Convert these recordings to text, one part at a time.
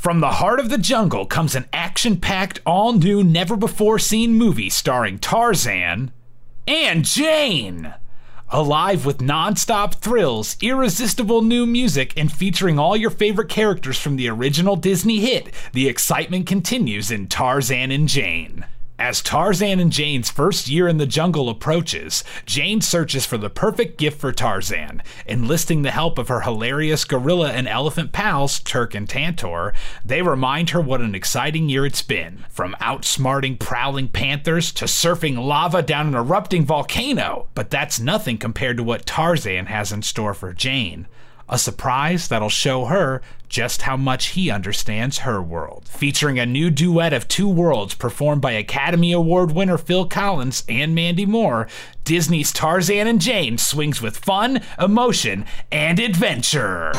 From the heart of the jungle comes an action packed, all new, never before seen movie starring Tarzan and Jane. Alive with non-stop thrills, irresistible new music, and featuring all your favorite characters from the original Disney hit, the excitement continues in Tarzan and Jane. As Tarzan and Jane's first year in the jungle approaches, Jane searches for the perfect gift for Tarzan. Enlisting the help of her hilarious gorilla and elephant pals, Terk and Tantor, they remind her what an exciting year it's been. From outsmarting prowling panthers to surfing lava down an erupting volcano. But that's nothing compared to what Tarzan has in store for Jane a surprise that'll show her just how much he understands her world. Featuring a new duet of two worlds performed by Academy Award winner Phil Collins and Mandy Moore, Disney's Tarzan and Jane swings with fun, emotion, and adventure.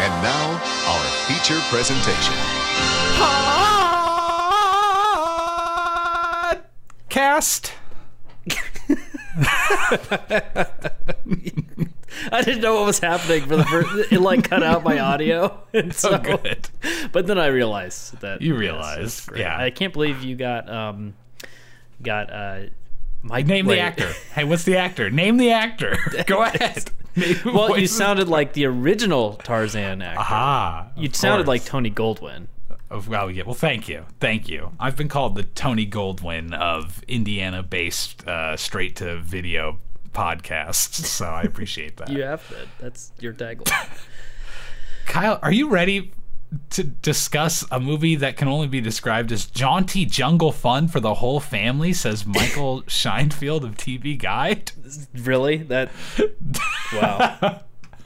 And now, our feature presentation. Cast. I didn't know what was happening for the first. It like cut out my audio. And so, Oh, good. But then I realized that You yes, realized, yeah. I can't believe you got um got uh Mike. Name the actor. Hey, what's the actor? Name the actor. Go ahead. Well, you sounded like the original Tarzan actor. Ah, You sounded course. like Tony Goldwyn. Of, well, yeah. Well, thank you, thank you. I've been called the Tony Goldwyn of Indiana-based uh, straight-to-video podcasts, so I appreciate that. You have that. That's your tagline. Kyle, are you ready to discuss a movie that can only be described as jaunty jungle fun for the whole family? Says Michael Scheinfeld of TV Guide. really? That? Wow.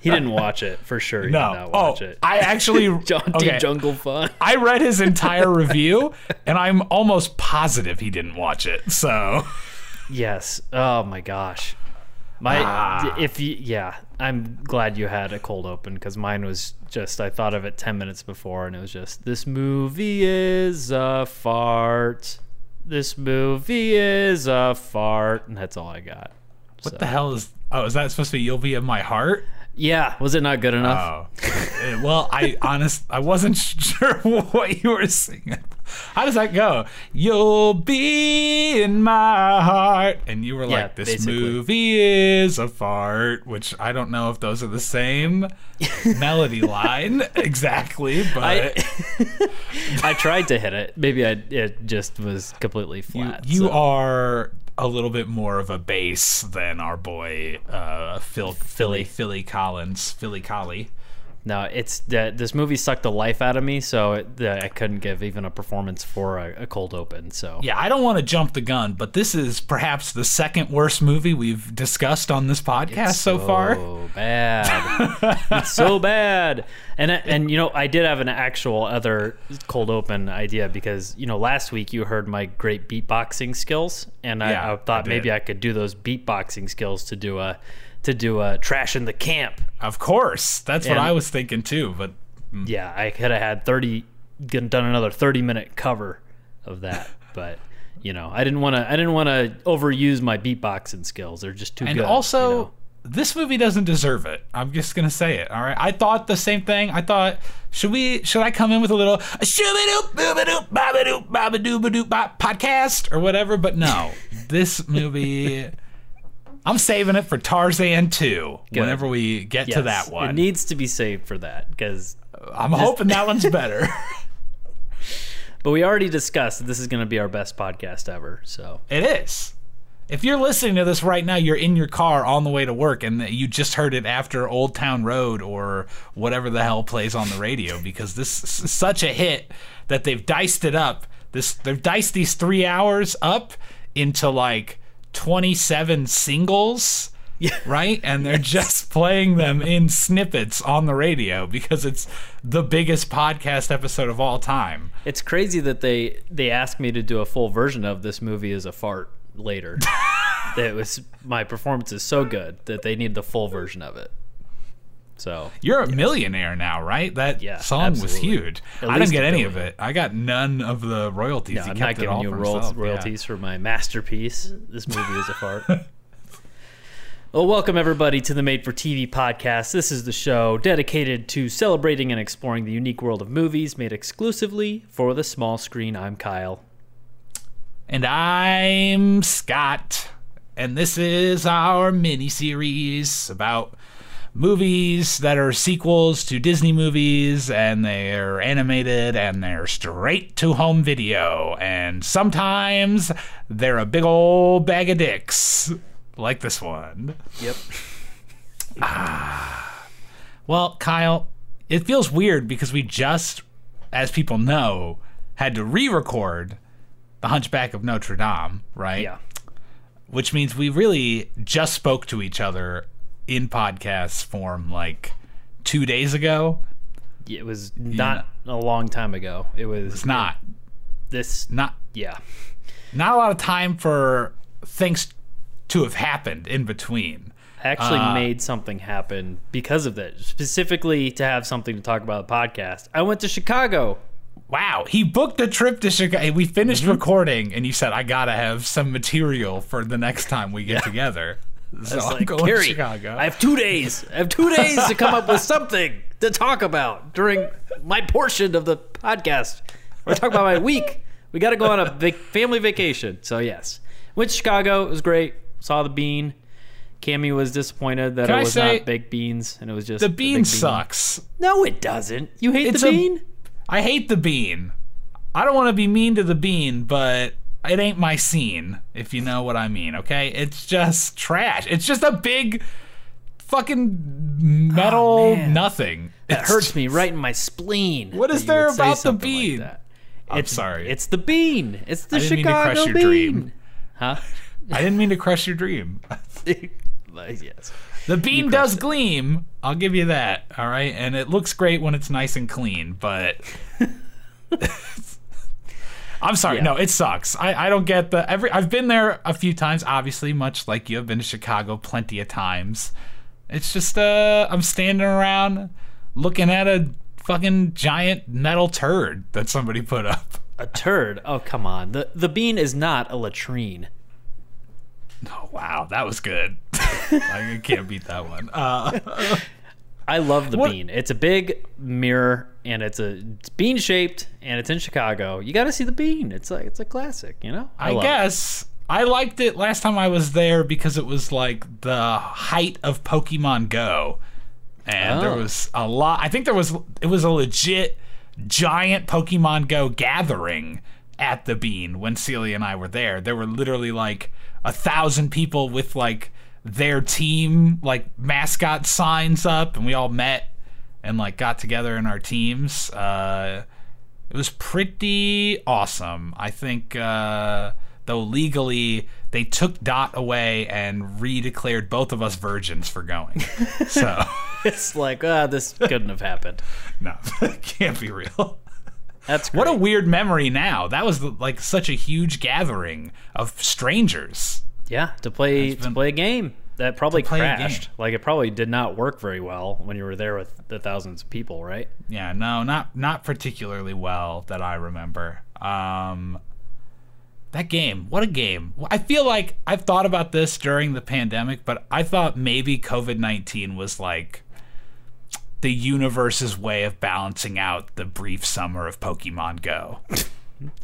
He didn't watch it for sure. He did No, oh, watch it. I actually Jaunty okay. Jungle Fun. I read his entire review, and I'm almost positive he didn't watch it. So. Yes. Oh my gosh. My Ah. if you yeah, I'm glad you had a cold open because mine was just I thought of it ten minutes before and it was just this movie is a fart. This movie is a fart, and that's all I got. What the hell is? Oh, is that supposed to be "You'll Be in My Heart"? Yeah, was it not good enough? Oh, Eh, well, I honest, I wasn't sure what you were singing. How does that go? You'll be in my heart, and you were Yeah, like, "This basically. movie is a fart," which I don't know if those are the same melody line exactly, but I I tried to hit it. Maybe I it just was completely you, flat. you so. are a little bit more of a bass than our boy uh, Phil Philly Philly Collins Philly Collie. No, it's that this movie sucked the life out of me, so it, I couldn't give even a performance for a, a cold open. So Yeah, I don't want to jump the gun, but this is perhaps the second worst movie we've discussed on this podcast so, far. So bad. it's so bad. And and you know, I did have an actual other cold open idea because you know last week you heard my great beatboxing skills, and I, Yeah, I thought I maybe. I could do those beatboxing skills to do a to do a Trashin' the Camp. Of course, that's what I was thinking too. But mm. Yeah, I could have had thirty, done another thirty minute cover of that, but. You know, I didn't want to. I didn't want to overuse my beatboxing skills. They're just too and good. And also, you know? this movie doesn't deserve it. I'm just gonna say it. All right, I thought the same thing. I thought should we should I come in with a little shoobadoop boobadoop babadoop babadoop badoop bop podcast or whatever? But no, this movie. I'm saving it for Tarzan 2 Good. whenever we get to that one. It needs to be saved for that because I'm hoping that one's better. But we already discussed that this is going to be our best podcast ever. So It is. If you're listening to this right now, you're in your car on the way to work, and you just heard it after Old Town Road or whatever the hell plays on the radio, because this is such a hit that they've diced it up. This they've diced these three hours up into like 27 singles. Right? And they're just playing them in snippets on the radio because it's the biggest podcast episode of all time. it's crazy that they they asked me to do a full version of this movie as a fart later. it was my performance is so good that they need the full version of it. So You're a millionaire now, right? That Yeah, song was huge. At I didn't get any of it. I got none of the royalties. no, he I'm kept not giving all you for royal- himself. Yeah. royalties for my masterpiece. This movie is a fart. Well, welcome everybody to the Made for TV podcast. This is the show dedicated to celebrating and exploring the unique world of movies made exclusively for the small screen. I'm Kyle. And I'm Scott. And this is our mini series about movies that are sequels to Disney movies and they're animated and they're straight to home video. And sometimes they're a big old bag of dicks, like this one. Yep. ah. Well, Kyle, it feels weird because we just, as people know, had to re record The Hunchback of Notre Dame, right? Yeah. which means we really just spoke to each other in podcast form like two days ago. It was not a long time ago. It was It's not this. not Yeah. not a lot of time for things to have happened in between. I actually Uh, made something happen because of that, specifically to have something to talk about the podcast. I went to Chicago. Wow, he booked a trip to Chicago. We finished Mm-hmm. recording, and you said I gotta have some material for the next time we get together. So I'm like, going to Chicago. I have two days. I have two days to come up with something to talk about during my portion of the podcast. We're talking about my week. We got to go on a vac- family vacation. So yes, went to Chicago. It was great. Saw the bean. Cammy was disappointed that Can it was not baked beans and it was just the big bean sucks. No, it doesn't. You hate It's the bean? I hate the bean. I don't want to be mean to the bean, but it ain't my scene, if you know what I mean, okay? It's just trash. It's just a big fucking metal Oh, nothing. It It's hurts me right in my spleen. What that is there about the like bean? that. I'm it's, sorry. It's the bean. It's the I didn't mean to Chicago crush your bean. dream. Huh? I didn't mean to crush your dream. Yes. The bean does it. gleam. I'll give you that. All right, and it looks great when it's nice and clean. But I'm sorry. Yeah. No, it sucks. I, I don't get the every. I've been there a few times. Obviously, much like you have been to Chicago plenty of times. It's just uh, I'm standing around looking at a fucking giant metal turd that somebody put up. A turd. Oh come on. The the bean is not a latrine. Oh wow, that was good. I can't beat that one. Uh, I love the What- bean. It's a big mirror and it's a it's bean shaped and it's in Chicago. You got to see the bean. It's like it's a classic, you know? I, it. guess I liked it last time I was there because it was like the height of Pokemon Go, and there Oh. was a lot. I think there was it was a legit giant Pokemon Go gathering at the Bean when Celia and I were there. There were literally like a thousand people with like their team like mascot signs up, and we all met and like got together in our teams. Uh, it was pretty awesome. I think, uh, though legally, they took Dot away and redeclared both of us virgins for going. So, It's like, ah, this couldn't have happened. no, can't be real. That's What a weird memory now. That was like such a huge gathering of strangers. Yeah, to play It's to been- play a game that probably crashed. Like it probably did not work very well when you were there with the thousands of people, right? Yeah, no, not not particularly well that I remember. Um that game, what a game. I feel like I've thought about this during the pandemic, but I thought maybe COVID-19 was like the universe's way of balancing out the brief summer of Pokemon Go.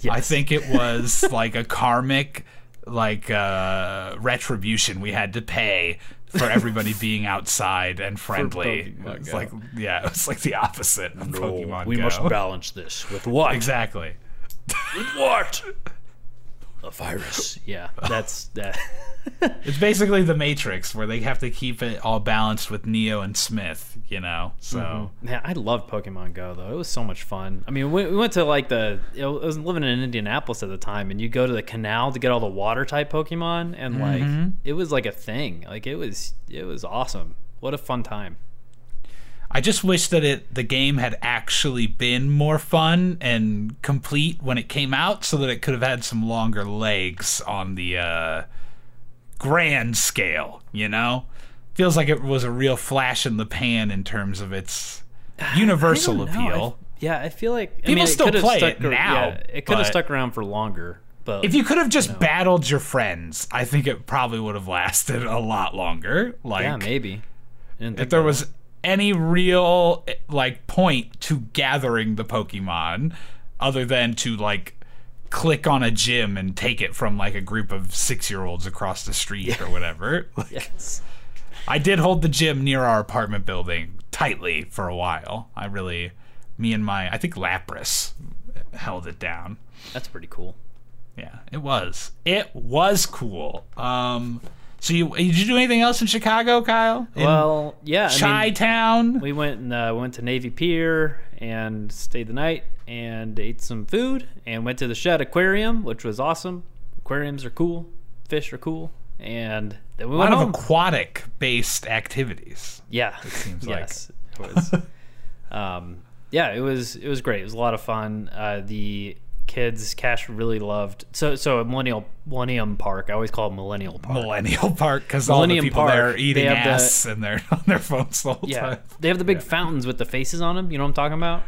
Yes. I think it was like a karmic like uh retribution we had to pay for everybody being outside and friendly. It's like yeah, it's like the opposite of Pokemon we Go. must balance this with what? exactly. With what? A virus. Yeah, that's that. It's basically the Matrix where they have to keep it all balanced with Neo and Smith, you know. So mm-hmm. Man, I love Pokemon Go though. It was so much fun. I mean, we, we went to like the. I was living in Indianapolis at the time, and you go to the canal to get all the water type Pokemon, and like mm-hmm. it was like a thing. Like it was, it was awesome. What a fun time. I just wish that it the game had actually been more fun and complete when it came out, so that it could have had some longer legs on the uh, grand scale. You know, feels like it was a real flash in the pan in terms of its universal I know. appeal. I- yeah, I feel like I People mean, still play stuck it now, Yeah, it could have stuck around for longer, but If you could have just battled your friends, I think it probably would have lasted a lot longer. Like yeah, maybe. I if there of was any real like point to gathering the Pokemon other than to like click on a gym and take it from like a group of six year olds across the street or whatever. that. Yes. I did hold the gym near our apartment building tightly for a while. I really, me and my, I think Lapras held it down. That's pretty cool. Yeah, it was. It was cool. Um, so you did you do anything else in Chicago, Kyle? In well, yeah, I Chi mean, Town. we went and uh, went to Navy Pier and stayed the night and ate some food and went to the Shedd Aquarium, which was awesome. Aquariums are cool, fish are cool, and then we a went lot of aquatic based activities. Yeah, it seems like. yes, it was. um, yeah, it was. It was great. It was a lot of fun. Uh, the kids, Cash really loved. So, so Millennial Millennium Park. I always call it Millennial Park. Millennial Park because all the people Park, there are they eating have the- ass and they're on their phones the whole yeah, they have the big fountains with the faces on them. You know what I'm talking about?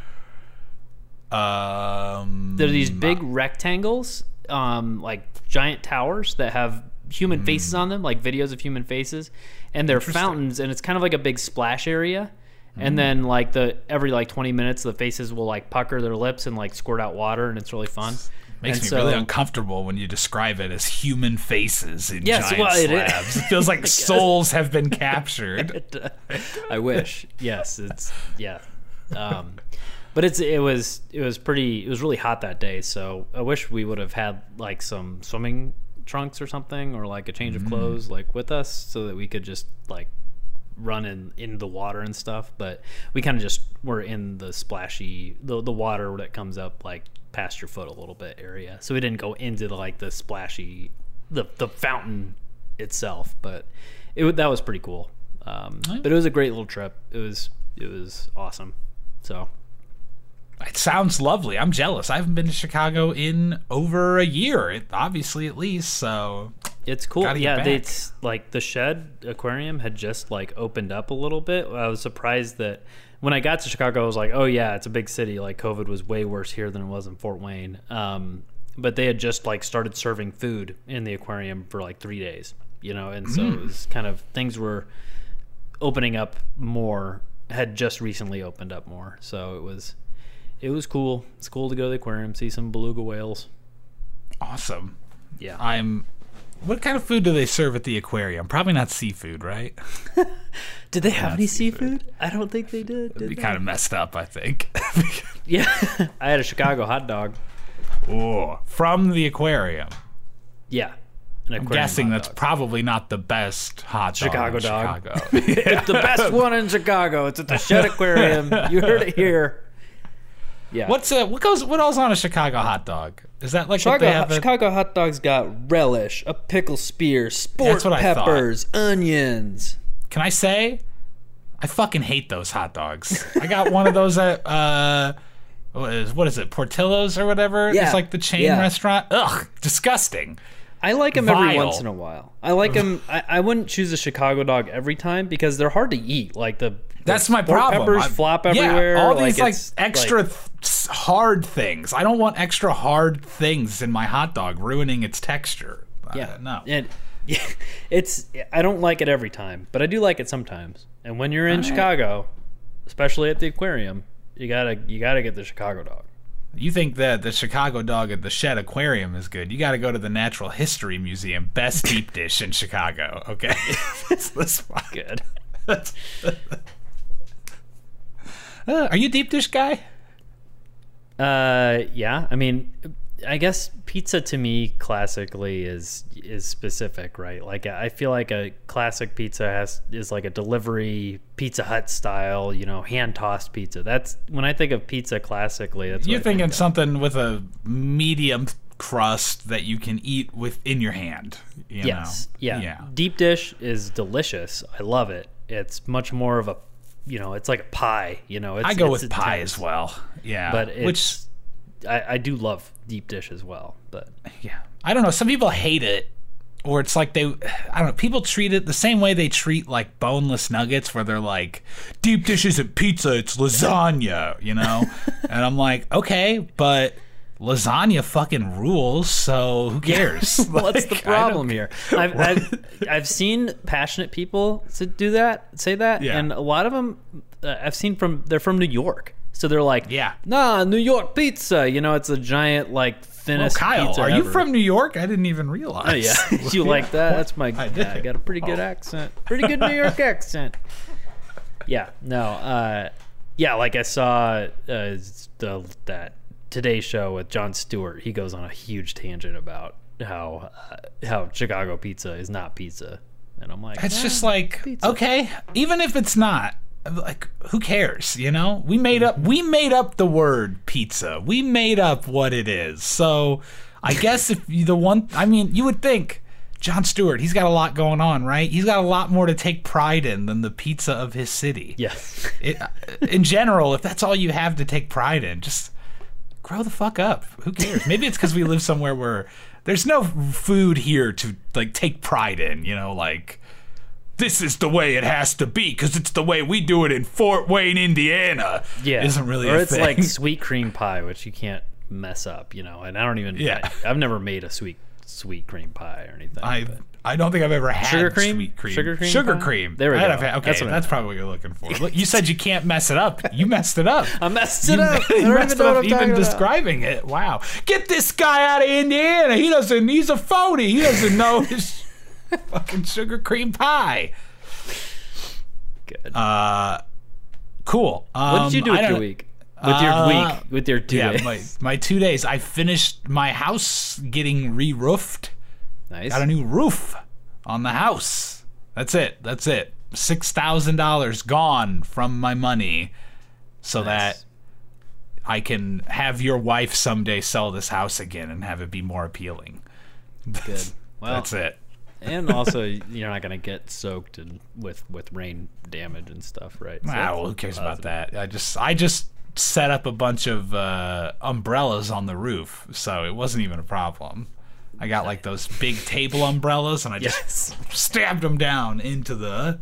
Um, They're these big rectangles, um, like giant towers that have human faces on them, like videos of human faces, and they're fountains, and it's kind of like a big splash area. And then like the every like 20 minutes, the faces will like pucker their lips and like squirt out water, and it's really fun. Makes And me so- really uncomfortable when you describe it as human faces in Yes, giant well, it is. slabs. It feels like souls have been captured. I wish. Yes, it's yeah. Um, but it's it was it was pretty it was really hot that day, so I wish we would have had like some swimming trunks or something or like a change of clothes like with us so that we could just like run in in the water and stuff but we kind of just were in the splashy the, the water that comes up like past your foot a little bit area so we didn't go into the, like the splashy the the fountain itself but it that was pretty cool um, but it was a great little trip it was it was awesome so It sounds lovely. I'm jealous. I haven't been to Chicago in over a year, obviously at least. So It's cool. Gotta yeah, they, it's like the Shedd aquarium had just like opened up a little bit. I was surprised that when I got to Chicago, I was like, oh yeah, it's a big city. Like COVID was way worse here than it was in Fort Wayne. Um, but they had just like started serving food in the aquarium for like three days, you know, and so it Mm. was kind of things were opening up more. Had just recently opened up more, so it was it was cool. It's cool to go to the aquarium, see some beluga whales. awesome. Yeah, I'm. What kind of food do they serve at the aquarium? Probably not seafood, right? Did they have any seafood. seafood? I don't think they did. It'd be they? kind of messed up, I think. Yeah, I had a Chicago hot dog. oh, from the aquarium. Yeah, I'm guessing that's probably not the best hot dog. Chicago in dog. Chicago. it's the best one in Chicago. It's at the Shedd Aquarium. You heard it here. Yeah, What's uh, what goes what else on a Chicago hot dog? Is that like Chicago? they have? at- Chicago hot dogs got relish, a pickle spear, sport peppers, onions. Can I say? I fucking hate those hot dogs. I got one of those at uh, what is, what is it, Portillo's or whatever? Yeah, It's like the chain yeah. restaurant. Ugh, disgusting. I like them every Vile. once in a while. I like them. I, I wouldn't choose a Chicago dog every time because they're hard to eat. Like the That's my problem. Peppers I'm- flop yeah, everywhere. all these like, it's, extra th- hard things. I don't want extra hard things in my hot dog ruining its texture. Uh, Yeah, no. and yeah, it's I don't like it every time, but I do like it sometimes. And when you're in Chicago, especially at the aquarium, you gotta you gotta get the Chicago dog. You think that the Chicago dog at the Shedd Aquarium is good? You got to go to the Natural History Museum, best deep dish in Chicago. Okay, that's the spot. Good. Uh, are you a deep dish guy? Uh, yeah. I mean, I guess pizza to me classically is is specific, right? Like I feel like a classic pizza has is like a delivery Pizza Hut style, you know, hand tossed pizza. That's when I think of pizza classically. That's You're I think thinking something with a medium crust that you can eat within your hand. You Yes. know? Yeah. Yeah. Deep dish is delicious. I love it. It's much more of a, you know, it's like a pie. You know, it's, I go with pie intense. as well. Yeah. But which I, I do love deep dish as well. But yeah, I don't know. Some people hate it. or it's like they I don't know, people treat it the same way they treat like boneless nuggets where they're like deep dish isn't pizza, it's lasagna, you know? and I'm like, "Okay, but lasagna fucking rules, so who cares?" What's the Like, I problem here? I've, I've I've seen passionate people to do that, say that, Yeah. and a lot of them uh, I've seen from they're from New York, so they're like, Yeah. nah, New York pizza. You know, it's a giant like Well, thinnest. Kyle, pizza are you ever. from New York? I didn't even realize. Oh, yeah, you like that? That's my. I did. I got a pretty good Oh. accent. Pretty good New York accent. Yeah. No. Uh, yeah. Like I saw uh, the that Today Show with Jon Stewart. He goes on a huge tangent about how uh, how Chicago pizza is not pizza, and I'm like, It's "Ah, just like pizza." okay, even if it's not, like who cares? You know, we made up we made up the word pizza. We made up what it is. So I guess if you the one, I mean, you would think Jon Stewart, he's got a lot going on, right? He's got a lot more to take pride in than the pizza of his city. Yes. It, in general, if that's all you have to take pride in, just grow the fuck up. Who cares? Maybe it's because we live somewhere where there's no food here to like take pride in. You know, like this is the way it has to be because it's the way we do it in Fort Wayne, Indiana. Yeah. isn't really Or it's thing. like sweet cream pie, which you can't mess up. You know, and I don't even. Yeah. I, have never made a sweet sweet cream pie or anything. I but- I don't think I've ever had Sugar cream? sweet cream. Sugar cream Sugar pie? cream. There we go. had- okay, That's that's, probably what you're looking for. Look, you said you can't mess it up. You messed it up. I messed it You up. You messed even know it what up even about. describing it. Wow. Get this guy out of Indiana. He doesn't. He's a phony. He doesn't know his fucking sugar cream pie. Good. Uh, cool. Um, what did you do with your week? With your Uh, week? With your two Yeah, days? my my two days. I finished my house getting re-roofed. nice. Got a new roof on the house. That's it. That's it. Six thousand dollars gone from my money, so that I can have your wife someday sell this house again and have it be more appealing. Good. Well, That's it. And also you're not gonna get soaked and with with rain damage and stuff, right? So Ah, well, who cares about that? I just I just set up a bunch of uh, umbrellas on the roof, so it wasn't even a problem. I got like those big table umbrellas, and I just Yes. stabbed them down into the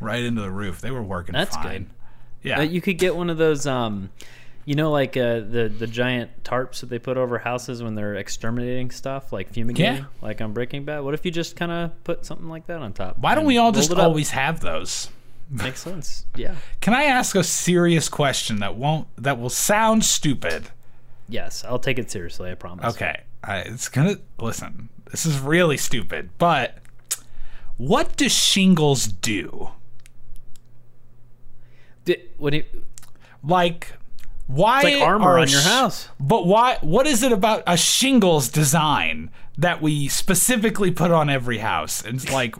right into the roof. They were working That's fine. good. Yeah, Uh, you could get one of those, um, you know, like uh, the the giant tarps that they put over houses when they're exterminating stuff, like fumigating, Yeah. like on Breaking Bad. What if you just kind of put something like that on top? Why don't we all just it always have those? makes sense? Yeah. Can I ask a serious question that won't that will sound stupid? Yes, I'll take it seriously. I promise. Okay, I, it's gonna listen. This is really stupid, but what do shingles do? Di- what do you, Like, why it's like armor on your house. But why? What is it about a shingles design that we specifically put on every house? And it's like,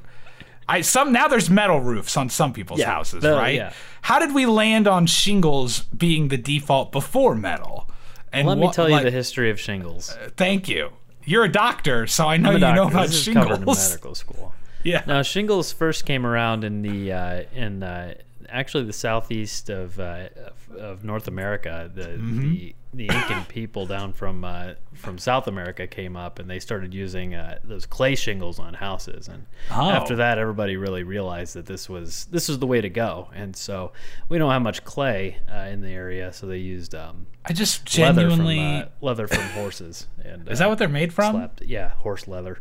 I some now there's metal roofs on some people's Yeah, houses, the- right? yeah. How did we land on shingles being the default before metal? And Let me what- tell you like- the history of shingles. Thank you. You're a doctor, so I know you know about this is covered in shingles. medical school. Yeah. Now, shingles first came around in the uh, in uh, actually the southeast of uh, of, of North America. The, Mm-hmm. the the Incan people down from uh, from South America came up and they started using uh, those clay shingles on houses. And Oh. after that, everybody really realized that this was this was the way to go. And so we don't have much clay uh, in the area, so they used um, I just leather genuinely. from uh, leather from horses. And is that what they're made from? slapped? Yeah, horse leather.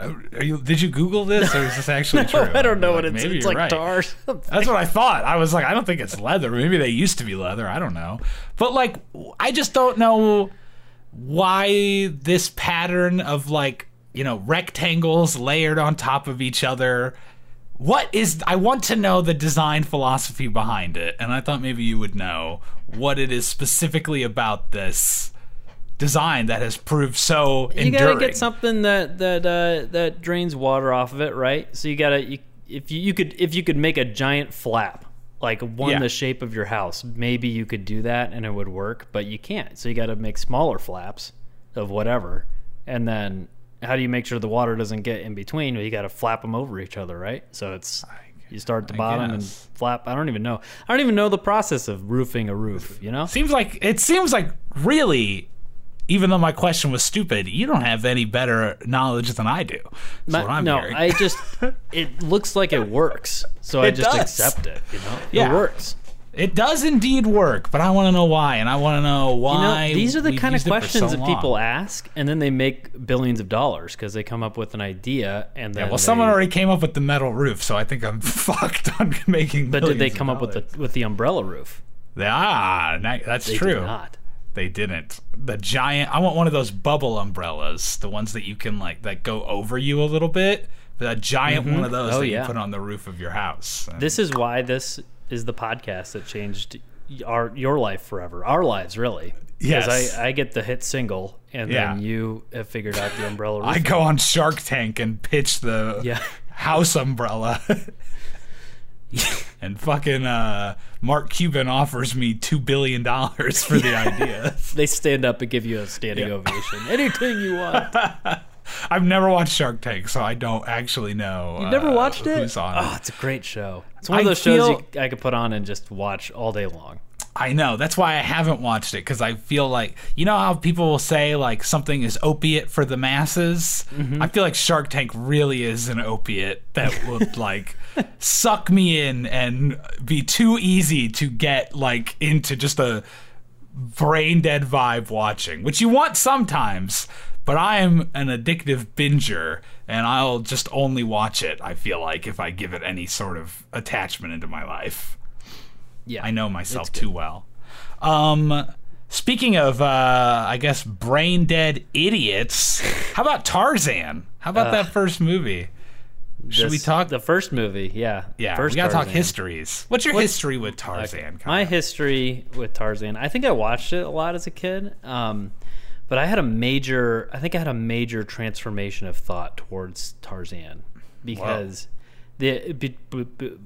Uh, Are you, did you Google this, or is this actually true? I don't know what Like, it's. maybe It's like right. tar. That's what I thought. I was like, I don't think it's leather. Maybe they used to be leather. I don't know. But like, I just don't know why this pattern of like, you know, rectangles layered on top of each other. What is, I want to know the design philosophy behind it. And I thought maybe you would know what it is specifically about this design that has proved so enduring. you gotta get something that that uh, that drains water off of it, right? So you gotta you, if you, you could if you could make a giant flap like one Yeah. the shape of your house, maybe you could do that and it would work, but you can't. So you got to make smaller flaps of whatever, and then how do you make sure the water doesn't get in between? Well, you got to flap them over each other, right? So it's you start at the bottom and flap. I don't even know. I don't even know the process of roofing a roof. You know? seems like it seems like really even though my question was stupid, you don't have any better knowledge than I do. That's My- what I'm no, hearing. I just it looks like it works, so I just does. accept it. You know, Yeah. it works. It does indeed work, but I want to know why, and I want to know You why. know, these are the kind of it questions so that people ask, and then they make billions of dollars because they come up with an idea, and then Yeah, well, they- someone already came up with the metal roof, so I think I'm fucked on making. But did they come up with the with the umbrella roof? Ah, that's They true. did not. They didn't. The giant. I want one of those bubble umbrellas, the ones that you can like that go over you a little bit. But a giant one mm-hmm. of those Oh, that yeah. you put on the roof of your house. And This is why this is the podcast that changed our your life forever, our lives really. Yes. Because I, I get the hit single, and Yeah. then you have figured out the umbrella. I go on Shark Tank and pitch the Yeah. house umbrella. and fucking uh, Mark Cuban offers me two billion dollars for the idea. they stand up and give you a standing ovation. Anything you want. I've never watched Shark Tank, so I don't actually know. You've never uh, watched it? Who's on Oh, it. it's a great show. It's one of those shows you, I could put on and just watch all day long. I know. That's why I haven't watched it because I feel like you know how people will say like something is opiate for the masses. Mm-hmm. I feel like Shark Tank really is an opiate that would like suck me in and be too easy to get like into just a brain dead vibe watching, which you want sometimes. But I am an addictive binger, and I'll just only watch it. I feel like if I give it any sort of attachment into my life. Yeah. I know myself too well. Um, speaking of, uh, I guess brain dead idiots. How about Tarzan? How about that first movie? Should we talk? the first movie? Yeah. yeah, First we gotta talk histories. What's your What's- history with Tarzan? Kyle? My history with Tarzan, I think I watched it a lot as a kid, um, but I had a major, I think I had a major transformation of thought towards Tarzan because the b- b- b-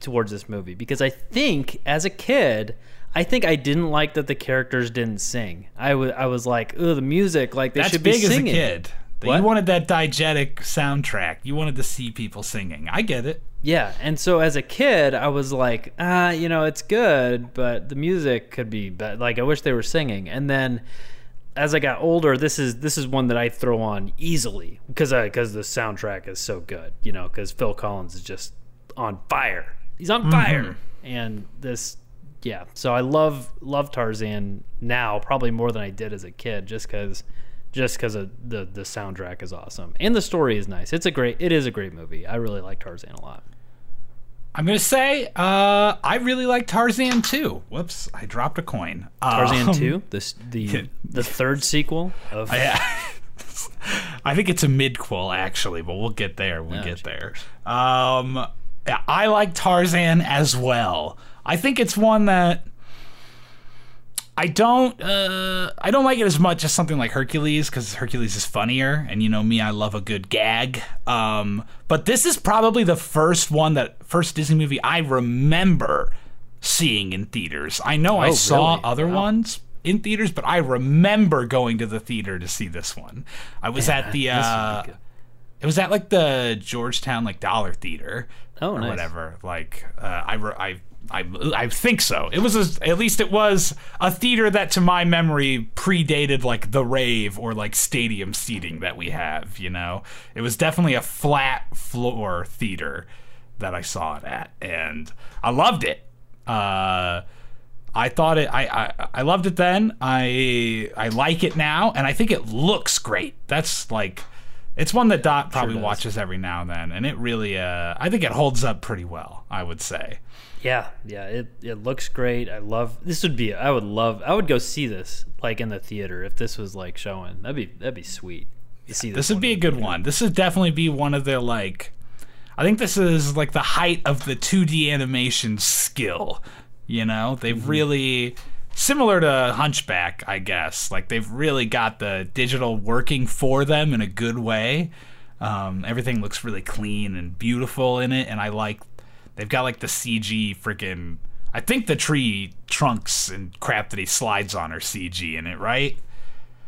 towards this movie because I think as a kid. I think I didn't like that the characters didn't sing. I wa- I was like, oh, the music, like they That's should be big as a kid. What? You wanted that diegetic soundtrack. You wanted to see people singing. I get it. Yeah, and so as a kid, I was like, ah, you know, it's good, but the music could be better. Like, I wish they were singing. And then as I got older, this is this is one that I throw on easily because because the soundtrack is so good, you know, because Phil Collins is just on fire. He's on fire, and this, yeah. So I love love Tarzan now probably more than I did as a kid, just because. Just because the the soundtrack is awesome and the story is nice, it's a great it is a great movie. I really like Tarzan a lot. I'm gonna say uh, I really like Tarzan too. Whoops, I dropped a coin. Tarzan Um, two, the the the third sequel of Yeah. I think it's a midquel actually, but we'll get there. We'll Oh, get there. Um, I like Tarzan as well. I think it's one that I don't uh, I don't like it as much as something like Hercules because Hercules is funnier, and you know me, I love a good gag. Um, but this is probably the first one that first Disney movie I remember seeing in theaters. I know I Oh, saw really? other Wow. ones in theaters, but I remember going to the theater to see this one. I was at the this would be uh, it was at like the Georgetown like Dollar Theater Oh, or nice. whatever. Like uh, I, I I I think so. It was a, at least it was a theater that to my memory predated like the rave or like stadium seating that we have. You know, it was definitely a flat floor theater that I saw it at, and I loved it. Uh, I thought it. I, I I loved it then. I I like it now, and I think it looks great. That's like, it's one that Dot probably does. watches every now and then, and it really. Uh, I think it holds up pretty well. I would say. Yeah, yeah, it it looks great. I love this. Would be I would love I would go see this like in the theater if this was like showing. That'd be that'd be sweet. To see This this, would be a good one. This would definitely be one of their like. I think this is like the height of the 2D animation skill. You know, they've Mm-hmm. really similar to Hunchback, I guess. Like they've really got the digital working for them in a good way. Um, everything looks really clean and beautiful in it, and I like. They've got like the CG freaking. I think the tree trunks and crap that he slides on are CG in it, right?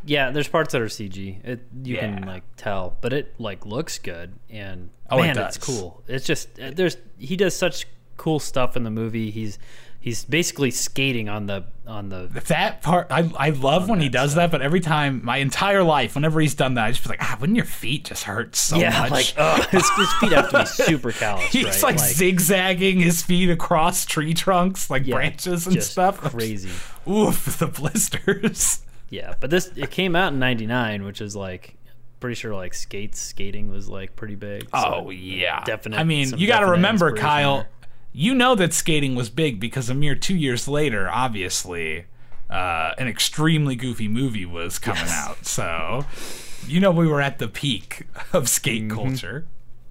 Yeah, there's parts that are CG. It you Yeah. can like tell, but it like looks good and Oh, it man, it's cool. It's just there's he does such cool stuff in the movie. He's he's basically skating on the on the that part I, I love when he does that but every time my entire life whenever he's done that i just feel like ah wouldn't your feet just hurt so yeah much? like ugh, his, his feet have to be super callous he's right? like, zigzagging his feet across tree trunks like yeah, branches and stuff. crazy. Oof the blisters. Yeah but this it came out in 99 which is like pretty sure like skates skating was like pretty big so oh yeah. definite i mean you got to remember kyle there. You know that skating was big because a mere two years later obviously uh, an extremely goofy movie was coming out so you know we were at the peak of skate Mm-hmm. culture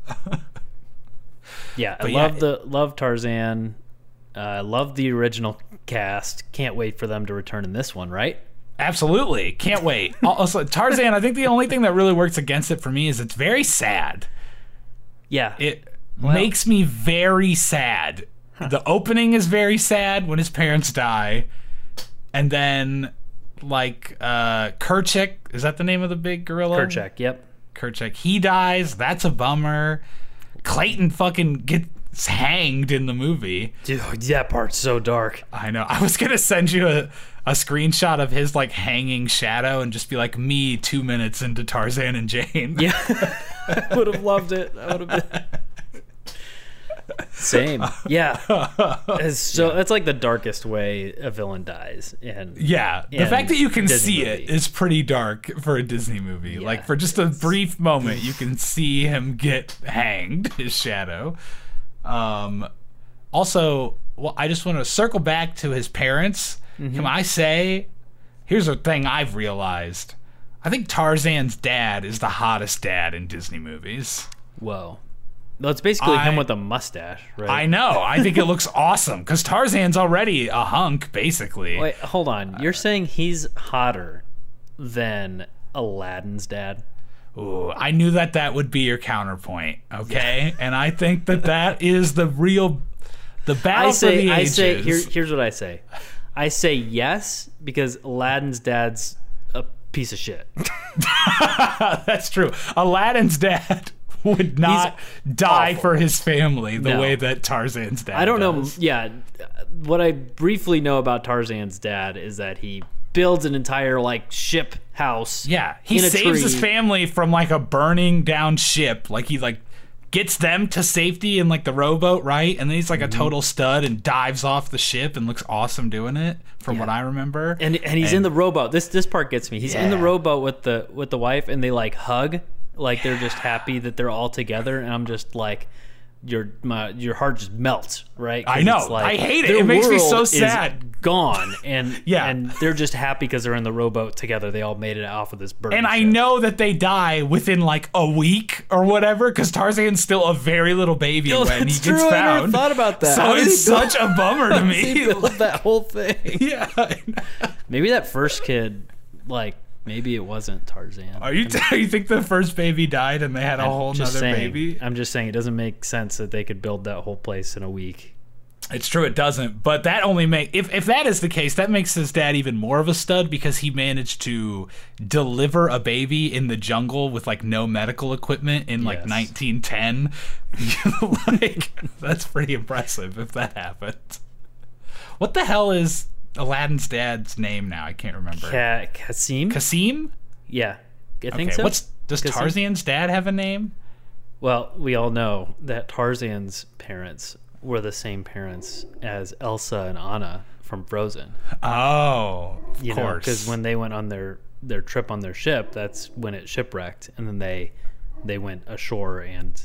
Yeah, I yeah, love it- the love Tarzan. Uh, love the original cast. Can't wait for them to return in this one, right? Absolutely. Can't wait. Also, Tarzan, I think the only thing that really works against it for me is it's very sad. Yeah. It makes me very sad. The opening is very sad when his parents die. And then, like, uh, Kerchak, is that the name of the big gorilla? Kerchak, yep. Kerchak. He dies. That's a bummer. Clayton fucking gets hanged in the movie. Dude, that part's so dark. I know. I was gonna send you a, a screenshot of his like hanging shadow and just be like me two minutes into Tarzan and Jane. Yeah. I would have loved it. I would have been. Same. Yeah. It's so that's like the darkest way a villain dies. And Yeah, the And fact that you can Disney see movie. it is pretty dark for a Disney movie. Like for just a brief moment, you can see him get hanged, his shadow. Um, also, well, I just want to circle back to his parents. Mm-hmm. Can I say, here's a thing I've realized. I think Tarzan's dad is the hottest dad in Disney movies. whoa. No, it's basically him with a mustache, right? I know. I think it looks awesome because Tarzan's already a hunk, basically. Wait, hold on. Uh, You're saying he's hotter than Aladdin's dad? Ooh, I knew that that would be your counterpoint. Okay, and I think that that is the real, the battle I say, for the I ages. say, here, here's what I say. I say yes because Aladdin's dad's a piece of shit. That's true. Aladdin's dad would not die awful. for his family the No. way that Tarzan's dad. I don't know. Yeah, what I briefly know about Tarzan's dad is that he builds an entire like ship house. Yeah, he saves his family from like a burning down ship. Like he like gets them to safety in like the rowboat, right? And then he's like Mm-hmm. a total stud and dives off the ship and looks awesome doing it, from what I remember. and and he's in the rowboat. This this part gets me. He's in the rowboat with the with the wife, and they like hug, like they're just happy that they're all together. And I'm just like, your my your heart just melts, right? I know. it's like, I hate it. It makes me so sad. Gone, and Yeah. and they're just happy because they're in the rowboat together. They all made it off of this bird. And I know that they die within like a week or whatever, because Tarzan's still a very little baby Oh, when he that's gets true. I never found. thought about that. So How it's build- such a bummer to me. that whole thing. yeah. Maybe that first kid, like maybe it wasn't Tarzan. Are you? you think the first baby died and they had a whole just nother saying, baby? I'm just saying it doesn't make sense that they could build that whole place in a week. It's true, it doesn't. But that only make if if that is the case, that makes his dad even more of a stud because he managed to deliver a baby in the jungle with like no medical equipment in like Yes. 1910. like that's pretty impressive if that happened. What the hell is Aladdin's dad's name now? I can't remember. Ka- Cassim? Cassim? yeah, I think Okay. so. What's does Cassim? Tarzan's dad have a name? Well, we all know that Tarzan's parents were the same parents as Elsa and Anna from Frozen. Oh, of You course. because when they went on their their trip on their ship, that's when it shipwrecked, and then they they went ashore and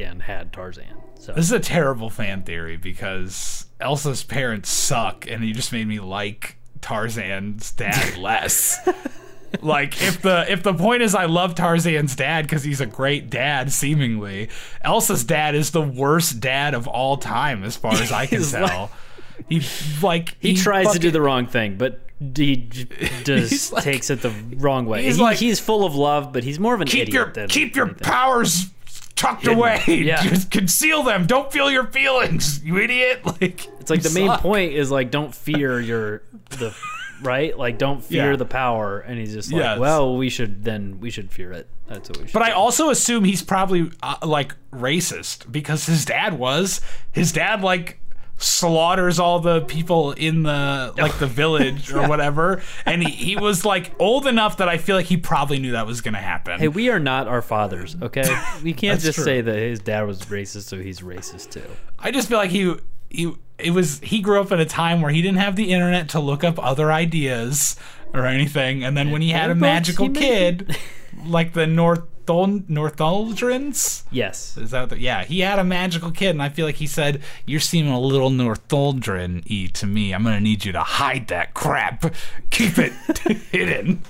and had Tarzan. So This is a terrible fan theory because Elsa's parents suck, and you just made me like Tarzan's dad less. like if the if the point is I love Tarzan's dad because he's a great dad, seemingly Elsa's dad is the worst dad of all time as far as I can tell. he like he, tries to do the wrong thing, but he just like- takes it the wrong way. he's He- like, he's full of love, but he's more of an keep idiot your than keep your powers tucked Hidden. away. Yeah. Just conceal them. Don't feel your feelings, you idiot. Like It's like the main point is like don't fear your the right like don't fear Yeah. the power, and he's just like, Yes. well, we should then we should fear it. That's what we should. But I also assume he's probably uh, like racist because his dad was. His dad like slaughters all the people in the like the village or whatever. And he, he was like old enough that I feel like he probably knew that was gonna happen. Hey, we are not our fathers, okay? We can't That's just true. say that his dad was racist, so he's racist too. I just feel like he he it was he grew up in a time where he didn't have the internet to look up other ideas or anything, and then when he had a magical kid, like the Northol Northuldrins. Yes. Is that the, yeah? He had a magical kid, and I feel like he said, "You're seeming a little Northuldrin y to me. I'm gonna need you to hide that crap. Keep it hidden."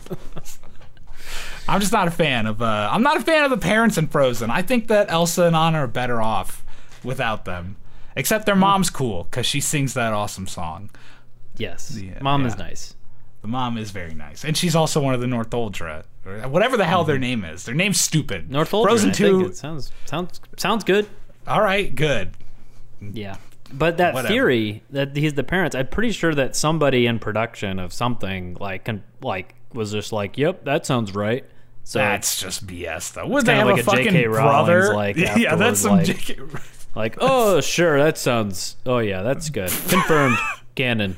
I'm just not a fan of. Uh, I'm not a fan of the parents in Frozen. I think that Elsa and Anna are better off without them. Except their mom's cool because she sings that awesome song. Yes. Yeah, Mom is nice. The mom is very nice, and she's also one of the Northuldra, or whatever the hell their mhm. name is. Their name's stupid. Northuldra. Frozen I think Two. it sounds sounds sounds good. All right, good. Yeah. But that Whatever. theory that he's the parents, I'm pretty sure that somebody in production of something like can, like was just like, "Yep, that sounds right." So That's just BS, though. Would they have like a a fucking J.K. Brother? like, yeah, that's some like- J.K. like, "Oh, sure, that sounds. Oh yeah, that's good. Confirmed. Canon."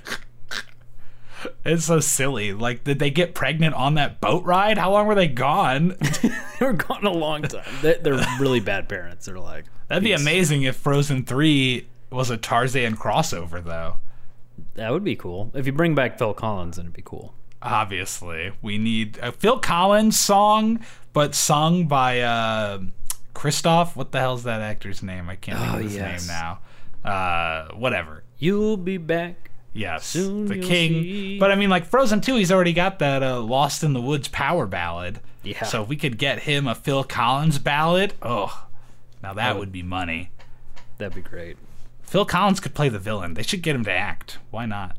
It's so silly. Like, did they get pregnant on that boat ride? How long were they gone? They were gone a long time. They, they're really bad parents. They're like, That'd be Peace. amazing if Frozen Three was a Tarzan crossover, though. that would be cool. If you bring back Phil Collins, then it'd be cool. Obviously, we need a Phil Collins song, but sung by uh, Kristoff. What the hell's that actor's name? I can't think Oh, of his yes. name now. Uh, whatever. You'll be back. Yes, Soon the king. see. But I mean, like Frozen Two, he's already got that uh, "Lost in the Woods" power ballad. Yeah. So if we could get him a Phil Collins ballad, oh, now that Oh. would be money. That'd be great. Phil Collins could play the villain. They should get him to act. Why not?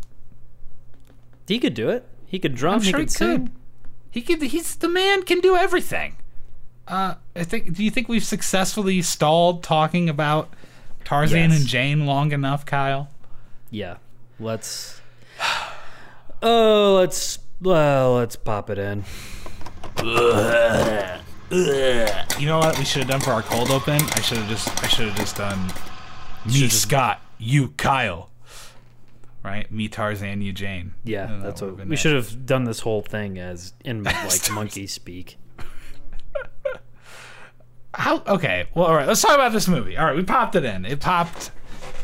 He could do it. He could drum. I'm sure he could sing. could. He could. He's the man. Can do everything. Uh, I think. Do you think we've successfully stalled talking about Tarzan Yes. and Jane long enough, Kyle? Yeah. Let's. Oh, let's. Well, let's pop it in. You know what we should have done for our cold open? I should have just I should have just done me Scott, you Kyle. Right? Me Tarzan, you Jane. Yeah, that that's would've what been we should have done. This whole thing as in like monkey speak. How okay. Well all right, let's talk about this movie. All right, we popped it in. It popped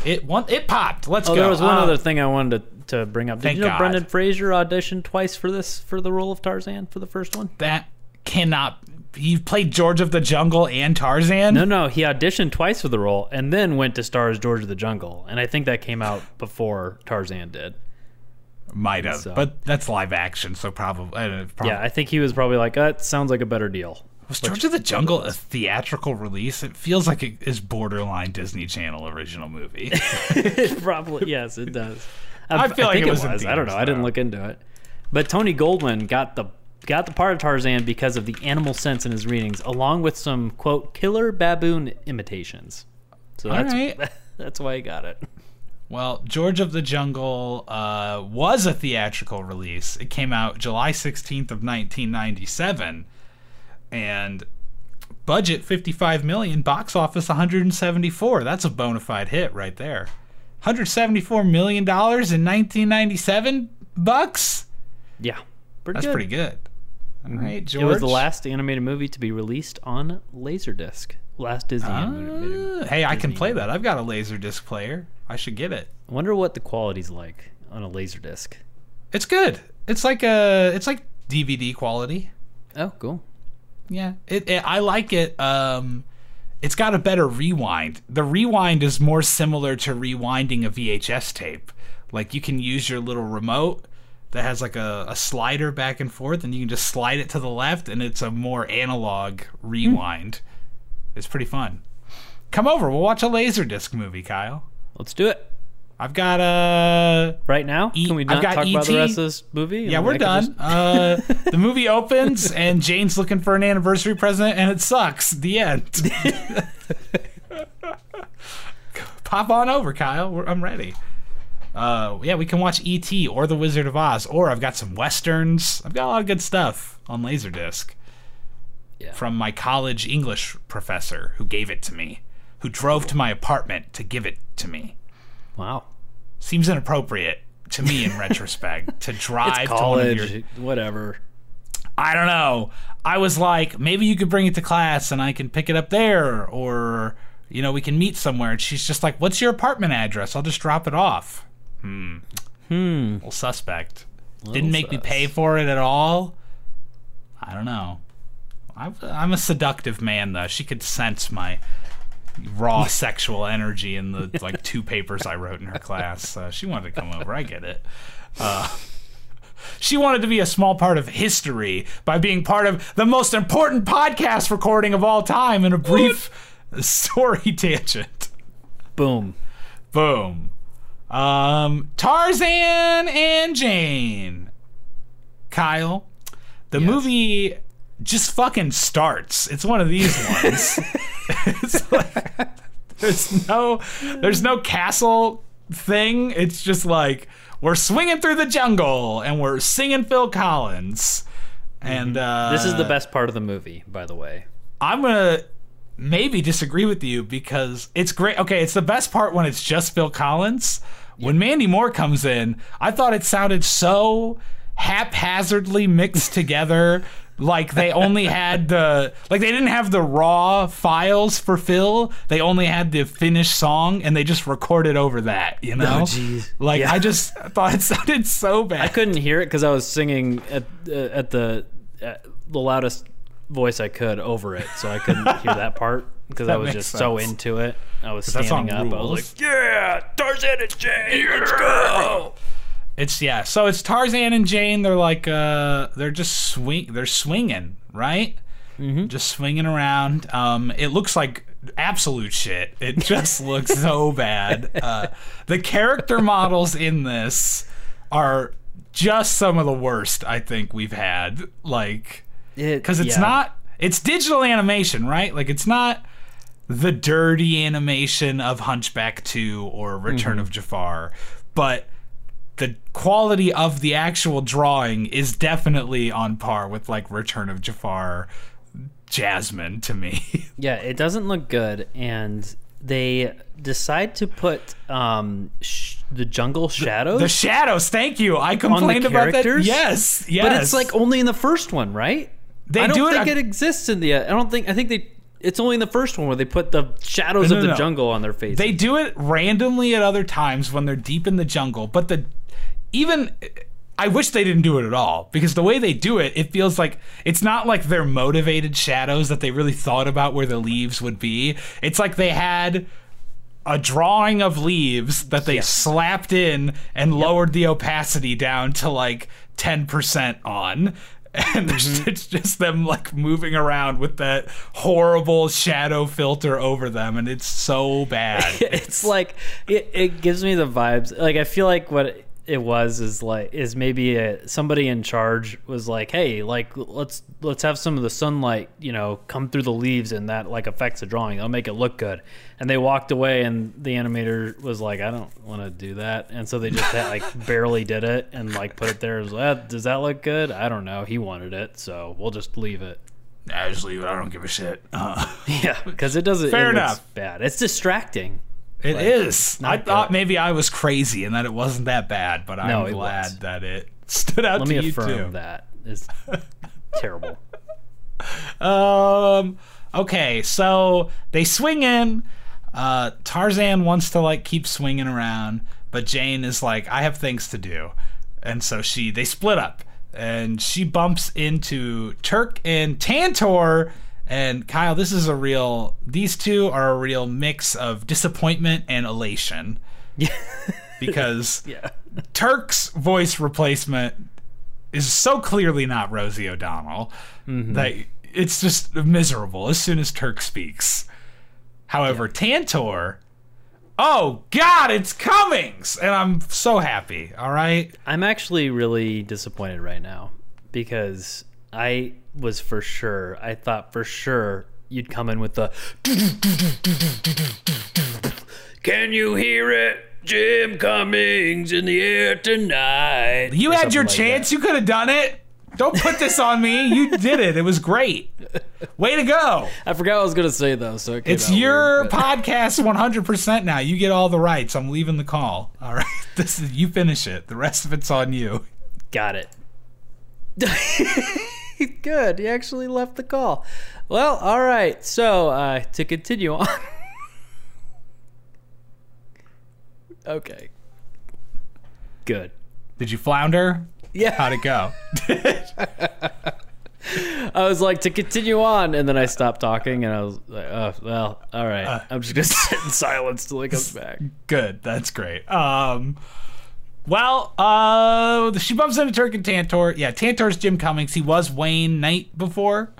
it one it popped. Let's Oh, go. there was one Uh, other thing I wanted to, to bring up. Did you know God. Brendan Fraser auditioned twice for this for the role of Tarzan for the first one? that cannot he played George of the Jungle and Tarzan? No, no, he auditioned twice for the role and then went to star as George of the Jungle, and I think that came out before Tarzan did. Might have. So- But that's live action, so probably, uh, probably Yeah, I think he was probably like, "That sounds like a better deal." Was George of the Jungle a theatrical release? It feels like it is borderline Disney Channel original movie. Probably yes, it does. I feel like think it was in I don't know. theaters, I didn't look into it. But Tony Goldwyn got the got the part of Tarzan because of the animal sense in his readings, along with some quote killer baboon imitations. So All that's right. that's why he got it. well, George of the Jungle uh, was a theatrical release. It came out July 16th of 1997, and budget 55 million, box office 174. That's a bona fide hit right there. 174 million dollars in 1997 bucks. Yeah, pretty That's good. pretty good. All right, George. It was the last animated movie to be released on Laserdisc. Last Disney animated. Ah, hey, I can play that. I've got a laser disc player. I should get it. I wonder what the quality's like on a Laserdisc. It's good. It's like a it's like DVD quality. Oh, cool. Yeah. It, it I like it um it's got a better rewind. The rewind is more similar to rewinding a VHS tape. Like you can use your little remote that has like a, a slider back and forth and you can just slide it to the left and it's a more analog rewind. It's pretty fun. Come over, we'll watch a Laserdisc movie, Kyle. Let's do it I've got a right now. E- Can we not talk about the rest of this movie? Yeah, we're done. just- Uh, the movie opens and Jane's looking for an anniversary present and it sucks. The end. Pop on over, Kyle. We're, I'm ready. Uh, yeah, we can watch E.T. or The Wizard of Oz, or I've got some westerns. I've got a lot of good stuff on Laserdisc Yeah. from my college English professor who gave it to me, who drove to my apartment to give it to me. Wow. seems inappropriate to me in retrospect to drive It's to one of college, your whatever. I don't know. I was like, maybe you could bring it to class and I can pick it up there, or you know, we can meet somewhere. And she's just like, "What's your apartment address? I'll just drop it off." Hmm. Hmm. Little suspect. Didn't make me pay for it at all. I don't know. I'm, I'm a seductive man, though. She could sense my raw sexual energy in the like two papers I wrote in her class. Uh, she wanted to come over. I get it. She wanted to be a small part of history by being part of the most important podcast recording of all time in a brief story tangent. Boom. Boom. Um, Tarzan and Jane. Kyle, the Yes. movie just fucking starts. It's one of these ones. it's like there's no there's no castle thing. It's just like we're swinging through the jungle and we're singing Phil Collins. And uh, Mm-hmm. This is the best part of the movie, by the way. I'm gonna maybe disagree with you because it's great. Okay, it's the best part when it's just Phil Collins. When Mandy Moore comes in, I thought it sounded so haphazardly mixed together. Like they only had the like they didn't have the raw files for Phil. They only had the finished song and they just recorded over that, you know? jeez. Like Yeah. I just thought it sounded so bad. I couldn't hear it because I was singing at uh, at the at the loudest voice I could over it, so I couldn't hear that part because I was makes just so into it. I was standing song up. I was like, "Yeah, Tarzan and Jane, let's go!" It's yeah. So it's Tarzan and Jane. They're like uh, they're just swing. They're swinging, right? Mm-hmm. Just swinging around. Um, it looks like absolute shit. It just looks so bad. Uh, the character models in this are just some of the worst I think we've had. Like because it's Yeah. not it's digital animation right like it's not the dirty animation of hunchback 2 or return of jafar but the quality of the actual drawing is definitely on par with like return of jafar jasmine to me Yeah, it doesn't look good, and they decide to put um sh- the jungle shadows. the shadows thank you i complained about that yes yes But it's like only in the first one, right? They I don't do it- think I- it exists in the. I don't think. I think they. It's only in the first one where they put the shadows No, of no, the no. jungle on their face. They do it randomly at other times when they're deep in the jungle, but the even I wish they didn't do it at all because the way they do it, it feels like it's not like they're motivated shadows that they really thought about where the leaves would be. It's like they had a drawing of leaves that they Yes. slapped in and lowered the opacity down to like 10% on. And Mm-hmm. it's just them like moving around with that horrible shadow filter over them, and it's so bad. it's like it, it gives me the vibes like i feel like what it was is like is maybe a, somebody in charge was like hey like let's let's have some of the sunlight you know come through the leaves and that like affects the drawing. I'll make it look good. And they walked away and the animator was like i don't want to do that. And so they just had, like barely did it and like put it there as well does that look good? I don't know. He wanted it so we'll just leave it. I just leave it. I don't give a shit. Uh, yeah because it doesn't Fair it enough. bad. It's distracting it is. I not thought good. maybe I was crazy and that it wasn't that bad, but I'm glad was. that it stood out let to me you affirm too. that is terrible Um. Okay, so they swing in. Uh, Tarzan wants to like keep swinging around, but Jane is like, "I have things to do," and so she they split up, and she bumps into Terk and Tantor. And Kyle, this is a real. These two are a real mix of disappointment and elation. because yeah Terk's voice replacement is so clearly not Rosie O'Donnell mm-hmm. that it's just miserable as soon as Terk speaks. However, Tantor, oh God, it's Cummings, and I'm so happy. All right, I'm actually really disappointed right now because I was for sure, I thought for sure you'd come in with the. Can you hear it? Jim Cummings in the air tonight. you had your like chance. that. You could have done it. Don't put this on me. You did it. It was great. Way to go. I forgot what I was going to say though, so it came It's out your weird, but- podcast 100% now. You get all the rights. I'm leaving the call. All right. This is you finish it. The rest of it's on you. Got it. Good. He actually left the call. Well, all right. So uh, to continue on. okay. Good. Did you flounder? Yeah. How'd it go? I was like to continue on, and then I stopped talking, and I was like, "Oh, well, all right. I'm just gonna sit in silence till he comes back." Good. That's great. Um, well, uh, she bumps into Terk and Tantor. Yeah, Tantor's Jim Cummings. He was Wayne Knight before.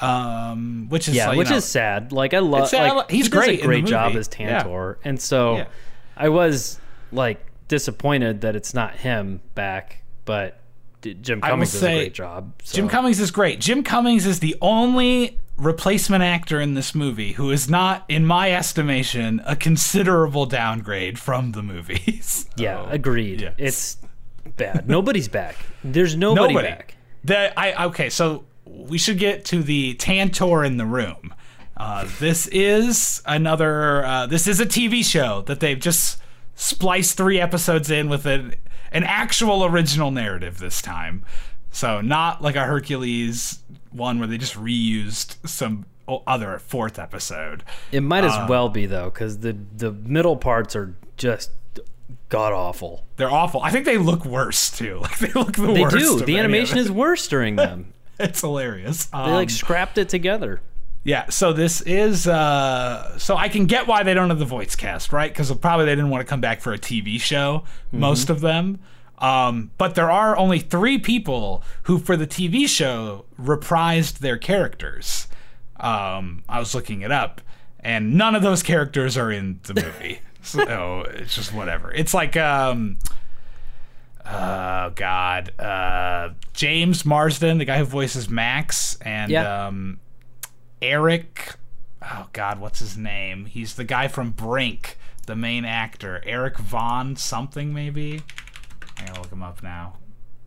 Um, which is Yeah, like, which know, is sad. Like I love. Like, He's he great a great job as Yeah. Tantor, and so Yeah. I was like disappointed that it's not him back, but Jim Cummings does a great job. So. Jim Cummings is great. Jim Cummings is the only replacement actor in this movie who is not, in my estimation, a considerable downgrade from the movies. Yeah, agreed. yes. It's bad. Nobody's back. There's nobody, nobody. back. The I okay, so we should get to the Tantor in the room. Uh, this is another. Uh, this is a TV show that they've just spliced three episodes in with an an actual original narrative this time. So not like a Hercules one where they just reused some other fourth episode. It might as Um, well be though, because the the middle parts are just god awful. They're awful. I think they look worse too. Like they look the They worst. They do. The animation is worse during them. It's hilarious. They like scrapped it together. Yeah, so this is uh so I can get why they don't have the voice cast, right? Because probably they didn't want to come back for a TV show, most of them. Um, but there are only three people who, for the TV show, reprised their characters. Um, I was looking it up, and none of those characters are in the movie. so it's just whatever. It's like um, oh god, uh, James Marsden, the guy who voices Max, and um, Erik. Oh God, what's his name? He's the guy from Brink, the main actor. Erik Von something maybe. I gotta look him up now.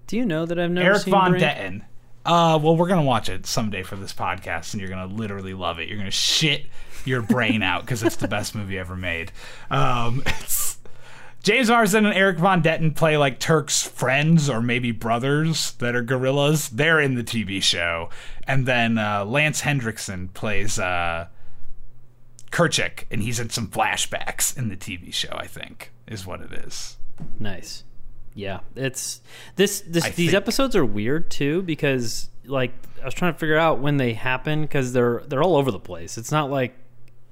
Do you know that I've never Eric seen Von Brink? Detten. Uh, well, we're gonna watch it someday for this podcast, and you're gonna literally love it. You're gonna shit your brain out because it's the best movie ever made. Um, it's James Marsden and Erik Von Detten play like Terk's friends or maybe brothers that are gorillas. They're in the TV show, and then uh, Lance Henriksen plays uh, Kerchak, and he's in some flashbacks in the TV show. I think is what it is. Nice. Yeah, it's this. This I these think- episodes are weird too because like I was trying to figure out when they happen because they're they're all over the place. It's not like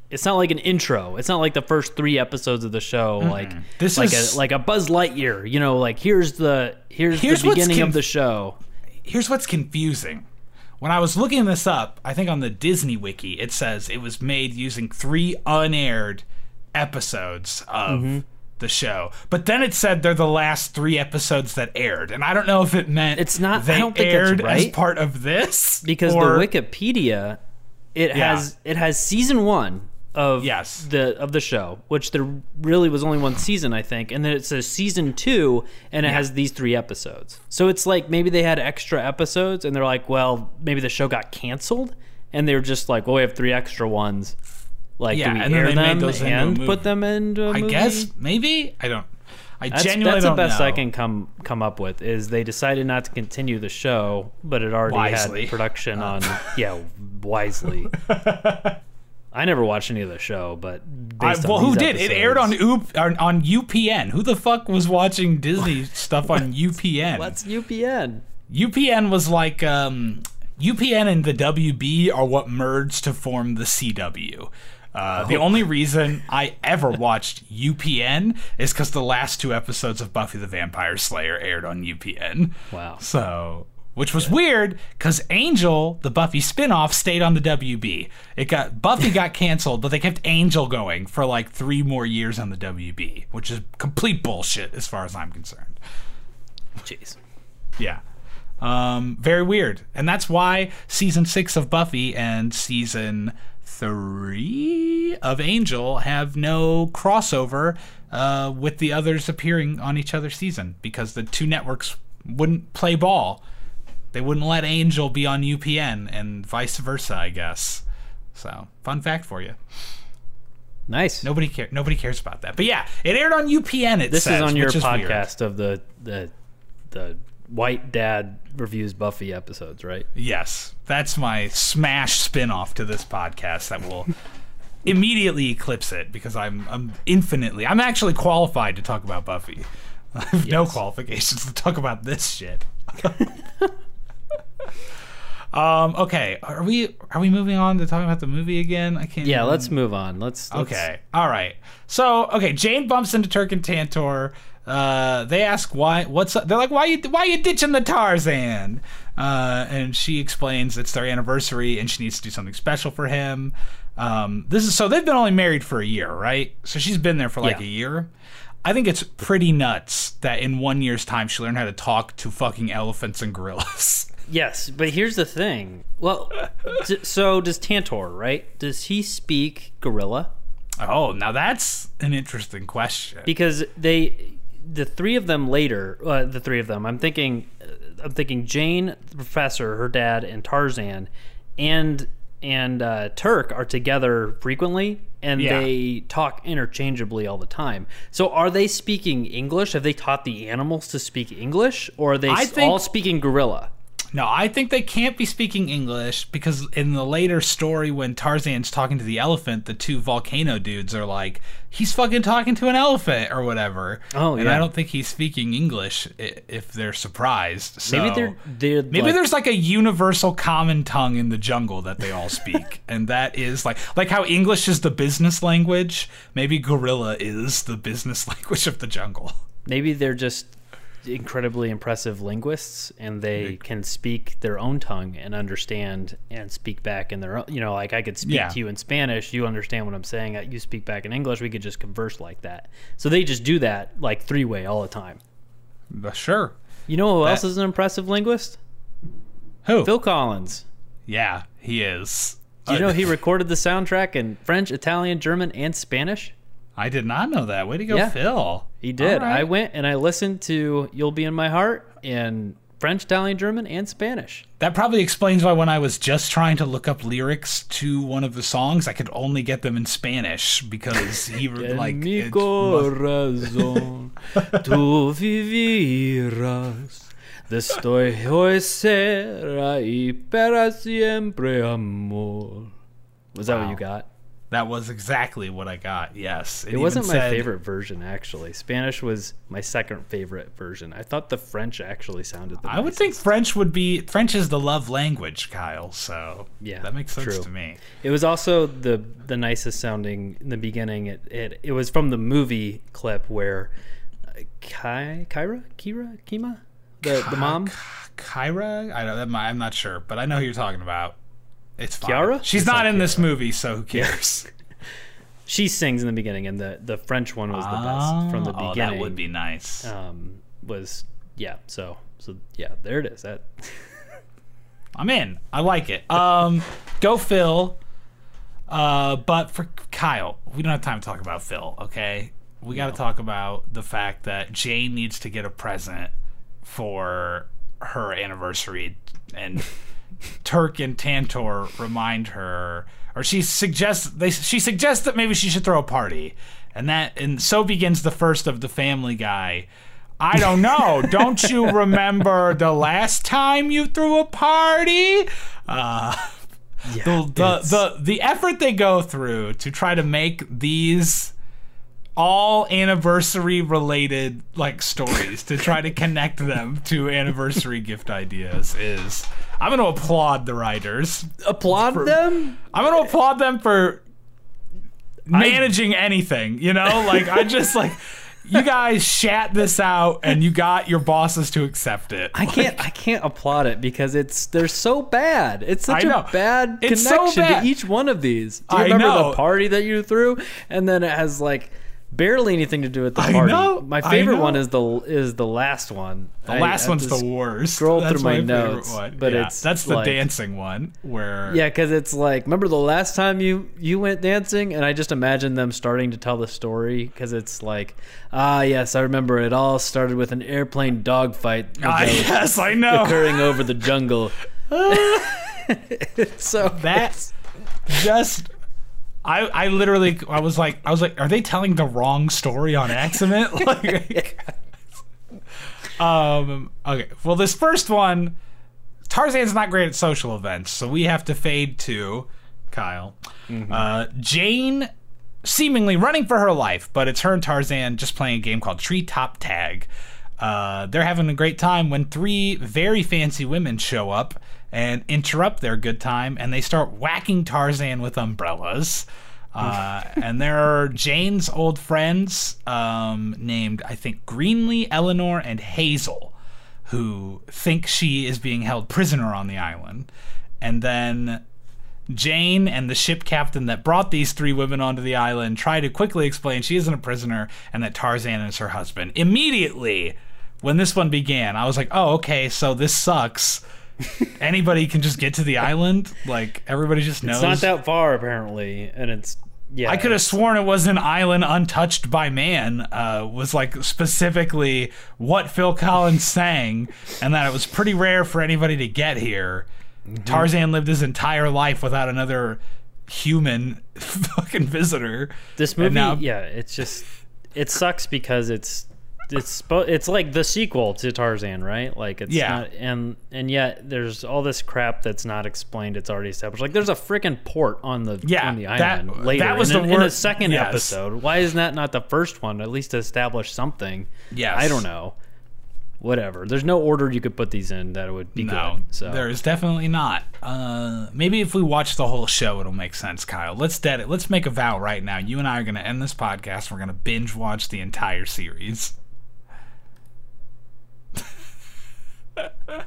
it's not like an intro. It's not like the first three episodes of the show. Like This like is- a like a Buzz Lightyear. You know, like here's the here's, Here's the beginning of the show. here's what's confusing. When I was looking this up, I think on the Disney Wiki, it says it was made using three unaired episodes of Mm-hmm. the show. But then it said they're the last three episodes that aired, and I don't know if it meant It's not- I They don't think aired as right. part of this because or- the Wikipedia it Yeah. has it has season one of Yes. the of the show, which there really was only one season, I think, and then it says season two, and it has these three episodes. So it's like maybe they had extra episodes, and they're like, well, maybe the show got canceled, and they were just like, well, we have three extra ones. Like, Yeah, do we and then air they made them those into a and put them into a I guess maybe I don't. I That's, genuinely that's the best know. I can come come up with is they decided not to continue the show, but it already Wisely. had production on. Uh. Yeah, wisely. I never watched any of the show, but I, well, who did? It aired on, episodes- Oop, on on UPN. Who the fuck was watching Disney stuff on UPN? What's UPN? UPN was like um, UPN and the WB are what merged to form the CW. Uh, Oh. The only reason I ever watched UPN is because the last two episodes of Buffy the Vampire Slayer aired on UPN. Wow. So, which was weird because Angel, the Buffy spinoff, stayed on the WB. It got Buffy got canceled, but they kept Angel going for like three more years on the WB, which is complete bullshit as far as I'm concerned. Jeez. Yeah. Um, very weird. And that's why season six of Buffy and season three of Angel have no crossover uh, with the others appearing on each other's season because the two networks wouldn't play ball. They wouldn't let Angel be on UPN and vice versa, I guess. So, fun fact for you. Nice. Nobody care. Nobody cares about that. But yeah, it aired on UPN. It this says, is on your is weird. podcast of the the the white dad reviews Buffy episodes, right? Yes, that's my smash spin-off to this podcast that will immediately eclipse it because I'm I'm infinitely I'm actually qualified to talk about Buffy. I have no qualifications to talk about this shit. um. Okay. Are we are we moving on to talking about the movie again? I can't. Yeah, even- let's move on. Let's, let's Okay. All right. So, okay, Jane bumps into Terk and Tantor. Uh, they ask why. What's up? They're like, why you why you ditching the Tarzan? Uh, and she explains it's their anniversary and she needs to do something special for him. Um, this is so they've been only married for a year, right? So she's been there for like Yeah. a year. I think it's pretty nuts that in one year's time she learned how to talk to fucking elephants and gorillas. Yes, but here's the thing. Well, d- so does Tantor, right? Does he speak gorilla? oh, now that's an interesting question. Because they, the three of them later, uh, the three of them. I'm thinking, uh, I'm thinking Jane, the professor, her dad, and Tarzan, and and uh, Terk are together frequently, and Yeah. they talk interchangeably all the time. So, are they speaking English? Have they taught the animals to speak English, or are they I s- think- all speaking gorilla? No, I think they can't be speaking English because in the later story, when Tarzan's talking to the elephant, the two volcano dudes are like, he's fucking talking to an elephant or whatever. Oh, yeah. and. I don't think he's speaking English if they're surprised. So Maybe they're they're Maybe like- there's like a universal common tongue in the jungle that they all speak, and that is like like how English is the business language. Maybe gorilla is the business language of the jungle. Maybe they're just incredibly impressive linguists and they can speak their own tongue and understand and speak back in their own you know like i could speak Yeah. to you in spanish you understand what i'm saying uh, you speak back in english we could just converse like that so they just do that like three way all the time But sure. you know who else is an impressive linguist Who? phil collins Yeah, he is. do you know he recorded the soundtrack in french italian german and spanish I did not know that. Way to go, Yeah. Phil. He did. Right. I went and I listened to "You'll Be in My Heart" in French, Italian, German, and Spanish. That probably explains why when I was just trying to look up lyrics to one of the songs, I could only get them in Spanish because he like mi corazón tú vivirás. Estoy hoy será y para siempre amor. Was that what you got? That was exactly what I got. Yes, It wasn't even my favorite version, actually. Spanish was my second favorite version. I thought the French actually sounded the I would think French would be French is the love language, Kyle. So Yeah, that makes sense true. to me. It was also the the nicest sounding in the beginning. It it, it was from the movie clip where uh, Kai Kyra Kira Kima the the mom Kyra, I don't. I'm- I'm not sure, but I know who you're talking about. It's fine. Kiara? She's It's not not in this movie, so who cares? she sings in the beginning, and the the French one was the best from the beginning. Oh, beginning. that would be nice. um was yeah so so yeah there it is that I'm in. I like it. Um, go Phil. Uh, but for Kyle, we don't have time to talk about Phil. Okay, we got to talk about the fact that Jane needs to get a present for her anniversary, and Terk and Tantor remind her, or she suggests they she suggests that maybe she should throw a party, and that and so begins the first of the Family Guy. I don't know. don't you remember the last time you threw a party? Uh, yeah the, the, the the effort they go through to try to make these all anniversary related like stories to try to connect them to anniversary gift ideas is I'm going to applaud the writers. applaud them I'm going to applaud them for managing anything, you know? Like I just like you guys shat this out and you got your bosses to accept it. I can't I can't applaud it because it's they're so bad. It's such I a bad It's so connection bad. to each one of these. Do you I remember know. the party that you threw? And then it has like barely anything to do with the I party. know, My I favorite know. one is the is the last one. The last one's the worst. scroll That's through my favorite notes, one. but Yeah, it's that's the like- dancing one where Yeah, because it's like, remember the last time you you went dancing, and I just imagine them starting to tell the story because it's like, ah, yes, I remember it all started with an airplane dogfight Ah, yes, I know. occurring over the jungle. so that's just I, I literally I was like I was like are they telling the wrong story on accident like um okay. Well this first one Tarzan's not great at social events so we have to fade to Kyle. Uh, Jane seemingly running for her life but it's her and Tarzan just playing a game called Treetop Tag. Uh, they're having a great time when three very fancy women show up and interrupt their good time and they start whacking Tarzan with umbrellas. Uh, and there are Jane's old friends um, named, I think, Greenlee, Eleanor, and Hazel, who think she is being held prisoner on the island. And then Jane and the ship captain that brought these three women onto the island try to quickly explain she isn't a prisoner and that Tarzan is her husband. Immediately, when this one began, I was like, oh, okay, so this sucks. Anybody can just get to the island? Like, everybody just knows. It's not that far apparently, and it's yeah. I could have sworn it was an island untouched by man. Uh, was like specifically what Phil Collins sang, and that it was pretty rare for anybody to get here. Tarzan lived his entire life without another human fucking visitor. This movie, now- yeah, it's just it sucks because it's it's it's like the sequel to Tarzan, right? Like it's Yeah. not, and and yet there's all this crap that's not explained. It's already established. Like there's a freaking port on the Yeah, on the that- island later. that was in, the a- in worst- second yes. episode. Why isn't that not the first one? At least to establish something. Yeah, I don't know. Whatever. There's no order you could put these in that would be No, good. So there is definitely not. Uh, maybe if we watch the whole show, it'll make sense, Kyle. Let's dead it. Let's make a vow right now. You and I are going to end this podcast. We're going to binge watch the entire series.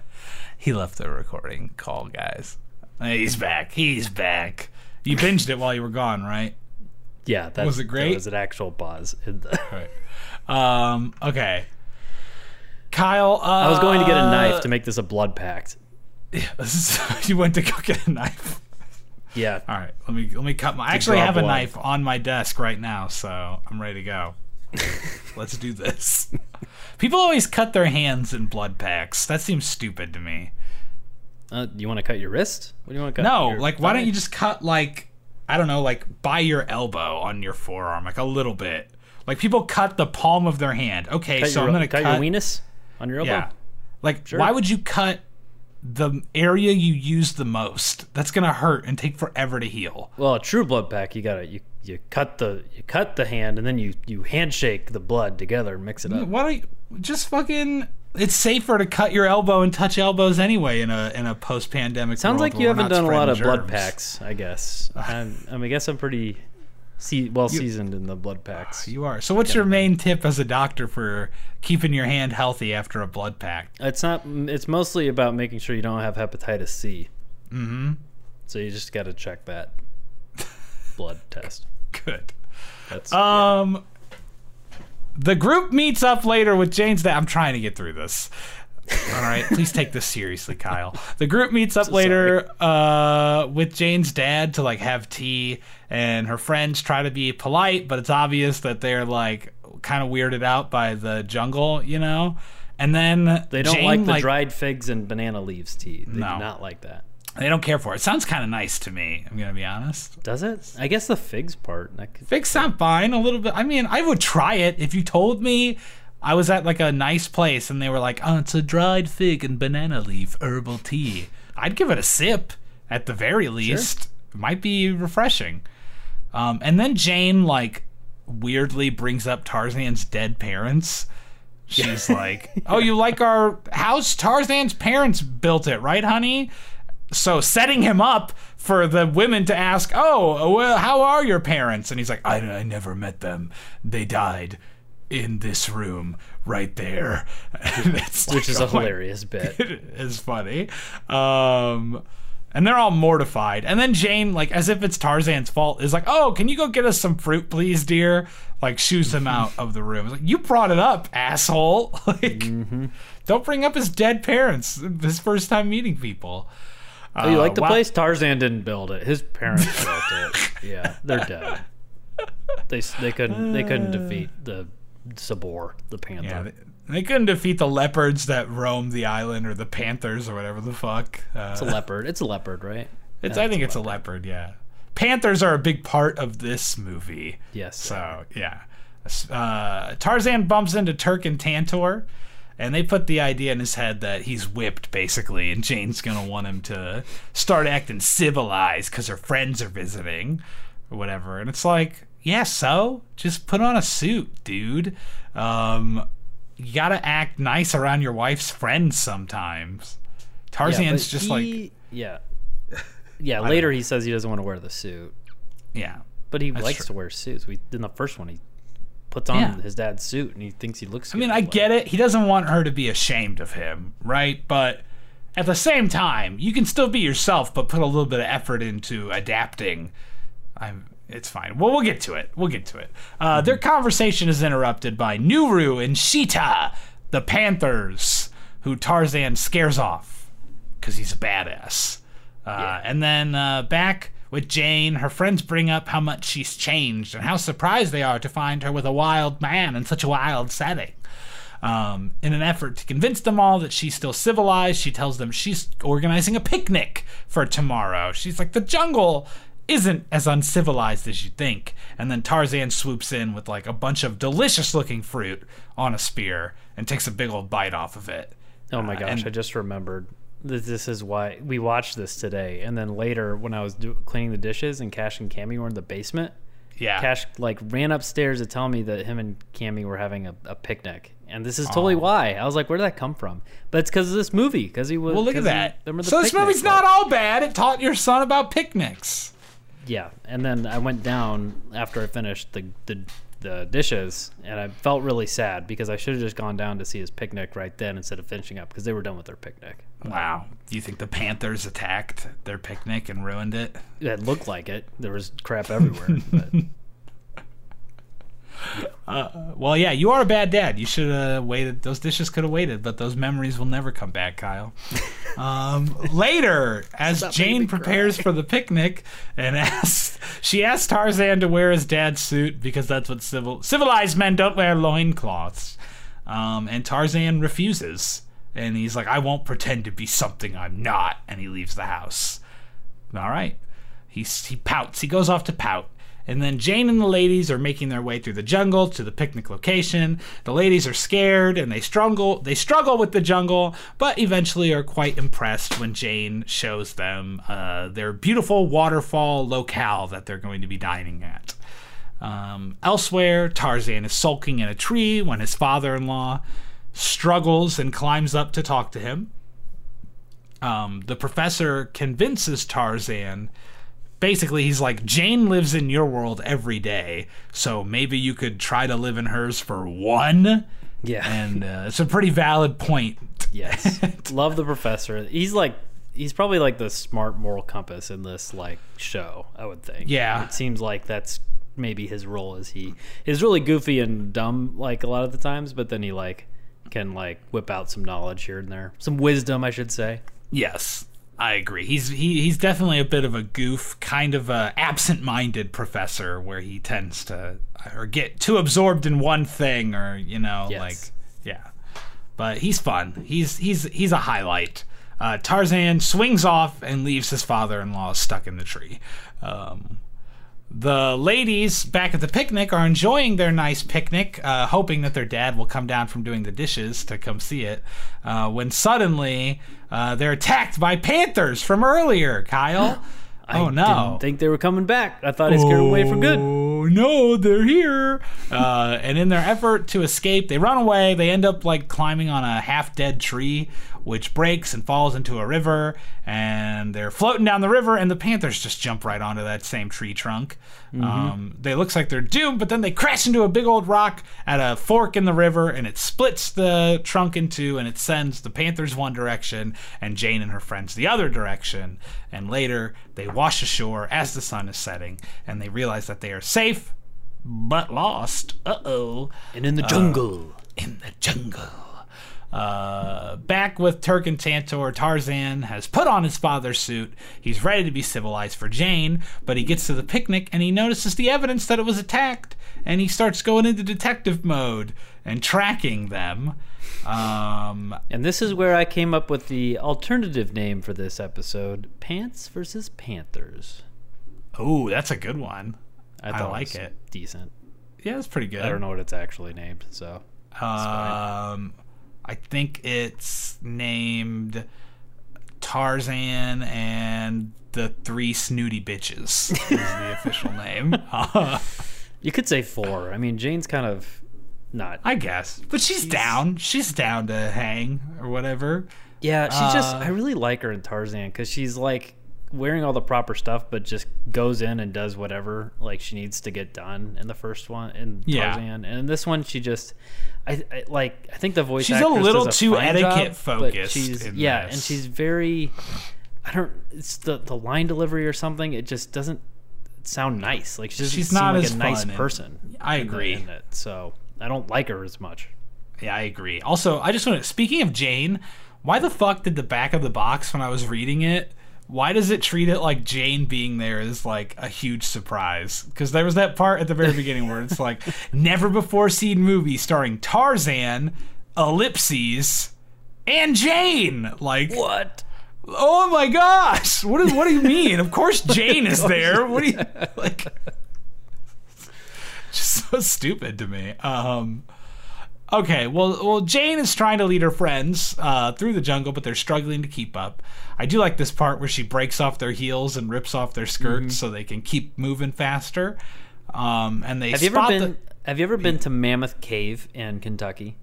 he left the recording call, guys. He's back. He's back. You binged it while you were gone, right? yeah, that Was it great? That was an actual pause. in the- Right. Um. Okay. Kyle. Uh, I was going to get a knife to make this a blood pact. you went to go get a knife. Yeah. All right, let me let me cut my. I actually draw have a knife on my desk right now, so I'm ready to go. Let's do this. People always cut their hands in blood packs. That seems stupid to me. Uh, you want to cut your wrist? What do you want to cut? No, Your like why don't you just cut like I don't know, like by your elbow on your forearm, like a little bit. Like people cut the palm of their hand. Okay, cut so your, I'm gonna cut, cut. your weenus on your elbow? yeah, like Sure. why would you cut the area you use the most? That's gonna hurt and take forever to heal. Well, a true blood pack, you gotta you, you cut the you cut the hand and then you you handshake the blood together and mix it up. Why don't you just fucking? It's safer to cut your elbow and touch elbows anyway in a in a post pandemic. World. Sounds like you haven't done a lot of blood packs. I guess. I'm, I mean, I guess I'm pretty see, well seasoned in the blood packs. You are. So, what's your main tip as a doctor for keeping your hand healthy after a blood pack? It's not. It's mostly about making sure you don't have hepatitis C. Mm-hmm. So you just got to check that blood test. Good. That's Um, the group meets up later with Jane's dad. I'm trying to get through this. All right, please take this seriously, Kyle. The group meets up later uh, with Jane's dad to like have tea, and her friends try to be polite, but it's obvious that they're like kind of weirded out by the jungle, you know. And then They don't Jane, like the dried figs and banana leaves tea. They No. do not like that. They don't care for it. Sounds kind of nice to me. I'm gonna be honest. Does it? I guess the figs part. Could, Figs sound fine a little bit. I mean, I would try it if you told me I was at like a nice place and they were like, "Oh, it's a dried fig and banana leaf herbal tea." I'd give it a sip at the very least. It might be refreshing. Um, and then Jane like weirdly brings up Tarzan's dead parents. She's like, "Oh, you like our house? Tarzan's parents built it, right, honey?" So setting him up for the women to ask, "Oh, well, how are your parents?" And he's like, "I, I never met them. They died in this room right there." It's which like, is a oh my- hilarious bit. It is funny. Um, and they're all mortified. And then Jane, like as if it's Tarzan's fault, is like, "Oh, can you go get us some fruit, please, dear?" Like shoos him out of the room. It's like, you brought it up, asshole. like, don't bring up his dead parents. His first time meeting people. Oh, you like the wow. place? Tarzan didn't build it. His parents built it. Yeah, they're dead. They they couldn't they couldn't defeat the Sabor, the panther. Yeah, they, they couldn't defeat the leopards that roam the island or the panthers or whatever the fuck. Uh, it's a leopard. It's a leopard, right? it's, yeah, I it's think a it's a leopard. Yeah, Panthers are a big part of this movie. Yes. So yeah, uh, Tarzan bumps into Terk and Tantor, and they put the idea in his head that he's whipped basically, and Jane's gonna want him to start acting civilized because her friends are visiting, or whatever. And it's like, yeah, so just put on a suit, dude. Um, you gotta act nice around your wife's friends sometimes. Tarzan's but just like, yeah, yeah. Later he says he doesn't want to wear the suit, yeah. but he likes true. to wear suits. We in the first one he puts on Yeah. his dad's suit and he thinks he looks. I mean, I get it. He doesn't want her to be ashamed of him, right? But at the same time, you can still be yourself, but put a little bit of effort into adapting. I'm. It's fine. Well, we'll get to it. We'll get to it. Uh, Their conversation is interrupted by Nuru and Sheeta, the Panthers, who Tarzan scares off because he's a badass. Uh, And then uh, back with Jane, her friends bring up how much she's changed and how surprised they are to find her with a wild man in such a wild setting. Um, in an effort to convince them all that she's still civilized, she tells them she's organizing a picnic for tomorrow. She's like, the jungle isn't as uncivilized as you think. And then Tarzan swoops in with like a bunch of delicious looking fruit on a spear and takes a big old bite off of it. Oh my Uh, gosh! and- I just remembered this is why we watched this today. And then later, when I was do- cleaning the dishes and Cash and Cammy were in the basement, Yeah. Cash like ran upstairs to tell me that him and Cammy were having a, a picnic. And this is totally why. I was like, where did that come from? But it's because of this movie. Because he was. Well, look at that. the So this movie's part. not all bad. It taught your son about picnics. Yeah, and then I went down after I finished the the, the dishes, and I felt really sad because I should have just gone down to see his picnic right then instead of finishing up because they were done with their picnic. Wow. Do you think the Panthers attacked their picnic and ruined it? It looked like it. There was crap everywhere. but Well, yeah, you are a bad dad. You should have waited. Those dishes could have waited, but those memories will never come back, Kyle. Um, later, as Jane prepares for the picnic and asks, she asks Tarzan to wear his dad's suit because that's what civil civilized men don't wear loincloths. Um, and Tarzan refuses. And he's like, I won't pretend to be something I'm not. And he leaves the house. All right. He, he pouts. He goes off to pout. And then Jane and the ladies are making their way through the jungle to the picnic location. The ladies are scared and they struggle. They struggle with the jungle, but eventually are quite impressed when Jane shows them uh, their beautiful waterfall locale that they're going to be dining at. Um, elsewhere, Tarzan is sulking in a tree when his father-in-law struggles and climbs up to talk to him um, the professor convinces Tarzan. Basically, he's like, Jane lives in your world every day, so maybe you could try to live in hers for one. yeah, And uh, it's a pretty valid point. yes, love the professor. He's like. He's probably like the smart moral compass in this like show. I would think. Yeah. it seems like that's maybe his role. Is he is really goofy and dumb like a lot of the times, but then he like can like whip out some knowledge here and there, some wisdom, I should say. Yes, I agree. He's he, he's definitely a bit of a goof, kind of a absent-minded professor, where he tends to or get too absorbed in one thing, or you know, Yes. like yeah. But he's fun. He's he's he's a highlight. Uh, Tarzan swings off and leaves his father-in-law stuck in the tree. Um, the ladies back at the picnic are enjoying their nice picnic, uh, hoping that their dad will come down from doing the dishes to come see it. Uh, when suddenly uh, they're attacked by panthers from earlier, Kyle. oh I no! Didn't think they were coming back. I thought I scared them away for good. Oh no, they're here! uh, and in their effort to escape, they run away. They end up like climbing on a half-dead tree, which breaks and falls into a river. And they're floating down the river, and the panthers just jump right onto that same tree trunk. Um, they looks like they're doomed, but then they crash into a big old rock at a fork in the river, and it splits the trunk in two, and it sends the panthers one direction and Jane and her friends the other direction. And later, they wash ashore as the sun is setting, and they realize that they are safe but lost. Uh oh. And in the jungle. In the jungle. Uh, back with Terk and Tantor, Tarzan has put on his father's suit. He's ready to be civilized for Jane, but he gets to the picnic and he notices the evidence that it was attacked, and he starts going into detective mode and tracking them. Um, And this is where I came up with the alternative name for this episode Pants versus Panthers. Oh, that's a good one. I, I like it. Decent. Yeah, it's pretty good. I don't know what it's actually named, so Um, I think it's named Tarzan and the Three Snooty Bitches is the official name. You could say four. I mean, Jane's kind of not. I guess, but she's down. She's down to hang or whatever. Yeah, she just. Uh, I really like her in Tarzan because she's like wearing all the proper stuff, but just goes in and does whatever like she needs to get done in the first one in Yeah. Tarzan, and in this one she just. I, I like. I think the voice. She's a little does too etiquette job, focused She's in yeah, this. and she's very. I don't. It's the the line delivery or something. It just doesn't sound nice. Like she She's not like as a nice and- person. I in agree. in it, so I don't like her as much. Yeah, I agree. Also, I just want to. Speaking of Jane, why the fuck did the back of the box when I was reading it? Why does it treat it like Jane being there is like a huge surprise? Because there was that part at the very beginning where it's like never before seen movie starring Tarzan, ellipses, and Jane. Like What? Oh my gosh! What is? What do you mean? Of course, Jane is there. What do you like? Just so stupid to me. Um. Okay, well, well, Jane is trying to lead her friends uh, through the jungle, but they're struggling to keep up. I do like this part where she breaks off their heels and rips off their skirts Mm-hmm. so they can keep moving faster. Um, and they Have you ever been? the. Have you ever been to Mammoth Cave in Kentucky?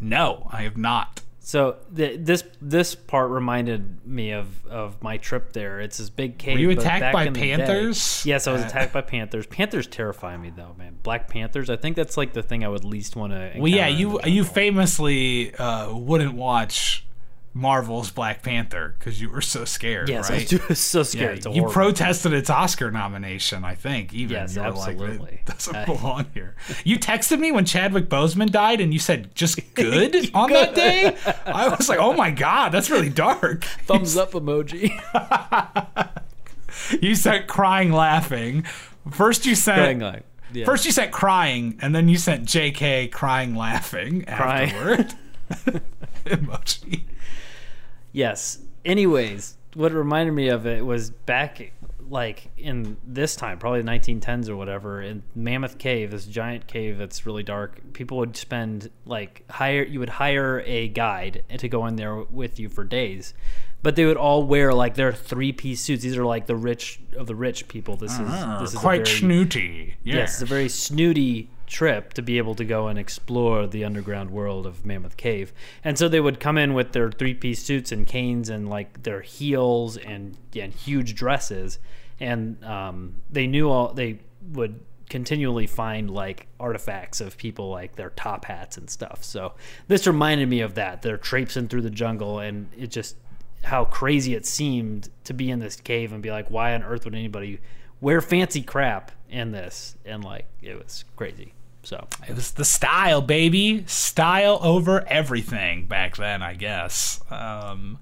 No, I have not. So th- this this part reminded me of, of my trip there. It's this big cave. Were you attacked by in the day- panthers? yes, I was Uh, attacked by panthers. Panthers terrify me though, man. Black panthers. I think that's like the thing I would least want to. Well, yeah, you you famously uh, wouldn't watch Marvel's Black Panther because you were so scared, Yes, right? I was so Yeah, scared. It's you protested its Oscar nomination. I think even Yes, you were like, absolutely. it doesn't I- belong here. You texted me when Chadwick Boseman died, and you said just good on that day. I was like, oh my god, that's really dark. thumbs up emoji. You sent crying, laughing. First, you sent Crying like- yeah. First, you sent crying, and then you sent JK crying, laughing Crying. afterward. Emoji. Yes. Anyways, what reminded me of it was back like in this time, probably the 1910s or whatever, in Mammoth Cave, this giant cave that's really dark. People would spend like hire you would hire a guide to go in there with you for days. But they would all wear like their three-piece suits. These are like the rich of the rich people. This is ah, this is Quite very- snooty. Yes. Yes, it's a very snooty trip to be able to go and explore the underground world of Mammoth Cave. And so they would come in with their three piece suits and canes and like their heels and, and huge dresses. And um, they knew all, they would continually find like artifacts of people like their top hats and stuff. So this reminded me of that. They're traipsing through the jungle and it just, how crazy it seemed to be in this cave and be like, why on earth would anybody wear fancy crap in this? And like, it was crazy. So It was the style, baby. Style over everything back then, I guess. Um,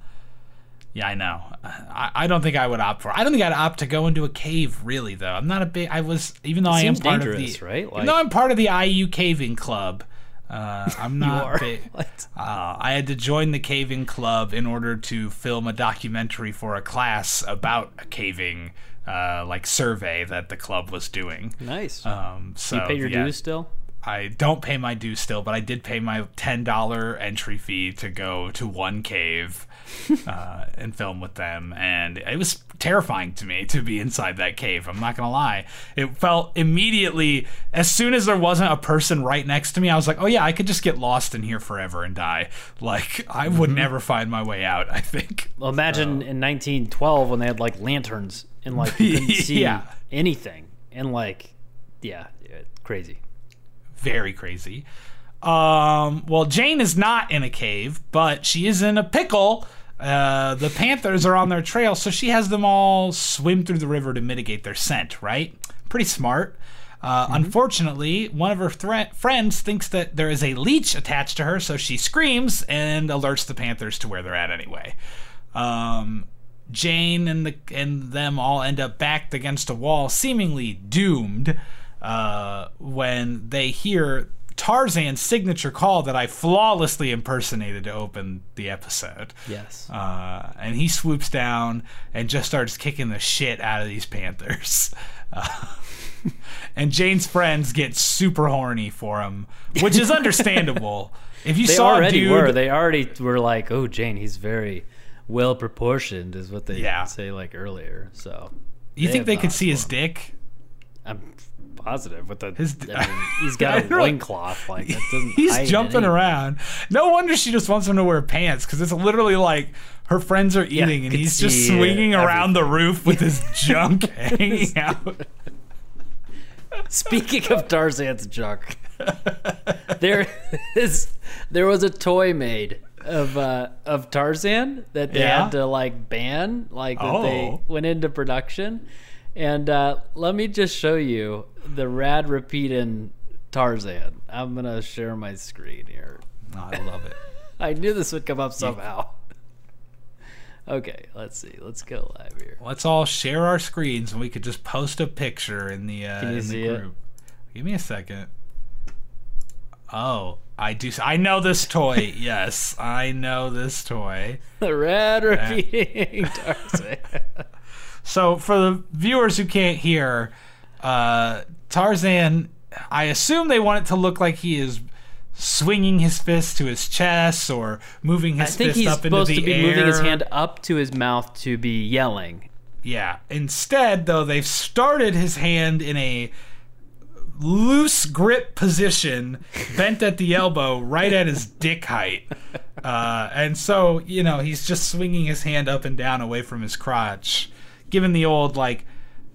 yeah, I know. I, I don't think I would opt for. I don't think I'd opt to go into a cave, really. Though I'm not a big. I was, even though I am part dangerous, of the, right? even though I'm part of the IU caving club. Uh, I'm not. big- What? Uh, I had to join the caving club in order to film a documentary for a class about a caving, uh, like survey that the club was doing. nice. Um, so you pay your yeah. dues still? I don't pay my dues still, but I did pay my ten dollar entry fee to go to one cave uh, and film with them, and it was terrifying to me to be inside that cave. I'm not gonna lie; it felt immediately as soon as there wasn't a person right next to me. I was like, "Oh yeah, I could just get lost in here forever and die. Like I would never find my way out." I think. Well, imagine in 1912 when they had like lanterns and like you couldn't see Yeah. anything. And like, yeah, crazy. Very crazy. Um, well, Jane is not in a cave, but she is in a pickle. Uh, the Panthers are on their trail, so she has them all swim through the river to mitigate their scent, right? Pretty smart. Uh, Unfortunately, one of her thre- friends thinks that there is a leech attached to her, so she screams and alerts the Panthers to where they're at anyway. Um, Jane and the and them all end up backed against a wall, seemingly doomed. Uh, when they hear Tarzan's signature call that I flawlessly impersonated to open the episode. Yes. Uh, and he swoops down and just starts kicking the shit out of these panthers. Uh, and Jane's friends get super horny for him, which is understandable. If you they saw already dude, were. They already were like, "Oh, Jane, he's very well proportioned," is what they Yeah. say like earlier. So you think they could see his him. dick? I'm positive with the. His- I mean, he's got a loincloth. Like that doesn't. He's jumping around. No wonder she just wants him to wear pants because it's literally like her friends are eating you and he's just swinging around the roof with his junk hanging out. Speaking of Tarzan's junk, there is there was a toy made of uh, of Tarzan that they Yeah? had to like ban, like that they Oh. went into production. And uh, let me just show you the rad repeating Tarzan. I'm gonna share my screen here. Oh, I love it. I knew this would come up somehow. Okay, let's see. Let's go live here. Let's all share our screens and we could just post a picture in the uh, Can you in see the it? group. Give me a second. Oh, I do. I know this toy. yes, I know this toy. The rad repeating Tarzan. So for the viewers who can't hear, uh, Tarzan, I assume they want it to look like he is swinging his fist to his chest or moving I his think fist he's up into supposed the to be air. moving his hand up to his mouth to be yelling. Yeah. Instead, though, they've started his hand in a loose grip position, bent at the elbow, right at his dick height. Uh, and so, you know, he's just swinging his hand up and down away from his crotch, giving the old, like,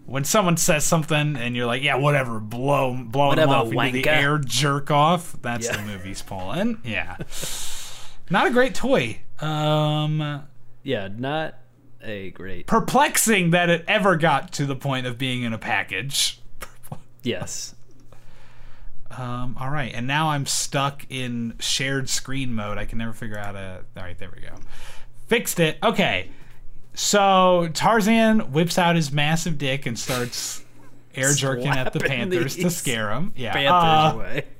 when someone says something and you're like, yeah, whatever, blow, him Whatever, off into the air, jerk off. That's Yeah. the movie's pulling. Yeah. Not a great toy. Um, Yeah, not a great. perplexing that it ever got to the point of being in a package. Yes. Um, all right, and now I'm stuck in shared screen mode. I can never figure out a. All right, there we go. Fixed it. Okay, so Tarzan whips out his massive dick and starts air jerking at the Panthers to scare them. Yeah. Panthers Uh, away.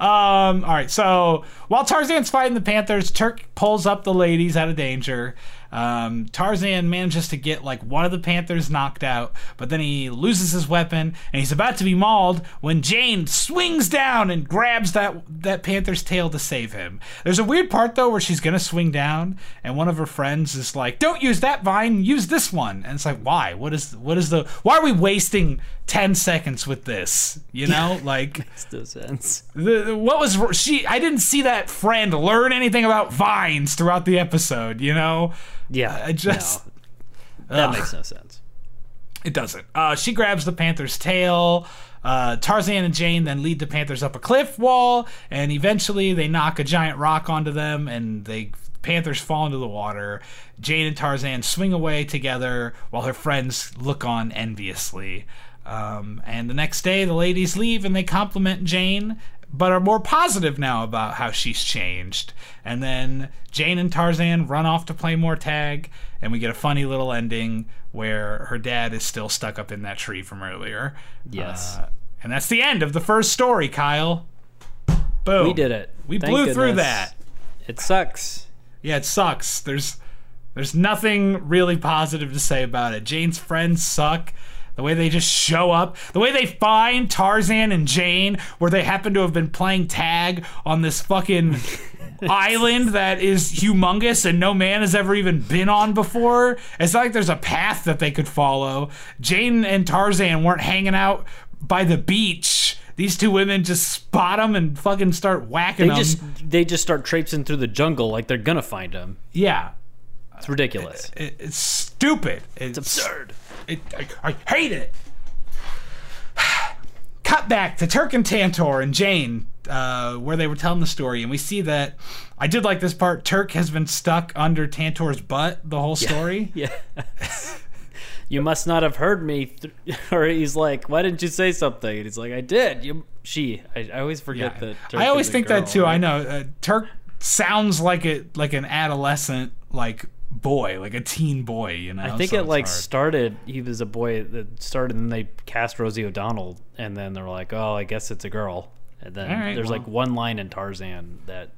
Um, all right, so while Tarzan's fighting the Panthers, Terk pulls up the ladies out of danger. Um, Tarzan manages to get like one of the Panthers knocked out, but then he loses his weapon and he's about to be mauled when Jane swings down and grabs that that Panther's tail to save him. There's a weird part though where she's gonna swing down and one of her friends is like, "Don't use that vine, use this one." And it's like, why? What is what is the? Why are we wasting ten seconds with this? You know, like Makes no sense. the, what was she i didn't see that friend learn anything about vines throughout the episode you know Yeah. I just- no, that Ugh. makes no sense. it doesn't uh, she grabs the panther's tail uh, tarzan and jane then lead the panthers up a cliff wall and eventually they knock a giant rock onto them and they panthers fall into the water jane and tarzan swing away together while her friends look on enviously um, and the next day the ladies leave and they compliment jane but are more positive now about how she's changed. And then Jane and Tarzan run off to play more tag, and we get a funny little ending where her dad is still stuck up in that tree from earlier. Yes. Uh, and that's the end of the first story, Kyle. Boom. we did it. We Thank blew through that. It sucks. Yeah, it sucks. There's there's nothing really positive to say about it. Jane's friends suck. The way they just show up, the way they find Tarzan and Jane, where they happen to have been playing tag on this fucking island that is humongous and no man has ever even been on before. It's not like there's a path that they could follow. Jane and Tarzan weren't hanging out by the beach. These two women just spot them and fucking start whacking They them. just they just start traipsing through the jungle like they're gonna find them. yeah, It's ridiculous. it, it's stupid. It's, absurd. It, I, I hate it. Cut back to Terk and Tantor and Jane, uh, where they were telling the story, and we see that I did like this part. Terk has been stuck under Tantor's butt the whole story. Yeah. you must not have heard me. Th- or he's like, "Why didn't you say something?" And he's like, "I did." You, she. I, I always forget that. Terk I always think that girl, too. I know uh, Terk sounds like a like an adolescent like boy, like a teen boy. You know, I think so it like hard. started. He was a boy that started, and they cast Rosie O'Donnell, and then they're like, "Oh, I guess it's a girl." And then right, there's well. like one line in Tarzan that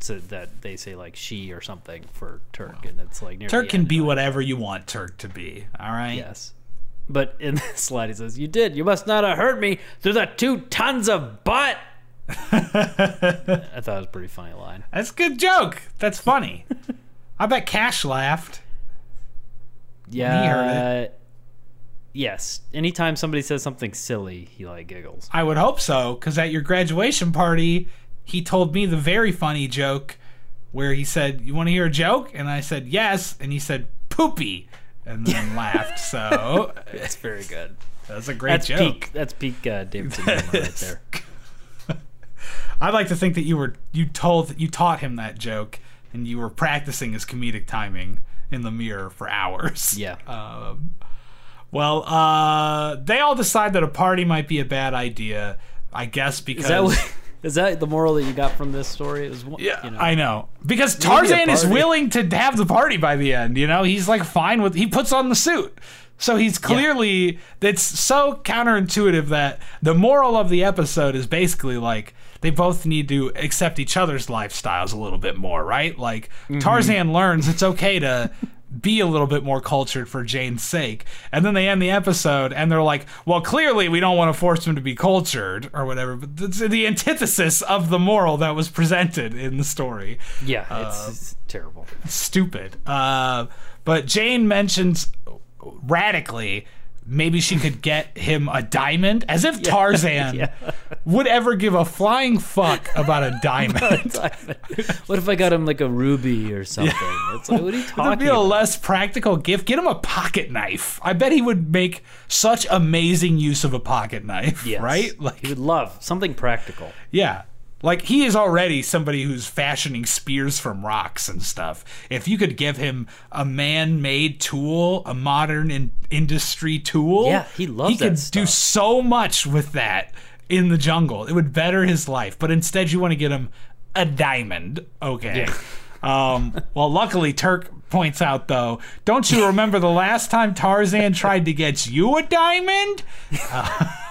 so that they say like she or something for Terk, and it's like Terk can be whatever you want Terk to be. All right. Yes. But in this slide, he says, "You did. You must not have hurt me through the two tons of butt." I thought it was a pretty funny line. That's a good joke. That's funny. I bet Cash laughed. Yeah. heard uh, Yes. Anytime somebody says something silly, he like giggles. I would hope so, because at your graduation party, he told me the very funny joke where he said, You want to hear a joke? And I said, Yes. And he said, Poopy. And then laughed. So That's very good. that's a great That's joke. peak. That's peak uh, Davidson right there. I'd like to think that you were you told you taught him that joke and you were practicing his comedic timing in the mirror for hours. Yeah. Um, well, uh, they all decide that a party might be a bad idea. I guess because Is that what, is that the moral that you got from this story? It was one- Yeah, you know, I know. Because Tarzan is willing to have the party by the end, you know? He's like fine with he puts on the suit. So he's clearly it's so counterintuitive that the moral of the episode is basically like they both need to accept each other's lifestyles a little bit more, right? Like Mm-hmm. Tarzan learns it's okay to be a little bit more cultured for Jane's sake. And then they end the episode and they're like, well, clearly we don't want to force him to be cultured or whatever. But it's the antithesis of the moral that was presented in the story. yeah, it's, it's terrible. Stupid. Uh, but Jane mentions radically maybe she could get him a diamond as if Tarzan yeah. would ever give a flying fuck about a diamond. what if I got him like a ruby or something? It's like, what are you talking It'd be a about? less practical gift. Get him a pocket knife. I bet he would make such amazing use of a pocket knife, Yes. right? Like, he would love something practical. yeah. Like he is already somebody who's fashioning spears from rocks and stuff. If you could give him a man-made tool, a modern in- industry tool, Yeah, he loves He could do so much with that in the jungle. It would better his life. But instead, you want to get him a diamond. Okay. Um, well, luckily, Terk points out though. Don't you remember the last time Tarzan tried to get you a diamond?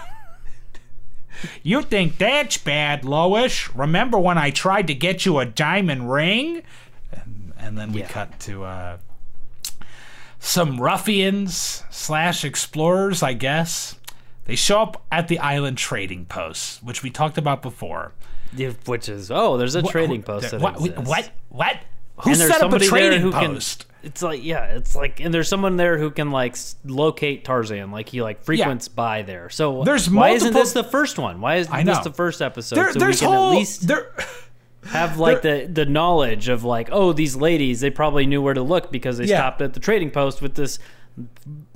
You think that's bad, Lois? Remember when I tried to get you a diamond ring? And, and then we Yeah. cut to uh, some ruffians slash explorers, I guess. They show up at the island trading post, which we talked about before. Which is oh, there's a trading post that what? exists. What? What? Who And there's set up a trading who post? can. It's like yeah, it's like and there's someone there who can like locate Tarzan, like he like frequents by there. So There's why isn't this the first one? Why isn't this the first episode? There, so there's we can whole at least there. have like the the knowledge of like oh these ladies they probably knew where to look because they Yeah. stopped at the trading post with this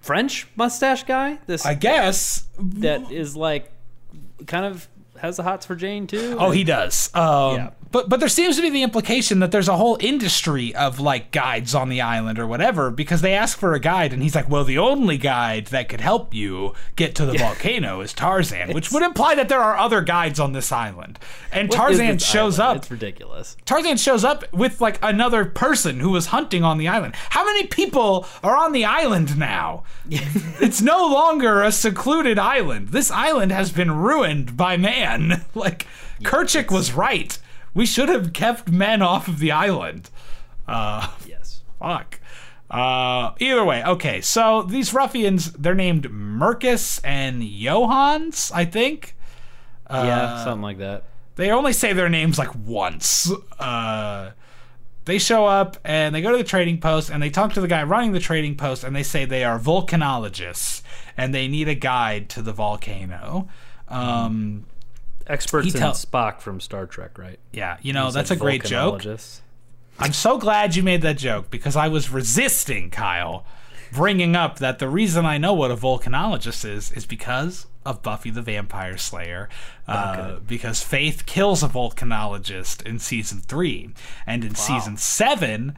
French mustache guy. This I guess. that is like kind of has the hots for Jane too. Oh, he does. Um, Yeah. But but there seems to be the implication that there's a whole industry of like guides on the island or whatever because they ask for a guide and he's like, well, the only guide that could help you get to the volcano is Tarzan, which would imply that there are other guides on this island. And Tarzan shows island? up. It's ridiculous. Tarzan shows up with like another person who was hunting on the island. How many people are on the island now? it's no longer a secluded island. This island has been ruined by man. like Kerchak was right. We should have kept men off of the island. Uh, Yes. fuck. Uh, either way, okay. So these ruffians, they're named Mercus and Johans, I think. yeah, something like that. They only say their names like once. Uh, they show up and they go to the trading post and they talk to the guy running the trading post and they say they are volcanologists and they need a guide to the volcano. Um, Experts He in Spock from Star Trek, right? yeah, you know, He that's a said great joke. I'm so glad you made that joke because I was resisting Kyle bringing up that the reason I know what a volcanologist is is because of Buffy the Vampire Slayer. Uh, Because Faith kills a volcanologist in season three, and in season seven,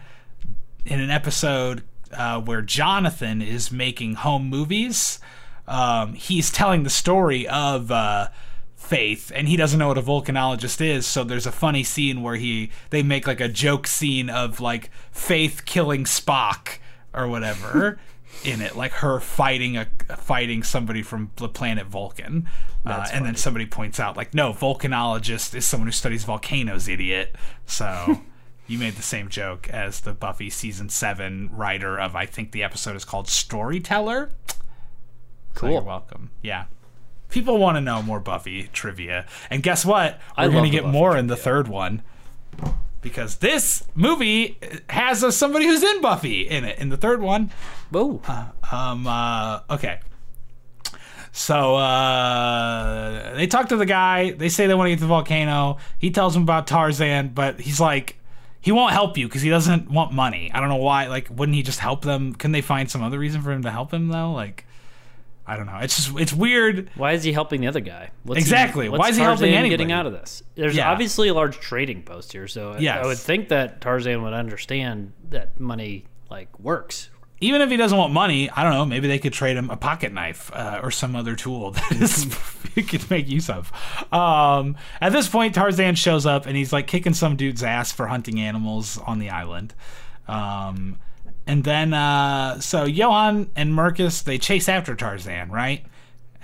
in an episode uh, where Jonathan is making home movies, um, he's telling the story of. Uh, Faith, and he doesn't know what a volcanologist is. So there's a funny scene where he they make like a joke scene of like Faith killing Spock or whatever. in it, like her fighting a fighting somebody from the planet Vulcan, uh, and then somebody points out like, no, volcanologist is someone who studies volcanoes, idiot. So. You made the same joke as the Buffy season seven writer of I think the episode is called Storyteller. So Cool. you're welcome. Yeah. People want to know more Buffy trivia. And guess what? We're going to get more in the third one. Because this movie has a, somebody who's in Buffy in it in the third one. Whoa. Um uh okay. So uh they talk to the guy, they say they want to get to the volcano. He tells them about Tarzan, but he's like he won't help you because he doesn't want money. I don't know why. Like, wouldn't he just help them? Couldn't they find some other reason for him to help him though? Like, I don't know. It's just it's weird. Why is he helping the other guy? What's Exactly. what's Why is he helping anybody? Getting out of this. There's Yeah. obviously a large trading post here, so I- Yes. I would think that Tarzan would understand that money like works. Even if he doesn't want money, I don't know. Maybe they could trade him a pocket knife uh, or some other tool that is he could make use of. Um, at this point, Tarzan shows up and he's like kicking some dude's ass for hunting animals on the island. Um, and then uh, so Johan and Marcus they chase after Tarzan, right?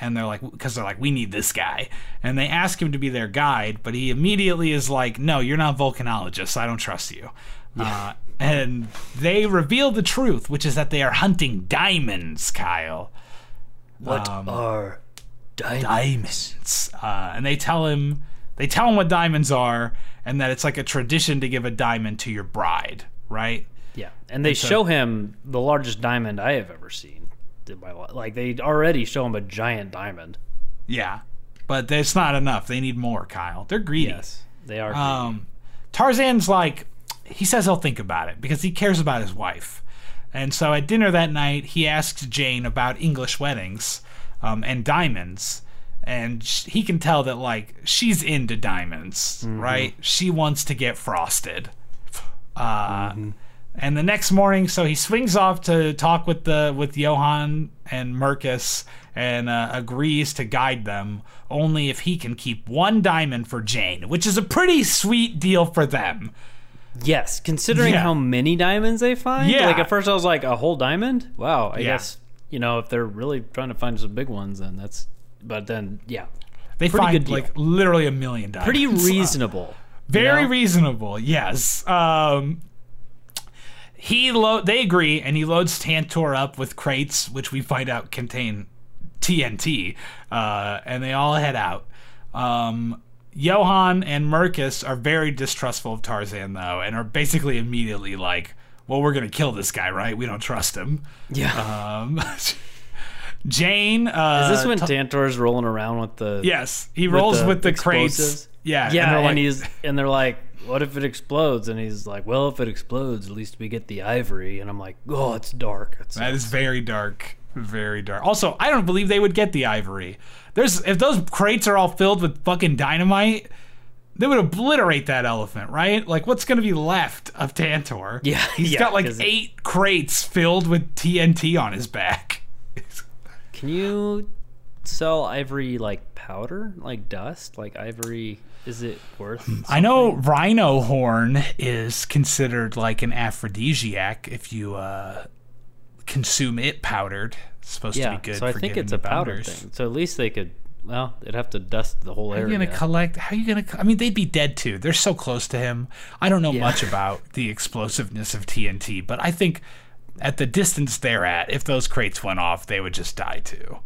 And they're like, because they're like, we need this guy. And they ask him to be their guide, but he immediately is like, no, you're not volcanologist. I don't trust you. Uh, and they reveal the truth, which is that they are hunting diamonds, Kyle. What Um, are diamonds? Diamonds. Uh, and they tell him, they tell him what diamonds are, and that it's like a tradition to give a diamond to your bride, right? Yeah, and they show him the largest diamond I have ever seen. in my li- Like they already show him a giant diamond. Yeah. But it's not enough. They need more, Kyle. They're greedy. they are. Um, Tarzan's like, he says he'll think about it because he cares about his wife. And so at dinner that night, he asks Jane about English weddings um, and diamonds. And sh- he can tell that, like, she's into diamonds, right? She wants to get frosted. Uh, And the next morning, so he swings off to talk with the with Johan and Mercus, and uh, agrees to guide them only if he can keep one diamond for Jane, which is a pretty sweet deal for them. yes, considering Yeah. how many diamonds they find. Yeah. Like at first I was like, a whole diamond? Wow. I Yeah. guess you know if they're really trying to find some big ones, then that's. But then yeah, They Pretty find good like literally a million diamonds. pretty Uh, reasonable. very know? reasonable. Yes. Um, he lo- they agree, and he loads Tantor up with crates, which we find out contain TNT, uh, and they all head out. Um, Johan and Mercus are very distrustful of Tarzan, though, and are basically immediately like, "Well, we're gonna kill this guy, right? We don't trust him." Yeah. Um, Jane, uh, Is this when t- Tantor's rolling around with the? yes, he rolls with the, crates. Yeah, Yeah, and they're and, he's and they're like, "What if it explodes?" And he's like, "Well, if it explodes, at least we get the ivory." And I'm like, "Oh, it's dark." It's, That is very dark. Very dark. Also, I don't believe they would get the ivory. There's if those crates are all filled with fucking dynamite, they would obliterate that elephant, right? Like what's gonna be left of Tantor? Yeah, He's yeah, got like 'cause it- eight crates filled with TNT on his back. Can you sell ivory like powder, like dust, like ivory? Is it worth? I know rhino horn is considered like an aphrodisiac if you uh, consume it powdered. It's supposed yeah, to be good so I think it's a powder boners. thing. So at least they could. Well, they'd have to dust the whole How are area. you gonna collect? How are you gonna? I mean, they'd be dead too. They're so close to him. I don't know Yeah. much about the explosiveness of TNT, but I think at the distance they're at, if those crates went off, they would just die too.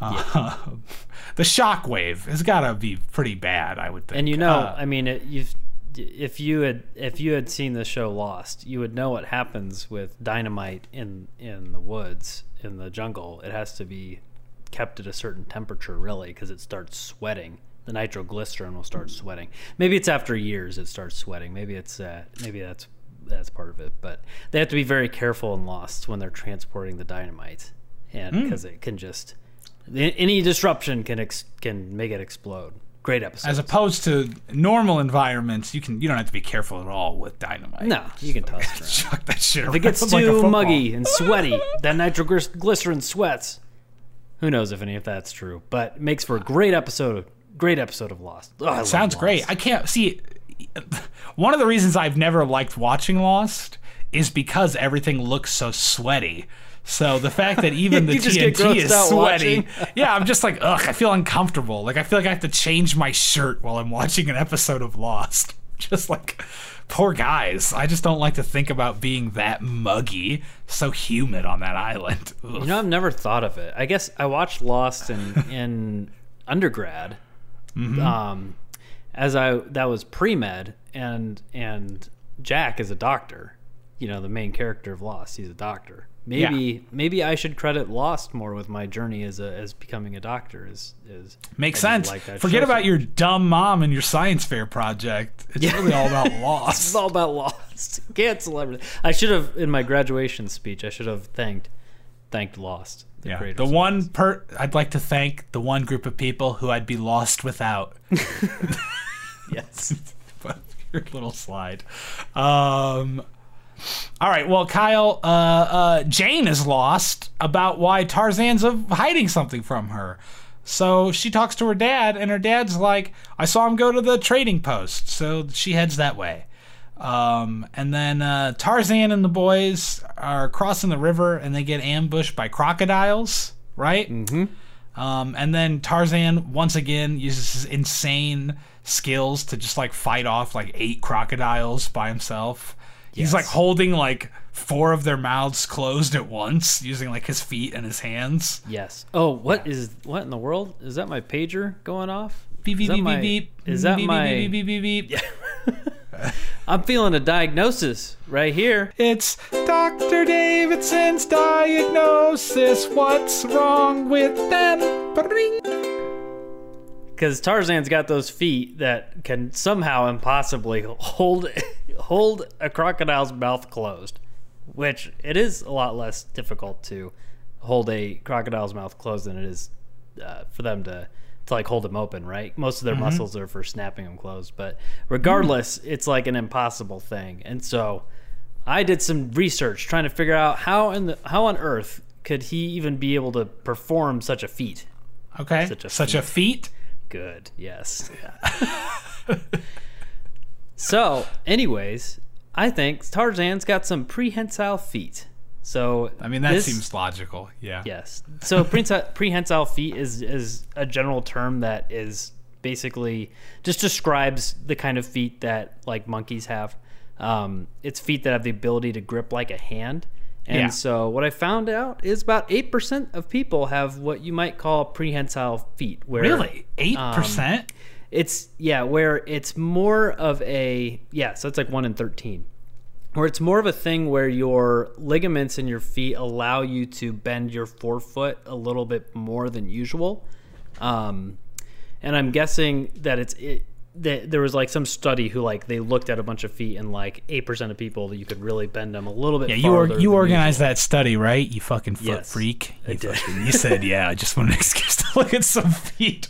The shock wave has got to be pretty bad, I would think. And you know, Uh, I mean, it, you've if you had if you had seen the show Lost, you would know what happens with dynamite in in the woods in the jungle. It has to be kept at a certain temperature, really, because it starts sweating. The nitroglycerin will start sweating. Maybe it's after years it starts sweating. Maybe it's uh, maybe that's that's part of it. But they have to be very careful in Lost when they're transporting the dynamite, and Hmm. because it can just any disruption can ex- can make it explode. Great episode. as opposed to normal environments, you can you don't have to be careful at all with dynamite. No, you can toss it around. chuck that shit. If it gets around like too muggy and sweaty, that nitroglycerin sweats. Who knows if any of that's true? But makes for a great episode. Great episode of Lost. Oh, Sounds Lost. great. I can't see. One of the reasons I've never liked watching Lost is because everything looks so sweaty. So the fact that even the You just get TNT is out sweaty, yeah, I'm just like, ugh, I feel uncomfortable. Like I feel like I have to change my shirt while I'm watching an episode of Lost. Just like poor guys. I just don't like to think about being that muggy, so humid on that island. Ugh. You know, I've never thought of it. I guess I watched Lost in in undergrad. Mm-hmm. Um, as I that was pre med, and and Jack is a doctor. You know, the main character of Lost. He's a doctor. Maybe maybe I should credit Lost more with my journey as a as becoming a doctor. Is is Makes sense. like Forget about so- your dumb mom and your science fair project. It's really all about Lost. It's all about Lost. Cancel everything. I should have in my graduation speech. I should have thanked thanked Lost. The Yeah, the one per I'd like to thank the one group of people who I'd be lost without. Yes. but your little slide. Um, all right. Well, Kyle, uh, uh, Jane is lost about why Tarzan's hiding something from her. So she talks to her dad, and her dad's like, "I saw him go to the trading post." So she heads that way. Um, and then uh, Tarzan and the boys are crossing the river, and they get ambushed by crocodiles. Right. Mm-hmm. Um, and then Tarzan once again uses his insane skills to just like fight off like eight crocodiles by himself. He's like holding like four of their mouths closed at once, using like his feet and his hands. Yes. Oh, what is what in the world? Is that my pager going off? Beep beep beep beep beep. Is that beep, my? beep beep beep beep beep? I'm feeling a diagnosis right here. It's Dr. Davidson's diagnosis. What's wrong with them? Ba-ding. Because Tarzan's got those feet that can somehow impossibly hold hold a crocodile's mouth closed, which it is a lot less difficult to hold a crocodile's mouth closed than it is uh, for them to to like hold them open. Right? Most of their muscles are for snapping them closed, but regardless, it's like an impossible thing. And so, I did some research trying to figure out how in the how on earth could he even be able to perform such a feat. Okay. Such a Such a feat. Good. Yes. so, anyways, I think Tarzan's got some prehensile feet. So I mean, that this- seems logical. Yeah. yes. So prehensile feet is is a general term that is basically just describes the kind of feet that like monkeys have. Um, it's feet that have the ability to grip like a hand. And Yeah. so what I found out is about eight percent of people have what you might call prehensile feet. Where Really? Eight um, percent? it's yeah, where it's more of a yeah, so it's like one in thirteen. Where it's more of a thing where your ligaments in your feet allow you to bend your forefoot a little bit more than usual. Um, and I'm guessing that it's it that there was like some study who like they looked at a bunch of feet and like eight percent of people that you could really bend them a little bit. Yeah, you or, you organized that study, right? You fucking foot Yes, freak. You, did. fucking- you said, yeah, I just want an excuse to look at some feet.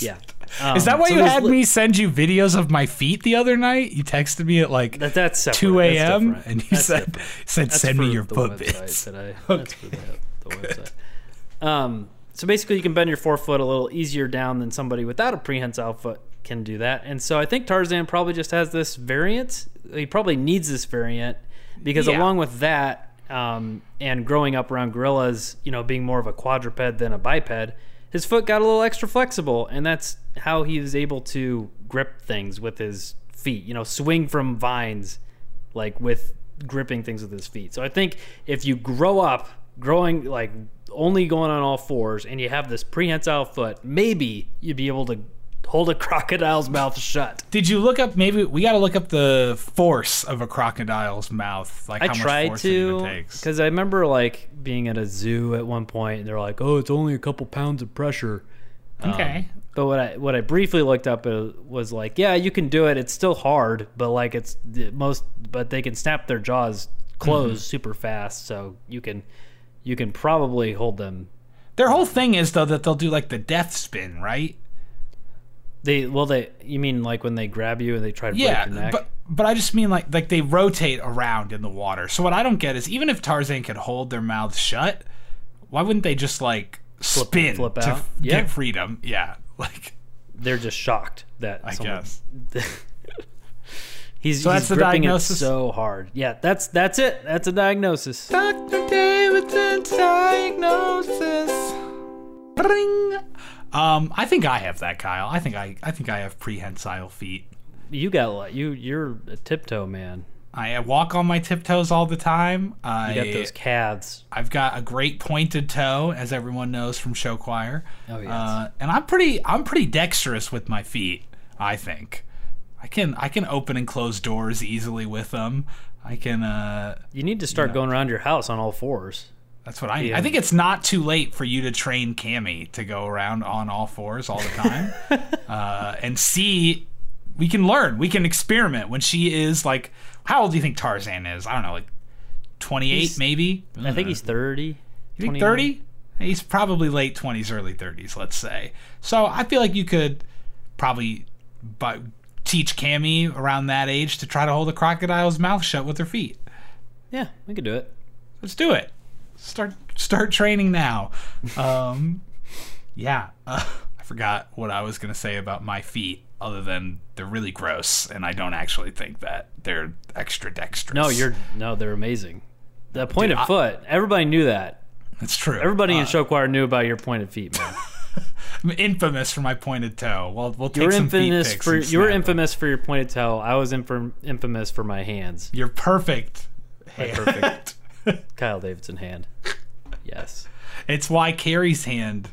usual. Yeah. Is that Um, why so you had li- me send you videos of my feet the other night? You texted me at like That, that's separate. 2 a.m. and you That's said different. said That's send me your foot bits. That I, That's for the, the website. Um, so basically, you can bend your forefoot a little easier down than somebody without a prehensile foot can do that. And so I think Tarzan probably just has this variant. He probably needs this variant because Yeah. along with that, um, and growing up around gorillas, you know, being more of a quadruped than a biped, his foot got a little extra flexible, and that's how he was able to grip things with his feet. You know, swing from vines like with gripping things with his feet. So I think if you grow up growing like only going on all fours and you have this prehensile foot, maybe you'd be able to hold a crocodile's mouth shut. Did you look up? Maybe we got to look up the force of a crocodile's mouth. Like I how much tried force it to takes. because I remember like being at a zoo at one point and they're like, "Oh, it's only a couple pounds of pressure." Okay. But what I what I briefly looked up uh, was like, yeah, you can do it. It's still hard, but like it's the most, but they can snap their jaws closed Mm-hmm. super fast, so you can you can probably hold them. Their whole thing is though that they'll do like the death spin, right? They well, they you mean like when they grab you and they try to Yeah, break your neck? but but I just mean like like they rotate around in the water. So what I don't get is even if Tarzan could hold their mouths shut, why wouldn't they just like spin flip to out? f- Yeah. get freedom? Yeah, like They're just shocked that I someone- guess. He's, So he's that's the gripping diagnosis? it so hard. Yeah, that's that's it. That's a diagnosis. Dr. Davidson's diagnosis. Bring. Um, I think I have that, Kyle. I think I, I think I have prehensile feet. You got a lot. You you're a tiptoe man. I walk on my tiptoes all the time. I, You got those calves. I've got a great pointed toe, as everyone knows from show choir. Oh, yes. Uh, and I'm pretty, I'm pretty dexterous with my feet. I think. I can, I can open and close doors easily with them. I can. Uh, You need to start going around your house on all fours. That's what I. Yeah. I think it's not too late for you to train Cammy to go around on all fours all the time, uh, and see. We can learn. We can experiment when she is like. How old do you think Tarzan is? I don't know, like twenty-eight, He's- maybe. I think he's thirty. You think thirty? He's probably late twenties, early thirties. Let's say. So I feel like you could probably, but teach Cammy around that age to try to hold a crocodile's mouth shut with her feet. Yeah, we could do it. Let's do it. Start start training now. Um, yeah, uh, I forgot what I was gonna say about my feet. Other than they're really gross, and I don't actually think that they're extra dexterous. No, you're no, they're amazing. The pointed I- foot. Everybody knew that. That's true. Everybody Uh, in show choir knew about your pointed feet, man. I'm infamous for my pointed toe. Well, we'll take You were some feet infamous pics for and you were snap 'em. infamous for your pointed toe. I was infam- infamous for my hands. You're perfect. Perfect Kyle Davidson hand. Yes. It's why Carrie's hand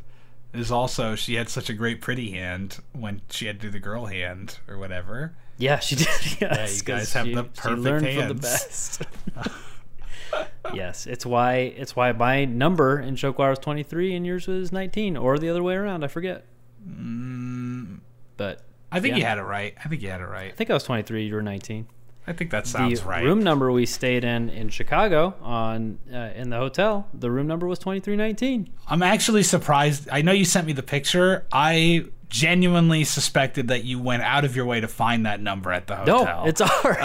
is also she had such a great pretty hand when she had to do the girl hand or whatever. Yeah, she did. Yes, you guys have she- the she perfect from the best. yes, it's why it's why my number in show choir was 23 and yours was 19, or the other way around. I forget. Mm. But I think Yeah. you had it right. I think you had it right. I think I was 23. You were 19. I think that sounds right. the right. room number we stayed in in Chicago on uh, in the hotel, the room number was 2319. I'm actually surprised. I know you sent me the picture. I genuinely suspected that you went out of your way to find that number at the hotel. No, it's ours.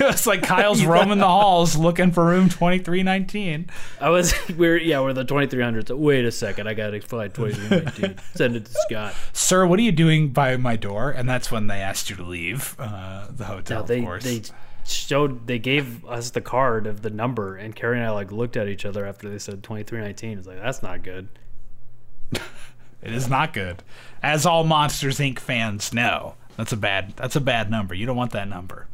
it's like Kyle's roaming the halls looking for room 2319. I was we're yeah we're the 2300s. Wait a second, I gotta find 2319. Send it to Scott. Sir, what are you doing by my door? And that's when they asked you to leave uh, the hotel, they of course. they showed they gave us the card of the number, and Carrie and I like looked at each other after they said 2319. It's like that's not good. It is not good. As all Monsters Inc. fans know, that's a bad that's a bad number. You don't want that number.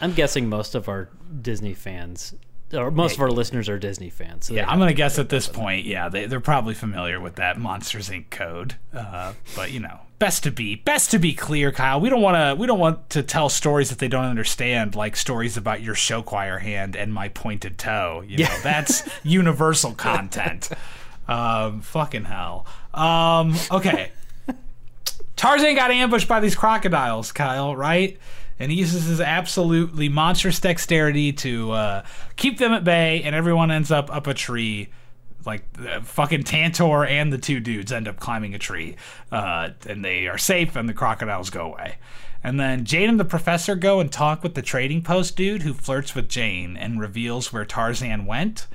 I'm guessing most of our Disney fans, or most of our listeners, are Disney fans. So Yeah, I'm gonna guess at this point, yeah, they, they're probably familiar with that Monsters Inc. code. Uh, but you know, best to be best to be clear, Kyle. We don't want to we don't want to tell stories that they don't understand, like stories about your show choir hand and my pointed toe. You know, that's universal content. Um, fucking hell. Um, okay. Tarzan got ambushed by these crocodiles, Kyle, right? And he uses his absolutely monstrous dexterity to uh, keep them at bay, and everyone ends up up a tree. Like uh, fucking Tantor and the two dudes end up climbing a tree, uh, and they are safe, and the crocodiles go away. And then Jane and the professor go and talk with the trading post dude who flirts with Jane and reveals where Tarzan went.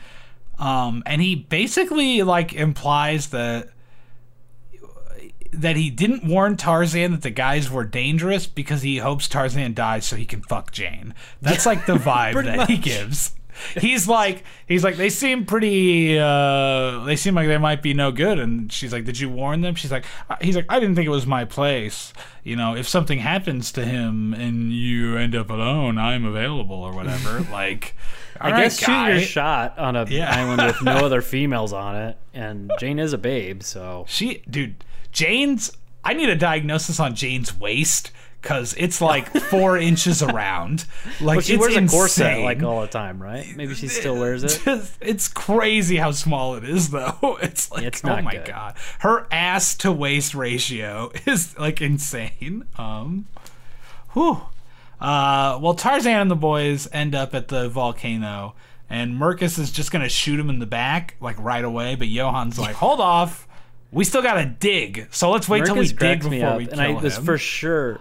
Um, and he basically like implies that that he didn't warn Tarzan that the guys were dangerous because he hopes Tarzan dies so he can fuck Jane. That's like the vibe that he gives. He's like he's like they seem pretty uh they seem like they might be no good and she's like did you warn them? She's like uh, he's like I didn't think it was my place. You know, if something happens to him and you end up alone, I'm available or whatever. like I right, guess shoot guy. your shot on a Yeah. island with no other females on it, and Jane is a babe, so She, dude, Jane's. I need a diagnosis on Jane's waist because it's like four inches around. Like but she it's wears a corset like all the time, right? Maybe she still wears it. It's crazy how small it is, though. It's like, It's oh my good. god, her ass to waist ratio is like insane. Um, whew. Uh, well, Tarzan and the boys end up at the volcano, and Mercus is just gonna shoot him in the back like right away. But Johan's like, "Hold off, we still gotta dig. So let's wait till we dig before me up, we and I was him." for sure.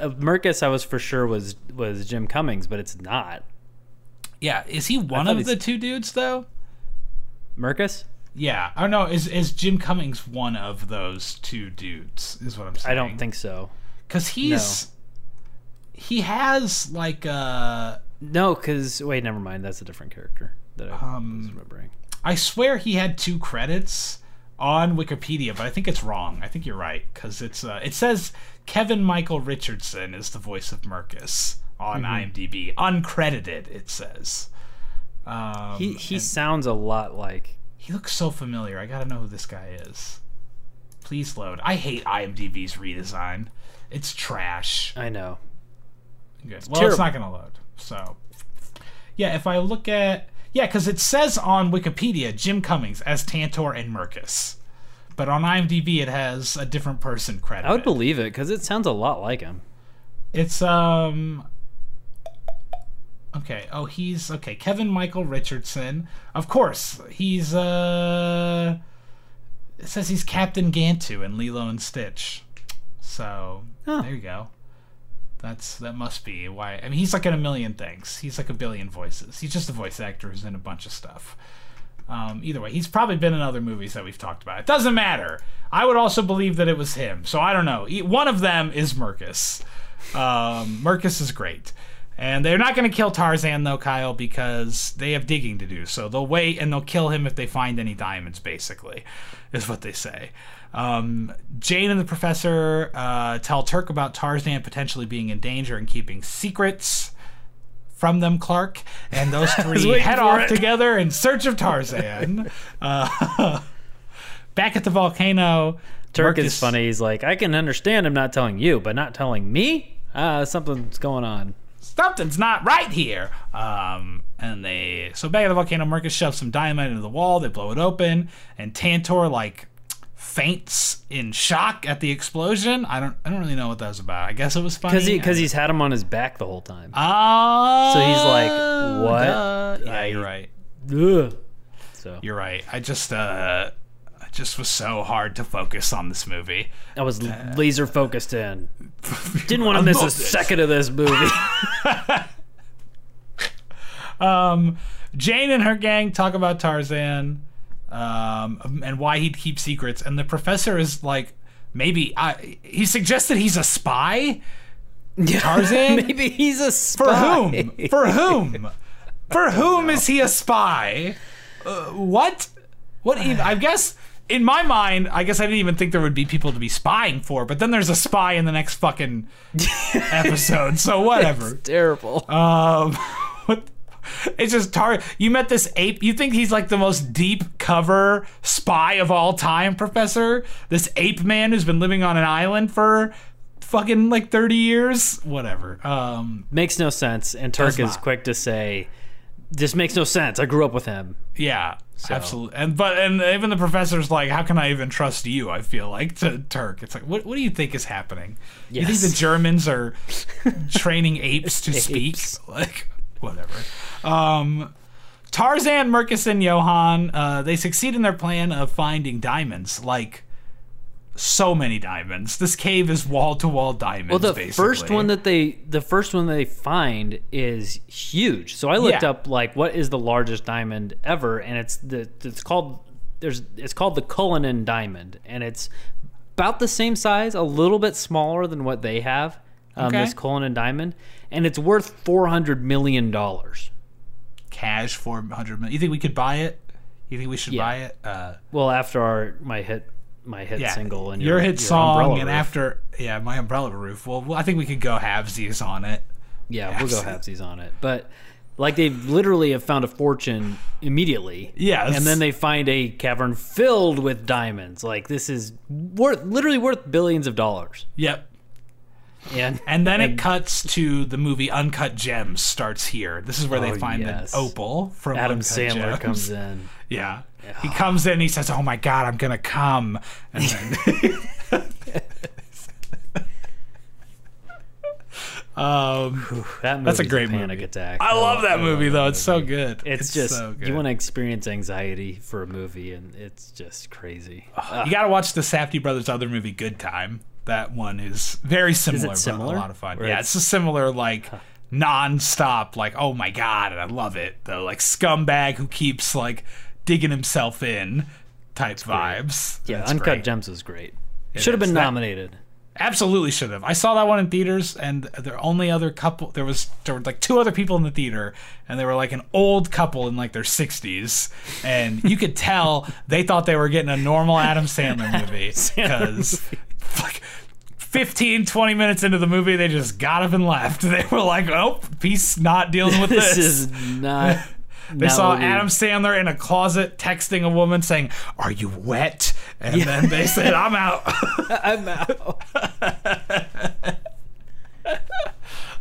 Uh, Mercus, I was for sure was was Jim Cummings, but it's not yeah, is he one of the two dudes though? Mercus. Yeah. Oh no, is is Jim Cummings one of those two dudes? Is what I'm saying. I don't think so. because he's he has like uh No, because wait, never mind. That's a different character that I Um, was remembering. I swear he had two credits on Wikipedia, but I think it's wrong. I think you're right because it's uh, it says Kevin Michael Richardson is the voice of Mercus on Mm-hmm. IMDb, uncredited. It says. Um, He he sounds a lot like. he looks so familiar. I gotta know who this guy is. Please load. I hate IMDb's redesign. It's trash. I know. Good. well, terrible. it's not going to load. So, yeah, if I look at yeah, because it says on Wikipedia Jim Cummings as Tantor and Mercus, but on IMDb it has a different person credited. I would believe it because it sounds a lot like him. It's um. Okay. Oh, he's okay. Kevin Michael Richardson. Of course, he's uh. It says he's Captain Gantu in Lilo and Stitch. So there you go. That's that must be why. I mean, he's like in a million things. He's like a billion voices. He's just a voice actor who's in a bunch of stuff. Um, either way, he's probably been in other movies that we've talked about. It doesn't matter. I would also believe that it was him. So I don't know. One of them is Mercus. Um, Mercus is great. And they're not going to kill Tarzan, though, Kyle, because they have digging to do. So they'll wait and they'll kill him if they find any diamonds, basically, is what they say. Um, Jane and the professor uh, tell Terk about Tarzan potentially being in danger and keeping secrets from them, Clark. And those three head off it. together in search of Tarzan. uh, back at the volcano, Terk Marcus- is funny. He's like, I can understand him not telling you, but not telling me. Uh, something's going on. something's not right here. Um, and they so back at the volcano, Marcus shoves some dynamite into the wall. They blow it open, and Tantor like faints in shock at the explosion. I don't I don't really know what that was about. I guess it was funny Because he, cause he's had him on his back the whole time. Ah, So he's like, what? duh. Yeah, you're right. Ugh. So You're right. I just uh, I just was so hard to focus on this movie. I was laser focused in. Didn't want to miss a second of this movie. Um, Jane and her gang talk about Tarzan, um, and why he'd keep secrets. And the professor is like, maybe I. He suggested he's a spy. Tarzan? Maybe he's a spy. For whom? For whom? For whom is he a spy? Uh, what? What? Even, I guess in my mind, I guess I didn't even think there would be people to be spying for. But then there's a spy in the next fucking episode. So whatever. Terrible. Um, what? It's just tar. You met this ape. You think he's like the most deep cover spy of all time, Professor? This ape man who's been living on an island for fucking like thirty years. Whatever. Um, makes no sense. And Terk is quick to say, "This makes no sense. I grew up with him." yeah, absolutely. And but and even the professor's like, how can I even trust you? I feel like to Terk. It's like, what what do you think is happening? You think the Germans are training apes to speak? Like whatever. Um, Tarzan, Mercus, and Johann, uh, they succeed in their plan of finding diamonds. Like so many diamonds. This cave is wall to wall diamonds. Well, the basically. first one that they the first one they find is huge. So I looked Yeah. up like what is the largest diamond ever, and it's the it's called there's it's called the Cullinan diamond, and it's about the same size, a little bit smaller than what they have. Um, Okay. This Cullinan diamond, and it's worth four hundred million dollars. cash four hundred million. You think we could buy it? You think we should Yeah. buy it? Uh, Well, after our my hit my hit yeah, single and your, your, hit your song, and Roof. after yeah, my umbrella roof. Well, well, I think we could go halvesies on it. yeah, we'll go halvesies on it, but. Like they literally have found a fortune immediately. Yes. And then they find a cavern filled with diamonds. Like this is worth literally worth billions of dollars. Yep. And And then it cuts to the movie Uncut Gems starts here. This is where they Oh, find yes. the opal from Adam Uncut Sandler Gems. comes in. Yeah. He comes in, he says, "Oh my god, I'm going to come." And then Um, That That's a great panic movie. attack. I love that movie love though. that It's so good. It's, just so good. you want to experience anxiety for a movie, and it's just crazy. You got to watch the Safdie brothers' other movie, Good Time. That one is very similar, but similar? a lot of fun. Or yeah, it's- a similar like non-stop, like oh my god, and I love it. The like scumbag who keeps like digging himself in type vibes. yeah, That's Uncut great. Gems is great. It Should have been That- nominated. Absolutely should have. I saw that one in theaters, and the only other couple there was there were like two other people in the theater, and they were like an old couple in like their sixties, and you could tell they thought they were getting a normal Adam Sandler movie because like 15, 20 minutes into the movie, they just got up and left. They were like, "Oh, peace, not dealing with this." This is not. They saw Adam Sandler in a closet texting a woman saying, "Are you wet?" And then they said, "I'm out." I'm out.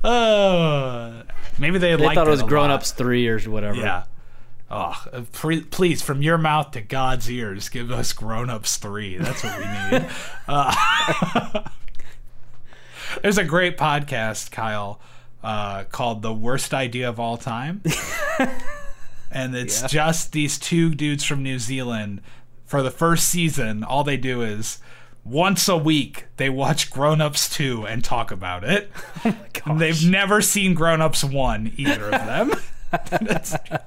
uh, maybe they, They liked thought it was Grown lot. Ups Three or whatever. Yeah. Oh, pre- please, from your mouth to God's ears, give us Grown Ups 3. That's what we need. uh, there's a great podcast, Kyle, uh, called The Worst Idea of All Time. and it's Yeah. just these two dudes from New Zealand. For the first season, all they do is once a week they watch Grown Ups 2 and talk about it. And They've never seen Grown Ups 1, either of them.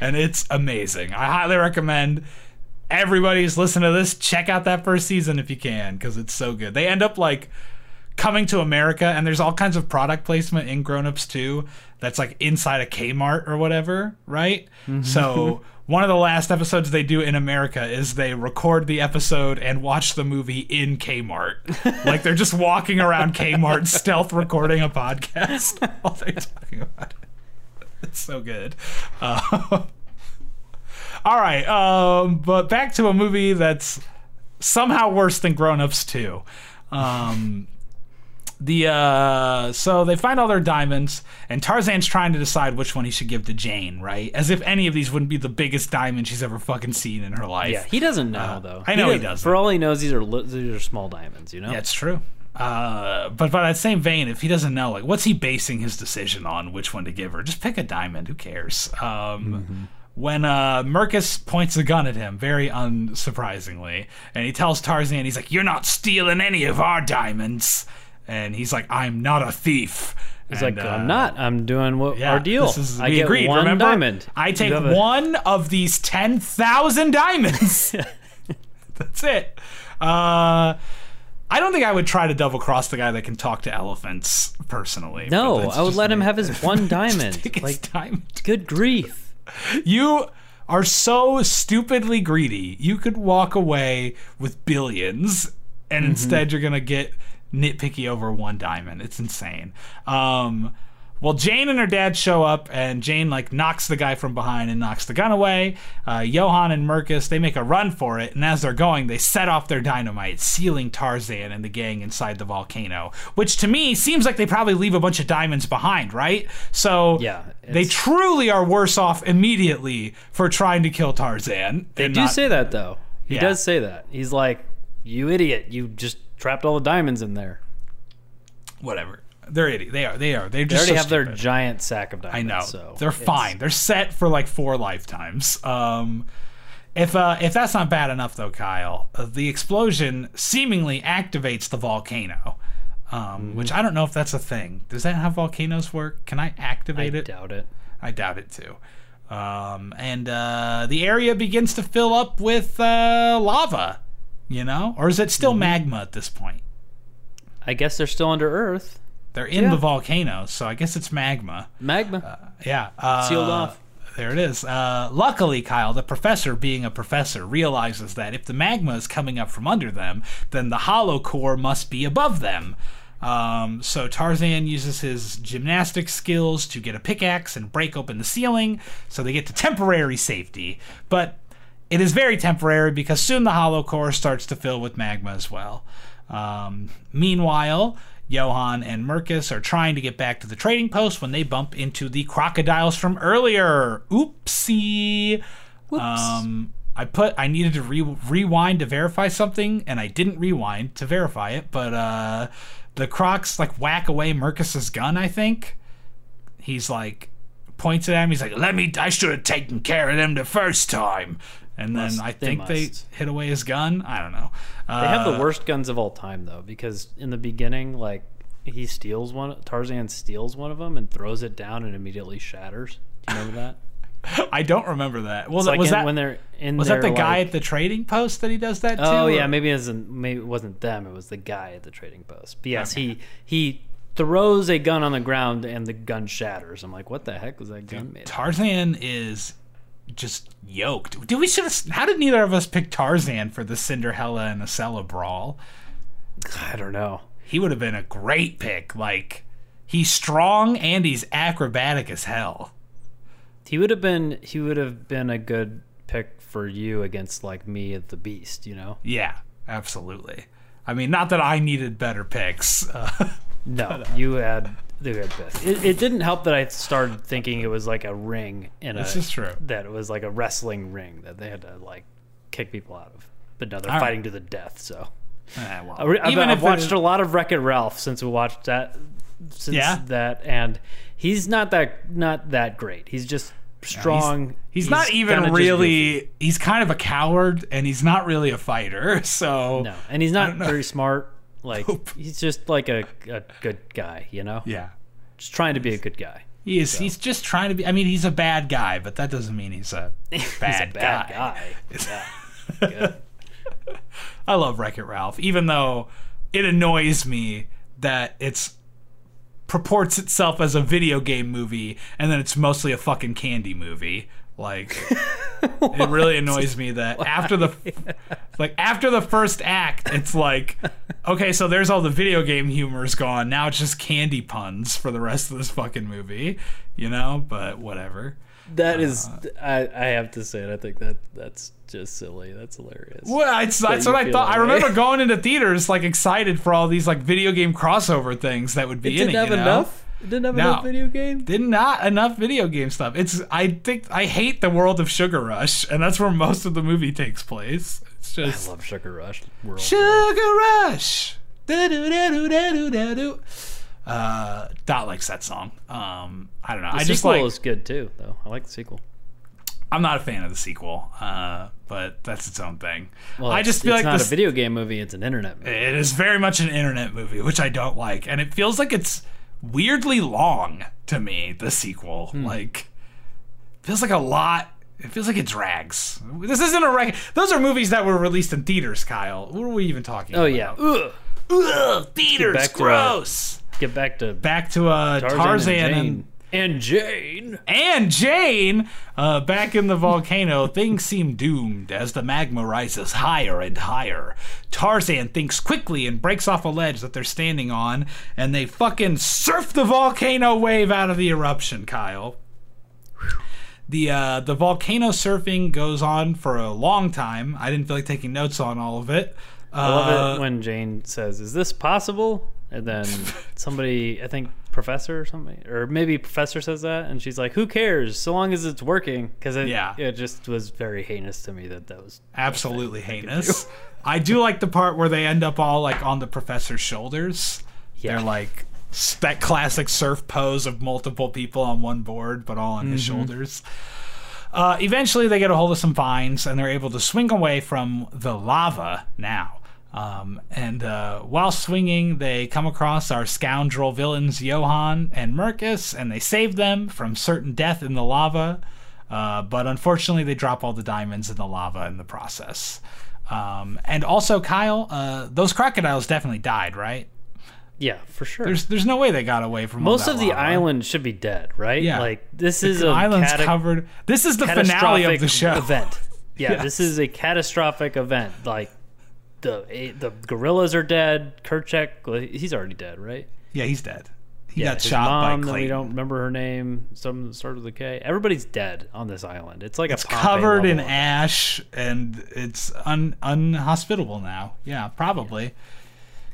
And it's amazing. I highly recommend everybody's listen to this. Check out that first season if you can, because it's so good. They end up like coming to America, and there's all kinds of product placement in Grown Ups 2 that's like inside a Kmart or whatever, right? So one of the last episodes they do in America is they record the episode and watch the movie in Kmart. like they're just walking around Kmart stealth recording a podcast while they're talking about it. It's so good. Uh, all right, um, but back to a movie that's somehow worse than Grown Ups 2. Um, the uh, so they find all their diamonds, and Tarzan's trying to decide which one he should give to Jane, right? As if any of these wouldn't be the biggest diamond she's ever fucking seen in her life. Yeah, he doesn't know Uh, though. I know he doesn't- doesn't. For all he knows, these are li- these are small diamonds. You know. Yeah, true. Uh, but by that same vein, if he doesn't know, like, what's he basing his decision on which one to give her? Just pick a diamond. Who cares? Um, When uh, Mercus points a gun at him, very unsurprisingly, and he tells Tarzan, he's like, "You're not stealing any of our diamonds," and he's like, "I'm not a thief." He's And, like, uh, I'm not. I'm doing what yeah, our deal. This is, I get agreed. one remember? diamond. I take one of these ten thousand diamonds. That's it. Uh, I don't think I would try to double cross the guy that can talk to elephants personally. No, I would let him have his one diamond. take his like, diamond. good grief. You are so stupidly greedy. You could walk away with billions, and Mm-hmm. instead you're gonna get nitpicky over one diamond. It's insane. Um, well, Jane and her dad show up, and Jane like knocks the guy from behind and knocks the gun away. Uh, Johan and Mercus they make a run for it, and as they're going, they set off their dynamite, sealing Tarzan and the gang inside the volcano. Which to me seems like they probably leave a bunch of diamonds behind, right? So Yeah, they truly are worse off immediately for trying to kill Tarzan. They do not- say that though. He Yeah. does say that. He's like, "You idiot! You just trapped all the diamonds in there." whatever. They're idiot. They are. They are. They're They just already so have their giant sack of diamonds. I know. So They're fine. They're set for like four lifetimes. Um, if uh, if that's not bad enough though, Kyle, uh, the explosion seemingly activates the volcano. Um, Mm-hmm. Which I don't know if that's a thing. Does that how volcanoes work? Can I I activate it? doubt it. I doubt it too. Um, and uh, the area begins to fill up with uh, lava, you know? Or is it still Mm-hmm. magma at this point? I guess they're still under Earth. They're in Yeah. the volcano, so I guess it's magma. Magma. Yeah. Uh, Sealed off. There it is. Uh, luckily, Kyle, the professor, being a professor, realizes that if the magma is coming up from under them, then the hollow core must be above them. Um, so Tarzan uses his gymnastic skills to get a pickaxe and break open the ceiling, so they get to temporary safety. But it is very temporary because soon the hollow core starts to fill with magma as well. Um, meanwhile, Johan and Mercus are trying to get back to the trading post when they bump into the crocodiles from earlier. Oopsie. Um, I put I needed to re- rewind to verify something, and I didn't rewind to verify it. But uh, the crocs like whack away Mercus's gun. I think he's like points at him. He's like, "Let me. I should have taken care of them the first time." And then Must- I think they, must. hit away his gun. I don't know. Uh, They have the worst guns of all time though, because in the beginning, like he steals one. Tarzan steals one of them and throws it down and immediately shatters. Do you remember that? I don't remember that. Was, It's like was in- that when they're in was that the guy at the trading post that he does that to? Oh yeah, or- maybe it wasn't maybe it wasn't them. It was the guy at the trading post. But yes, he he throws a gun on the ground and the gun shatters. I'm like, what the heck was that gun made? of? Tarzan is just yoked. Did we should have? How did neither of us pick Tarzan for the Cinderella and Acela brawl? I don't know. He would have been a great pick. Like he's strong and he's acrobatic as hell. He would have been he would have been a good pick for you against like me at the Beast. You know? Yeah, absolutely. I mean, not that I needed better picks. Uh, No, you had the good pick. It, it didn't help that I started thinking it was like a ring in a This is true. that it was like a wrestling ring that they had to like kick people out of. But no, they're All right. fighting to the death. So. eh, well, I re- I've, even I've watched it, a lot of Wreck It Ralph since we watched that. Since Yeah? that, and he's not that not that great. He's just strong. he's, not kinda even really. He's kind of a coward, and he's not really a fighter. So no, and he's not very smart. Like Nope. he's just like a, a good guy, you know, yeah, just trying to be a good guy. he is. He's just trying to be. I mean, he's a bad guy, but that doesn't mean he's a bad, he's a bad guy. guy. Yeah, good. I love Wreck It Ralph, even though it annoys me that it's purports itself as a video game movie and then it's mostly a fucking candy movie. Like it really annoys me that after the like after the first act, it's like okay, so there's all the video game humor's gone. Now it's just candy puns for the rest of this fucking movie, you know? But whatever. That uh, is, I, I have to say it. I think that that's just silly. That's hilarious. Well, it's, that's what I thought. I remember going into theaters like excited for all these like video game crossover things that would be It in didn't it. have you know? enough. It didn't have No. enough video game. Did not enough video game stuff. It's I think I hate the world of Sugar Rush, and that's where most of the movie takes place. It's just I love Sugar Rush. World. Sugar Rush. Da-do-da-do-da-do-da-do. Uh, Dot likes that song. Um, I don't know. The I just sequel like. is good too, though. I like the sequel. I'm not a fan of the sequel, uh, but that's its own thing. Well, I just feel it's like not this, a video game movie; it's an internet movie. It is very much an internet movie, which I don't like, and it feels like it's weirdly long to me. The sequel, Hmm. like, feels like a lot. It feels like it drags. This isn't a rec- Those are movies that were released in theaters, Kyle. What are we even talking Oh about? yeah. Ugh. Ugh, theaters, to, uh, gross. Get back to back to uh, Tarzan, Tarzan, and and. And Jane. and Jane, uh, back in the volcano, things seem doomed as the magma rises higher and higher. Tarzan thinks quickly and breaks off a ledge that they're standing on, and they fucking surf the volcano wave out of the eruption, Kyle. The uh, the volcano surfing goes on for a long time. I didn't feel like taking notes on all of it. I love Uh, it when Jane says, "Is this possible?" And then somebody, I think professor or something, or maybe professor says that, and she's like, "Who cares? So long as it's working." Because it, Yeah. it just was very heinous to me that that was. absolutely heinous. I do like the part where they end up all like on the professor's shoulders. Yeah. They're like that classic surf pose of multiple people on one board, but all on his Mm-hmm. shoulders. Uh, eventually, they get a hold of some vines and they're able to swing away from the lava now. Um, and uh, while swinging, they come across our scoundrel villains Johann and Mercus, and they save them from certain death in the lava. Uh, but unfortunately, they drop all the diamonds in the lava in the process. Um, and also, Kyle, uh, those crocodiles definitely died, right? Yeah, for sure. There's there's no way they got away from Most of the lava. island should be dead, right? Yeah. Like this is The a island's cata- covered. This is the finale of the show. event. Yeah, Yes. this is a catastrophic event. Like the eh, the gorillas are dead. Kerchak, he's already dead, right? Yeah, he's dead. He yeah, got his shot mom, by Clayton. we don't remember her name. Some started with a K. Everybody's dead on this island. It's like It's a covered in ash and it's un unhospitable now. Yeah, probably.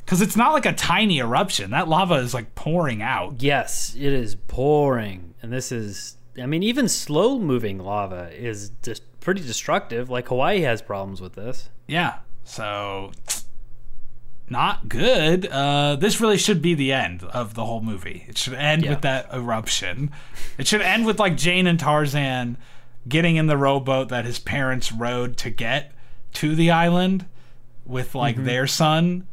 Because it's not like a tiny eruption. That lava is like pouring out. Yes, it is pouring, and this is. I mean, even slow moving lava is just pretty destructive. Like Hawaii has problems with this. Yeah. So not good. Uh, this really should be the end of the whole movie. It should end Yeah. with that eruption. It should end with like Jane and Tarzan getting in the rowboat that his parents rowed to get to the island with like Mm-hmm. their son.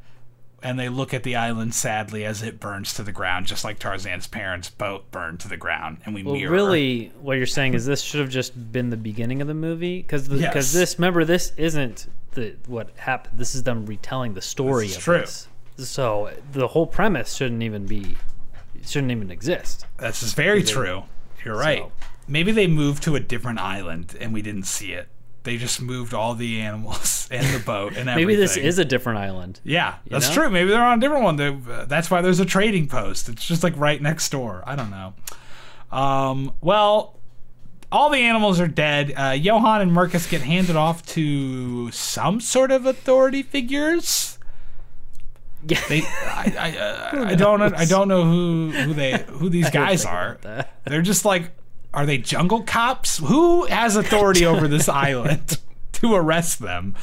and they look at the island sadly as it burns to the ground, just like Tarzan's parents' boat burned to the ground. And we Well, mirror. really, what you're saying is this should have just been the beginning of the movie because because Yes. this remember this isn't the what happened. This is them retelling the story of true. this. So the whole premise shouldn't even be shouldn't even exist. That's very true. You're right. So- Maybe they moved to a different island and we didn't see it. They just moved all the animals and the boat and everything. Maybe this is a different island. Yeah, that's know? true. Maybe they're on a different one. They, uh, that's why there's a trading post. It's just like right next door. I don't know. Um, well, all the animals are dead. Uh, Johann and Marcus get handed off to some sort of authority figures. Yeah. They, I, I, uh, I don't, I don't know who who they who these guys are. They're just like, are they jungle cops? Who has authority over this island to arrest them?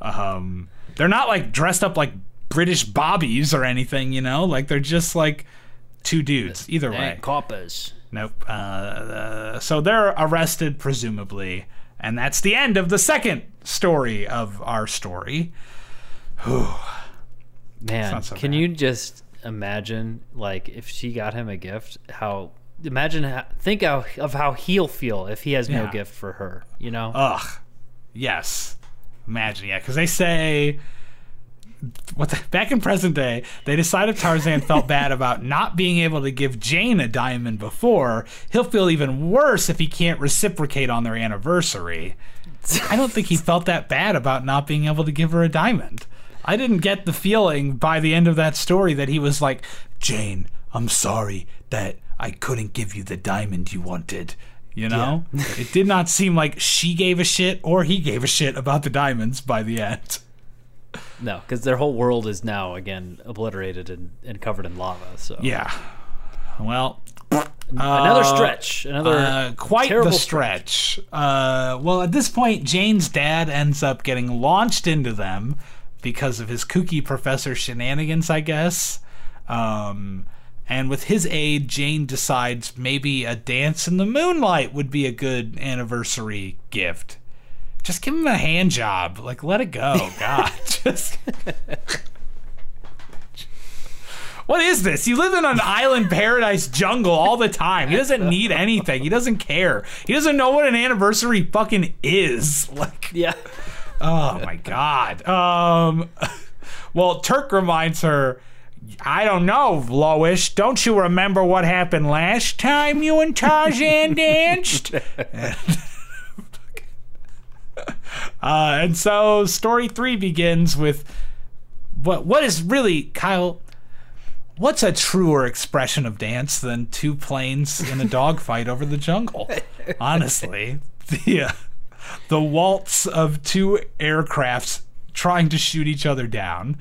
Um, they're not like dressed up like British bobbies or anything, you know. Like they're just like two dudes. Either way, coppers. Nope. Uh, uh, so they're arrested, presumably, and that's the end of the second story of our story. Man, so can bad. you just imagine, like, if she got him a gift? How imagine, how, think how, of how he'll feel if he has no gift for her. You know? Ugh. Yes. Imagine, yeah, because they say what the, back in present day, they decided Tarzan felt bad about not being able to give Jane a diamond before. He'll feel even worse if he can't reciprocate on their anniversary. I don't think he felt that bad about not being able to give her a diamond. I didn't get the feeling by the end of that story that he was like, Jane, I'm sorry that I couldn't give you the diamond you wanted. You know? it did not seem like she gave a shit or he gave a shit about the diamonds by the end. No, because their whole world is now again obliterated and, and covered in lava. So Yeah. Well, another stretch, another uh, quite the stretch. Uh, well, at this point, Jane's dad ends up getting launched into them because of his kooky professor shenanigans, I guess. Um, and with his aid, Jane decides maybe a dance in the moonlight would be a good anniversary gift. Just give him a hand job. Like, let it go. God. Just. What is this? You live in an island paradise jungle all the time. He doesn't need anything. He doesn't care. He doesn't know what an anniversary fucking is. Like, Yeah. oh my god. Um, well, Terk reminds her, I don't know, Lois. Don't you remember what happened last time you and Tarzan danced? uh, and so story three begins with what what is really Kyle what's a truer expression of dance than two planes in a dogfight over the jungle? Honestly, the uh, the waltz of two aircrafts trying to shoot each other down.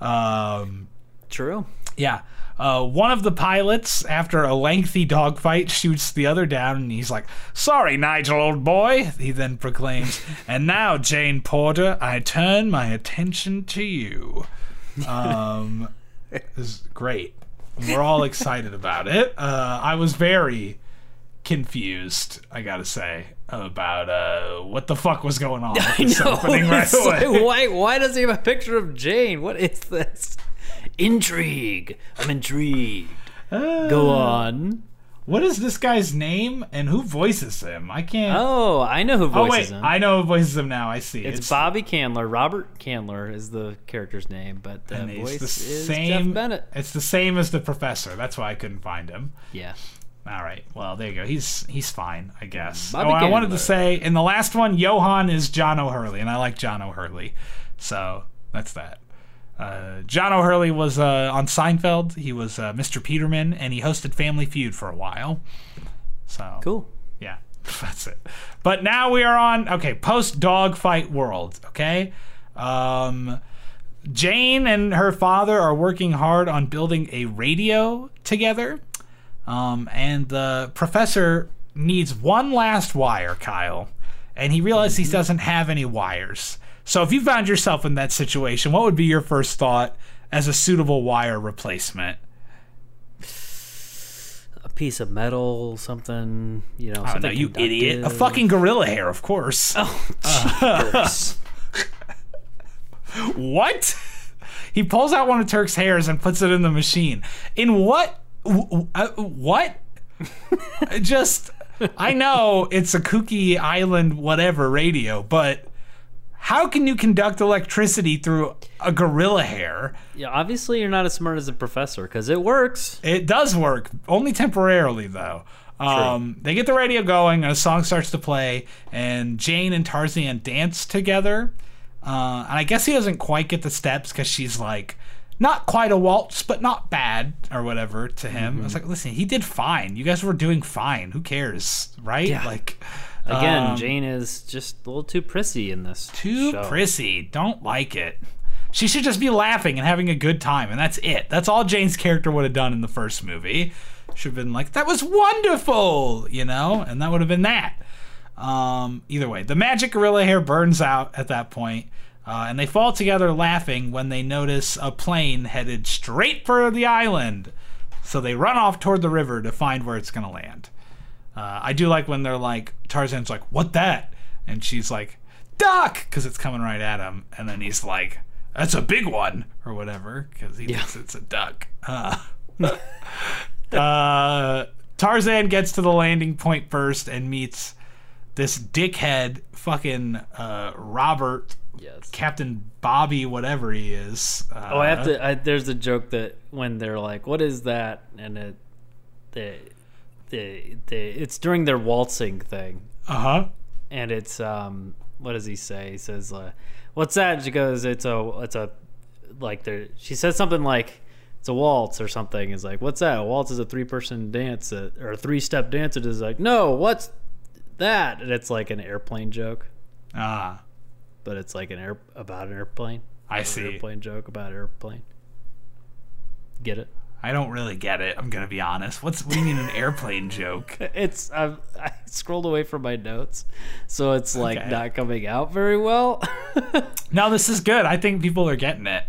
Um, True. yeah. Uh, one of the pilots, after a lengthy dogfight, shoots the other down, and he's like, "Sorry, Nigel, old boy." He then proclaims, "And now, Jane Porter, I turn my attention to you." Um, is great. We're all excited about it. Uh, I was very confused, I gotta say, about uh, what the fuck was going on this opening right like, why, why does he have a picture of Jane? What is this? Intrigue. I'm intrigued. Oh. Go on. What is this guy's name and who voices him? I can't. Oh, I know who voices Oh wait, him. I know who voices him now. I see. it's, Bobby Canler. Robert Canler is the character's name, but the voice the is same. Jeff Bennett. It's the same as the professor. That's why I couldn't find him. Yeah. All right. Well, there you go. He's he's fine, I guess. Bobby oh, I wanted to say in the last one, Johan is John O'Hurley, and I like John O'Hurley, so that's that. Uh, John O'Hurley was uh, on Seinfeld. He was uh, Mr. Peterman, and he hosted Family Feud for a while. So Cool. Yeah, that's it. But now we are on okay post dogfight world. Okay, um, Jane and her father are working hard on building a radio together, um, and the professor needs one last wire, Kyle, and he realizes he doesn't have any wires. So if you found yourself in that situation, what would be your first thought as a suitable wire replacement? A piece of metal, something, you know, Oh, something no, you idiot! A fucking gorilla hair, of course. Jeepers. What? he pulls out one of Terk's hairs and puts it in the machine. In what? uh, what? Just, I know it's a kooky island, whatever radio, but how can you conduct electricity through a gorilla hair? Yeah, obviously you're not as smart as a professor because it works. It does work, only temporarily though. Um, they get the radio going, and a song starts to play, and Jane and Tarzan dance together. Uh, and I guess he doesn't quite get the steps because she's like, not quite a waltz, but not bad, or whatever to him. I was like, listen, he did fine. You guys were doing fine. Who cares, right? Yeah. Like, Again, um, Jane is just a little too prissy in this. too show. prissy. Don't like it. She should just be laughing and having a good time, and that's it. That's all Jane's character would have done in the first movie. Should have been like, "That was wonderful," you know, and that would have been that. Um, either way, the magic gorilla hair burns out at that point, uh, and they fall together laughing when they notice a plane headed straight for the island. So they run off toward the river to find where it's gonna land. Uh, I do like when they're like, Tarzan's like, "What that?" and she's like, "Duck," because it's coming right at him, and then he's like, "That's a big one," or whatever, because he thinks it's a duck. Uh, uh, Tarzan gets to the landing point first and meets this dickhead, fucking uh, Robert, Yes. Captain Bobby, whatever he is. Uh, Oh, I have to. I, there's a joke that when they're like, "What is that?" and it, they, they, they, it's during their waltzing thing, Uh huh. and it's um, what does he say? He says, uh, "What's that?" And she goes, "It's a, it's a, like there." She says something like, "It's a waltz" or something. Is like, "What's that?" A waltz is a three person dance uh, or a three step dance. It is like, "No, what's that?" And it's like an airplane joke, Ah, but it's like an air about an airplane. I An see. airplane joke about airplane. Get it? I don't really get it. I'm gonna be honest. What's what do you mean an airplane joke? It's I've, I scrolled away from my notes, so it's like Okay. not coming out very well. No, this is good. I think people are getting it.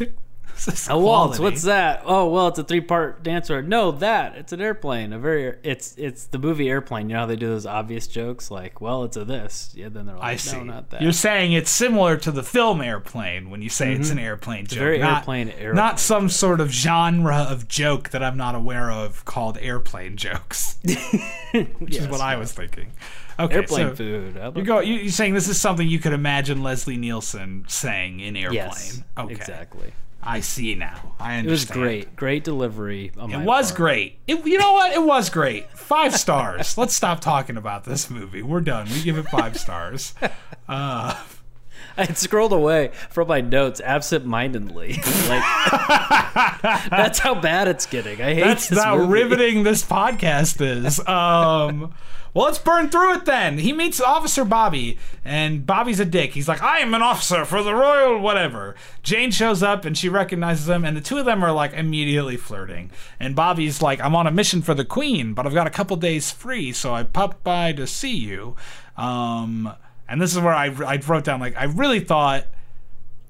A waltz, what's that? Oh well, it's a three part dance dancer. No, that it's an airplane. A very it's it's the movie Airplane. You know how they do those obvious jokes like, well, it's a this. Yeah, then they're like, I no, see. not that. You're saying it's similar to the film Airplane when you say it's an airplane joke. Mm-hmm. very not, airplane airplane Not some sort of genre of joke that I'm not aware of called airplane jokes, which is what I was thinking. Okay, airplane so food. You go. You, you're saying this is something you could imagine Leslie Nielsen saying in airplane. Yes, okay. exactly. I see now. I understand. It was great, great delivery. It was part. great. It, you know what? It was great. Five stars. Let's stop talking about this movie. We're done. We give it five stars. Uh, I had scrolled away from my notes absent-mindedly. Like that's how bad it's getting. I hate that's how riveting this podcast is. Um, well, let's burn through it then. He meets Officer Bobby, and Bobby's a dick. He's like, I am an officer for the Royal whatever. Jane shows up, and she recognizes him, and the two of them are like immediately flirting. And Bobby's like, I'm on a mission for the Queen, but I've got a couple days free, so I popped by to see you. Um, and this is where I, I wrote down, like, I really thought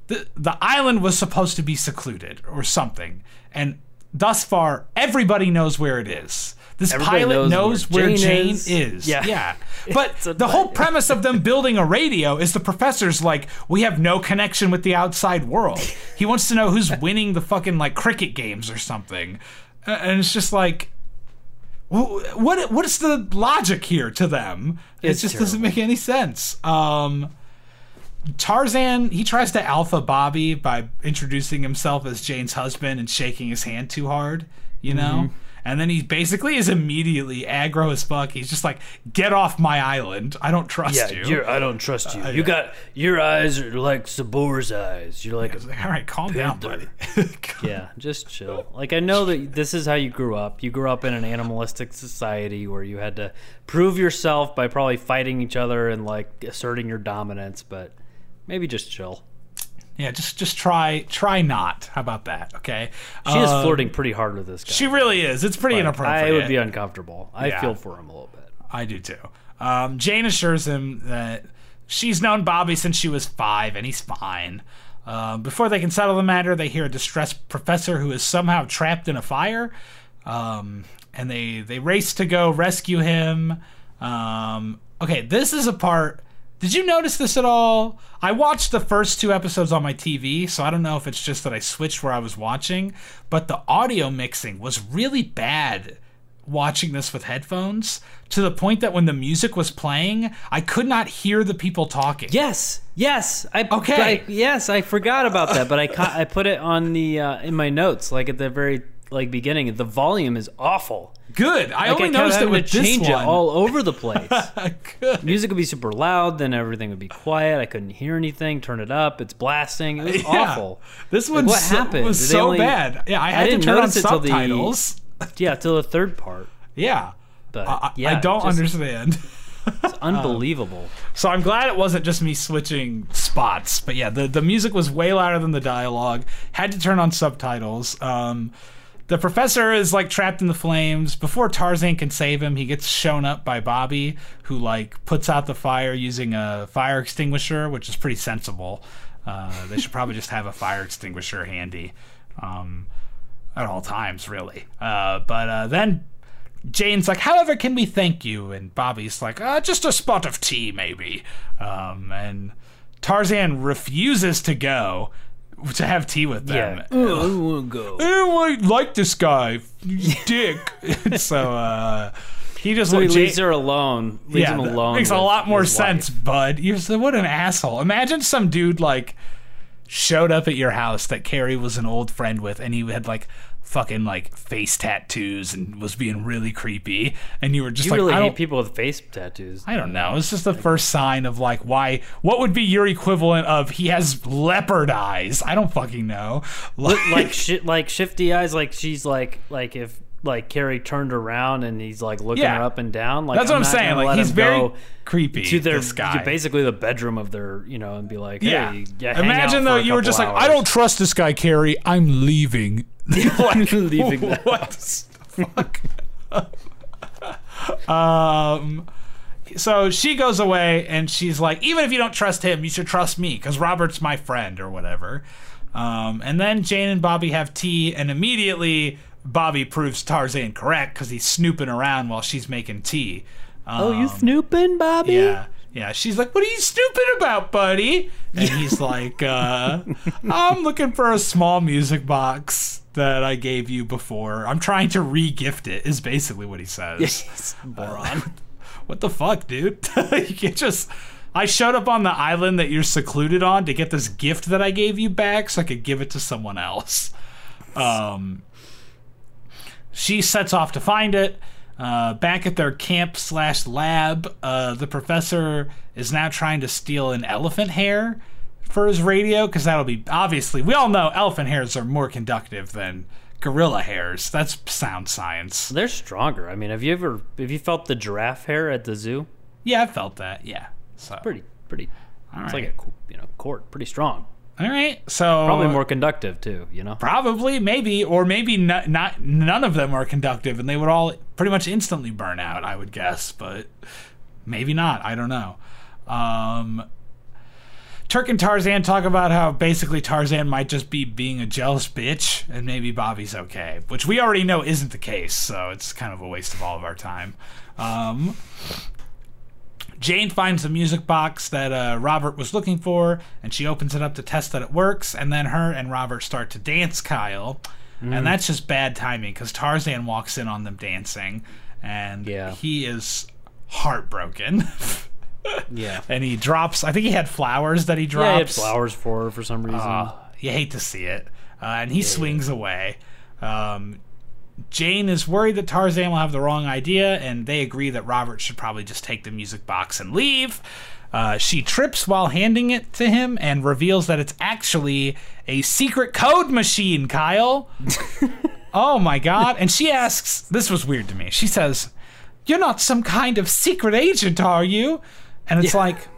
the the island was supposed to be secluded or something, and thus far everybody knows where it is. This Everybody pilot knows knows, where where, Jane Jane is. is. Yeah. yeah. But the whole premise of them building a radio is the professor's like, we have no connection with the outside world. He wants to know who's winning the fucking like cricket games or something, Uh, and it's just like. What what is the logic here to them? It's it just doesn't make any sense. Um, Tarzan, he tries to alpha Bobby by introducing himself as Jane's husband and shaking his hand too hard, you know? Mm-hmm. And then he basically is immediately aggro as fuck. He's just like, get off my island. I don't trust Yeah, you. you're, I don't trust you. Uh, you got your eyes are like Sabor's eyes. You're like, a, All right, calm down, buddy. yeah, just chill. Like I know that this is how you grew up. You grew up in an animalistic society where you had to prove yourself by probably fighting each other and like asserting your dominance. But maybe just chill. Yeah, just just try try not. How about that? Okay. She is Um, flirting pretty hard with this guy. She really is. It's pretty inappropriate. I would be uncomfortable. I Yeah. feel for him a little bit. I do too. Um, Jane assures him that she's known Bobby since she was five, and he's fine. Um, before they can settle the matter, they hear a distressed professor who is somehow trapped in a fire, um, and they they race to go rescue him. Um, okay, this is a part Did you notice this at all? I watched the first two episodes on my TV, so I don't know if it's just that I switched where I was watching, but the audio mixing was really bad watching this with headphones to the point that when the music was playing, I could not hear the people talking. Yes, yes. I Okay. I, yes, I forgot about that, but I I put it on the uh, in my notes, like at the very like beginning. The volume is awful. Good. I Like, only I noticed it to this change it all over the place. Good. Music would be super loud, then everything would be quiet. I couldn't hear anything. Turn it up. It's blasting. It was Yeah. awful. This Like, one what so, happened? was Did so only- bad. Yeah, I I had to didn't turn on till the- subtitles. Yeah, till the third part. Yeah. But I, yeah, I don't just- understand. It's unbelievable. So I'm glad it wasn't just me switching spots. But yeah, the, the music was way louder than the dialogue. Had to turn on subtitles. Um, the professor is like trapped in the flames. Before Tarzan can save him, he gets shown up by Bobby, who like puts out the fire using a fire extinguisher, which is pretty sensible. Uh, they should probably just have a fire extinguisher handy um, at all times, really. Uh, but uh, then Jane's like, however, can we thank you? And Bobby's like, uh, just a spot of tea, maybe. Um, and Tarzan refuses to go to have tea with them. Yeah. Oh, I want to go. I don't like this guy, dick. so uh, he just So he Jane- leaves her alone. Leaves yeah, him alone. makes a lot more sense, wife. bud. You're so what an asshole. Imagine some dude like showed up at your house that Carrie was an old friend with, and he had like fucking like face tattoos and was being really creepy, and you were just You like, really I hate don't, people with face tattoos. I don't know. It's just the first sign of like why. What would be your equivalent of he has leopard eyes? I don't fucking know. Like, like shit, like shifty eyes. Like she's like like if like Carrie turned around and he's like looking Yeah. her up and down. Like That's what I'm not saying, like, he's very creepy, to their guy. basically the bedroom of their you know and be like yeah. hey, yeah hang Imagine though you were just like, I don't trust this guy, Carrie. I'm leaving. like, Leaving what the fuck? um. So she goes away and she's like, even if you don't trust him, you should trust me because Robert's my friend or whatever. Um, and then Jane and Bobby have tea, and immediately Bobby proves Tarzan correct because he's snooping around while she's making tea. Oh, you Um, snooping, Bobby? yeah. Yeah, she's like, "What are you stupid about, buddy?" And he's like, uh, "I'm looking for a small music box that I gave you before. I'm trying to re-gift it." Is basically what he says. Yes, moron. What the fuck, dude? you can't just. I showed up on the island that you're secluded on to get this gift that I gave you back, so I could give it to someone else. Um, she sets off to find it. Uh, back at their camp slash lab, uh, the professor is now trying to steal an elephant hair for his radio because that'll be obviously we all know elephant hairs are more conductive than gorilla hairs. That's sound science. They're stronger. I mean, have you ever have you felt the giraffe hair at the zoo? Yeah, I felt that. Yeah. So Pretty, pretty. all It's right. like a you know cord, pretty strong. All right. So Probably more conductive too. You know. Probably, maybe, or maybe not, not. None of them are conductive, and they would all pretty much instantly burn out. I would guess, but maybe not. I don't know. Um, Terk and Tarzan talk about how basically Tarzan might just be being a jealous bitch, and maybe Bobby's okay, which we already know isn't the case. So it's kind of a waste of all of our time. Um, Jane finds the music box that uh, Robert was looking for, and she opens it up to test that it works. And then her and Robert start to dance, Kyle. And that's just bad timing because Tarzan walks in on them dancing, and Yeah. he is heartbroken. Yeah. and he drops. I think he had flowers that he drops. Yeah, he had flowers for her for some reason. Uh, you hate to see it. Uh, and he swings away. Um, Jane is worried that Tarzan will have the wrong idea, and they agree that Robert should probably just take the music box and leave. Uh, she trips while handing it to him and reveals that it's actually a secret code machine, Kyle. oh my god. And she asks, this was weird to me. She says, You're not some kind of secret agent, are you? And it's like,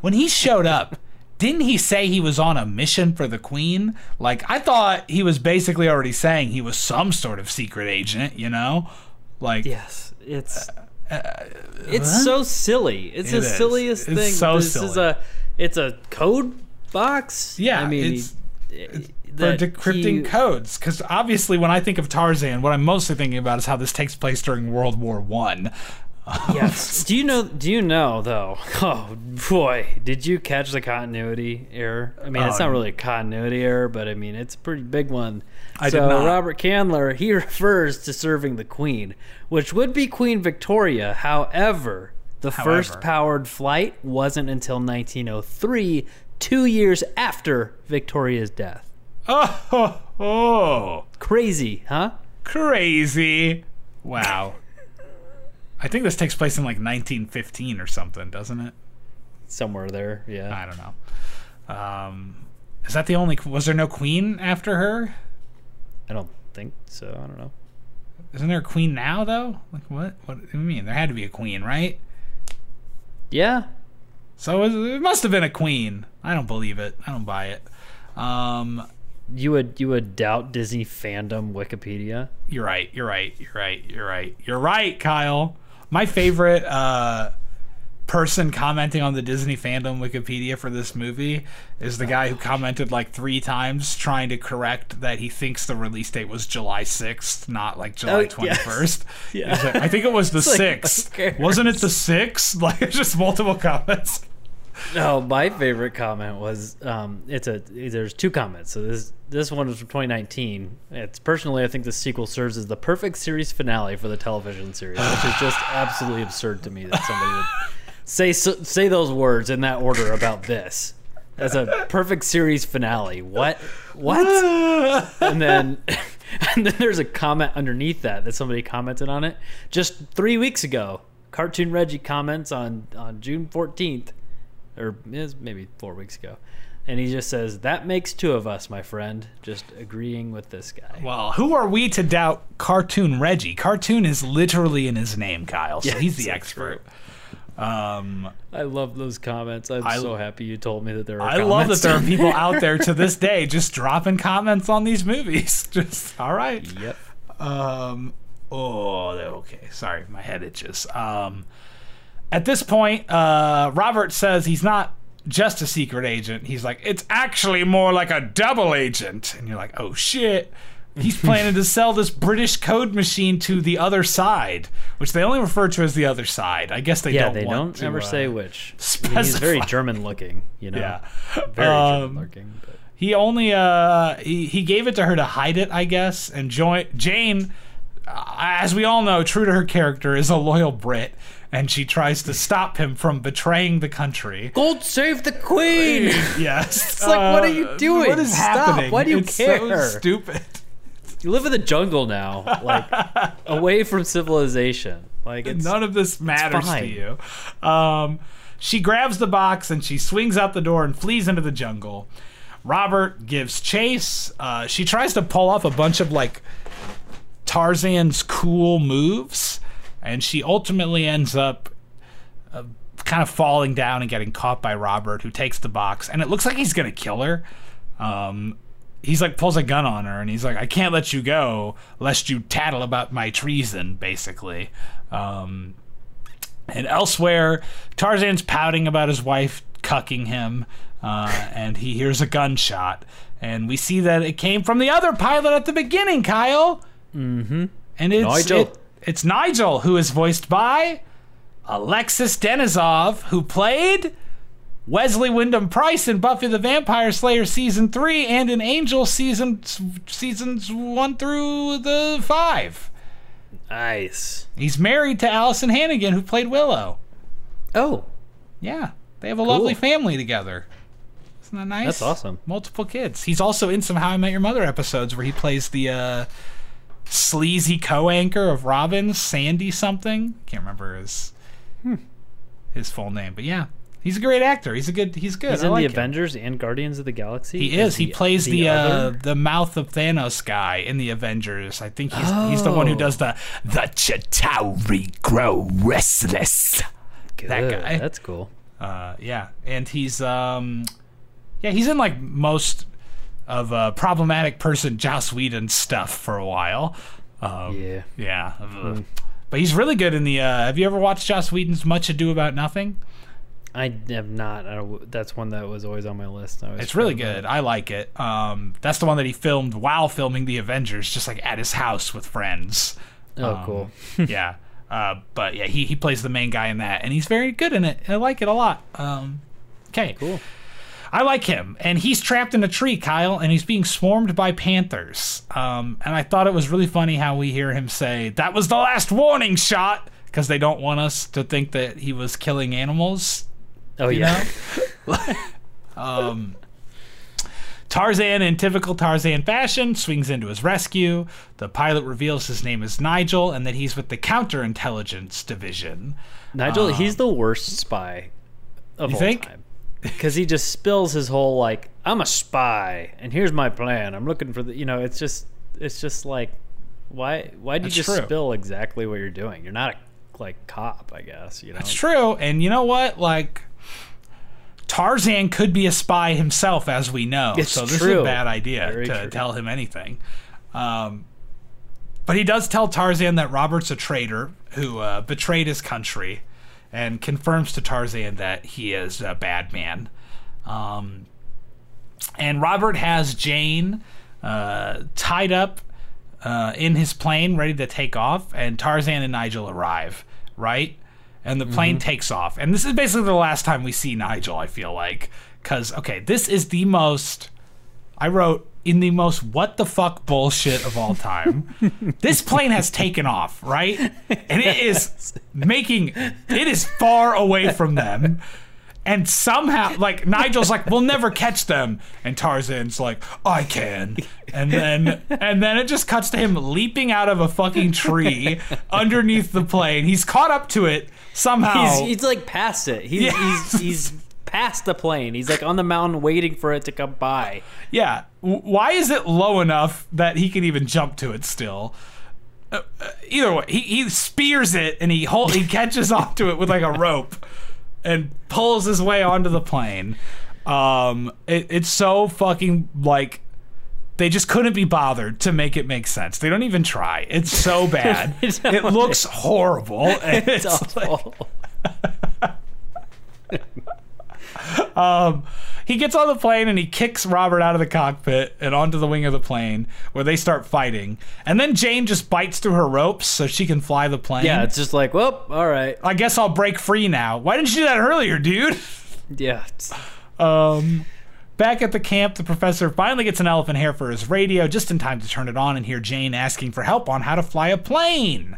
when he showed up, didn't he say he was on a mission for the queen? Like I thought he was basically already saying he was some sort of secret agent, you know? Like yes, it's it's so silly. It's Uh, It the is. silliest It's thing. so this is silly. a it's a code box. Yeah, I mean, it's- he- for decrypting he- codes because obviously when i think of tarzan what i'm mostly thinking about is how this takes place during world war one yes. Do you know? Do you know though? Oh boy, did you catch the continuity error? I mean, it's Oh, not um, really a continuity error, but I mean, it's a pretty big one. I so did not. Robert Canler he refers to serving the Queen, which would be Queen Victoria. However, the first powered flight wasn't until 1903, two years after Victoria's death. Oh, oh, oh, Crazy, huh? crazy! Wow. I think this takes place in like 1915 or something, doesn't it? Somewhere there, yeah. I don't know. Um, is that the only? Was there no queen after her? I don't think so. I don't know. Isn't there a queen now though? Like what? What do you mean? There had to be a queen, right? Yeah, So it, must have been a queen. I don't believe it. I don't buy it. Um, you would you would doubt Disney fandom Wikipedia. you're right. You're right. You're right. You're right. You're right, Kyle. My favorite uh, person commenting on the Disney fandom Wikipedia for this movie is the guy who commented like three times trying to correct that he thinks the release date was July 6th, not like July Oh, yes. 21st. Yeah. Like, I think it was the like, 6th. who cares? Wasn't it the 6th? Like, just multiple comments. No, my favorite comment was um, it's a there's two comments. So this this one was from 2019. It's personally I think the sequel serves as the perfect series finale for the television series, which is just absolutely absurd to me that somebody would say so, say those words in that order about this as a perfect series finale. What what? and then and then there's a comment underneath that that somebody commented on it just three weeks ago. Cartoon Reggie comments on on June 14th, or maybe four weeks ago, and he just says that makes two of us, my friend. Just agreeing with this guy. Well, who are we to doubt Cartoon Reggie? Cartoon is literally in his name, Kyle. So Yeah, he's the expert. Um, I love those comments. I'm I- so happy you told me that there were. I love that there are people out there to this day just dropping comments on these movies. Just all right. Yep. Um. Oh, okay. Sorry, my head itches. Um. At this point, uh, Robert says he's not just a secret agent. He's like, it's actually more like a double agent. And you're like, oh shit. He's planning to sell this British code machine to the other side, which they only refer to as the other side. I guess they Yeah, don't they want don't to, ever uh, say which. He's very. German looking, you know. Yeah. Very Um, German looking. But. He only uh he, he gave it to her to hide it, I guess. And jo- Jane, uh, as we all know, true to her character, is a loyal Brit, and she tries to stop him from betraying the country. Gold save the Queen! Yes, It's like, what are you doing? What is Stop. happening? Why do you it's So care? stupid. you live in the jungle now, like away from civilization. Like it's None of this matters to fine. you. Um, she grabs the box and she swings out the door and flees into the jungle. Robert gives chase. Uh, she tries to pull off a bunch of like Tarzan's cool moves, and she ultimately ends up uh, kind of falling down and getting caught by Robert, who takes the box. And it looks like he's gonna kill her. Um, he's like pulls a gun on her, and he's like, "I can't let you go lest you tattle about my treason," basically. Um, and elsewhere, Tarzan's pouting about his wife cucking him, uh, and he hears a gunshot. And we see that it came from the other pilot at the beginning, Kyle. Mm-hmm. And it's Nigel. it- it's Nigel, who is voiced by Alexis Denisof, who played Wesley Wyndam Pryce in Buffy the Vampire Slayer season three and in Angel season seasons one through the five. nice. He's married to Alyson Hannigan, who played Willow. Oh, Yeah, they have a lovely family together. Isn't that nice? That's awesome. Multiple kids. He's also in some How I Met Your Mother episodes where he plays the uh, sleazy co-anchor of Robin's, Sandy something. Can't remember his Hmm. his full name, but yeah, he's a great actor. He's a good. He's good. he's I in like the him. Avengers and Guardians of the Galaxy. He is. He plays the uh, the mouth of Thanos guy in the Avengers. I think he's he's the one who Oh. does the the Chitauri grow restless. that guy. That's cool. Uh, yeah, and he's um, yeah, he's in like most of uh, problematic person Joss Whedon stuff for a while. Um, Yeah. yeah, Ugh. but he's really good in the. Uh, have you ever watched Joss Whedon's Much Ado About Nothing? I have not. I that's one that was always on my list. I It's really good. about I like it. Um, that's the one that he filmed while filming the Avengers, just like at his house with friends. Oh, Um, cool. yeah. Uh, but yeah, he, he plays the main guy in that, and he's very good in it. I like it a lot. Um, okay, Cool. I like him, and he's trapped in a tree, Kyle, and he's being swarmed by panthers. Um, and I thought it was really funny how we hear him say, "That was the last warning shot," because they don't want us to think that he was killing animals. Oh yeah. um, Tarzan, in typical Tarzan fashion, swings into his rescue. The pilot reveals his name is Nigel and that he's with the counterintelligence division. Nigel, he's the worst spy of You all think? time. Because he just spills his whole like, I'm a spy, and here's my plan. I'm looking for the, you know, it's just, it's just like, why, why do you That's just true. spill exactly what you're doing? You're not a like cop, I guess. You know, It's true, and you know what? Like Tarzan could be a spy himself, as we know. It's so this is a bad idea Very to true. tell him anything. Um, but he does tell Tarzan that Robert's a traitor who uh, betrayed his country, and confirms to Tarzan that he is a bad man. Um, and Robert has Jane uh, tied up uh, in his plane, ready to take off, and Tarzan and Nigel arrive, right? And the plane takes off. And this is basically the last time we see Nigel, I feel like. Because, okay, this is the most. I wrote in the most what the fuck bullshit of all time. this plane has taken off, right? And it is making. It is far away from them. And somehow, like Nigel's like, "We'll never catch them," and Tarzan's like, "I can." And then, and then it just cuts to him leaping out of a fucking tree underneath the plane. He's caught up to it somehow. he's, he's like past it. He's, Yes. he's, he's past the plane. He's like on the mountain waiting for it to come by. yeah. Why is it low enough that he can even jump to it still? Uh, uh, either way, he, he spears it and he hold, he catches onto it with like a rope and pulls his way onto the plane. Um, it, it's so fucking like they just couldn't be bothered to make it make sense. They don't even try. It's so bad. It looks horrible. It's it's like- awful. he gets on the plane and he kicks Robert out of the cockpit and onto the wing of the plane where they start fighting. And then Jane just bites through her ropes so she can fly the plane. yeah, it's just like, well, all right. I guess I'll break free now. Why didn't you do that earlier, dude? Yeah. Um, back at the camp, the professor finally gets an elephant hair for his radio just in time to turn it on and hear Jane asking for help on how to fly a plane.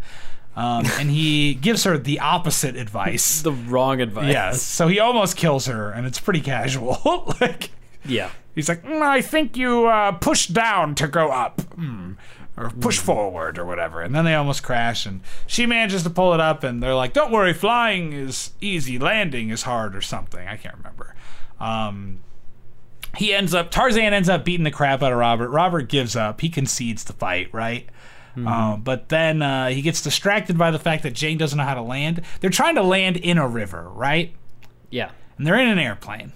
Um, and he gives her the opposite advice. The wrong advice. Yes, so he almost kills her, and it's pretty casual. like Yeah. he's like, "Mm, "I think you uh, push down to go up, Hmm. or push forward, or whatever." And then they almost crash, and she manages to pull it up, and they're like, "Don't worry, flying is easy, landing is hard, or something." I can't remember. Um, he ends up Tarzan ends up beating the crap out of Robert. Robert gives up. He concedes the fight, right? Um, but then uh, he gets distracted by the fact that Jane doesn't know how to land. They're trying to land in a river, right? Yeah. and they're in an airplane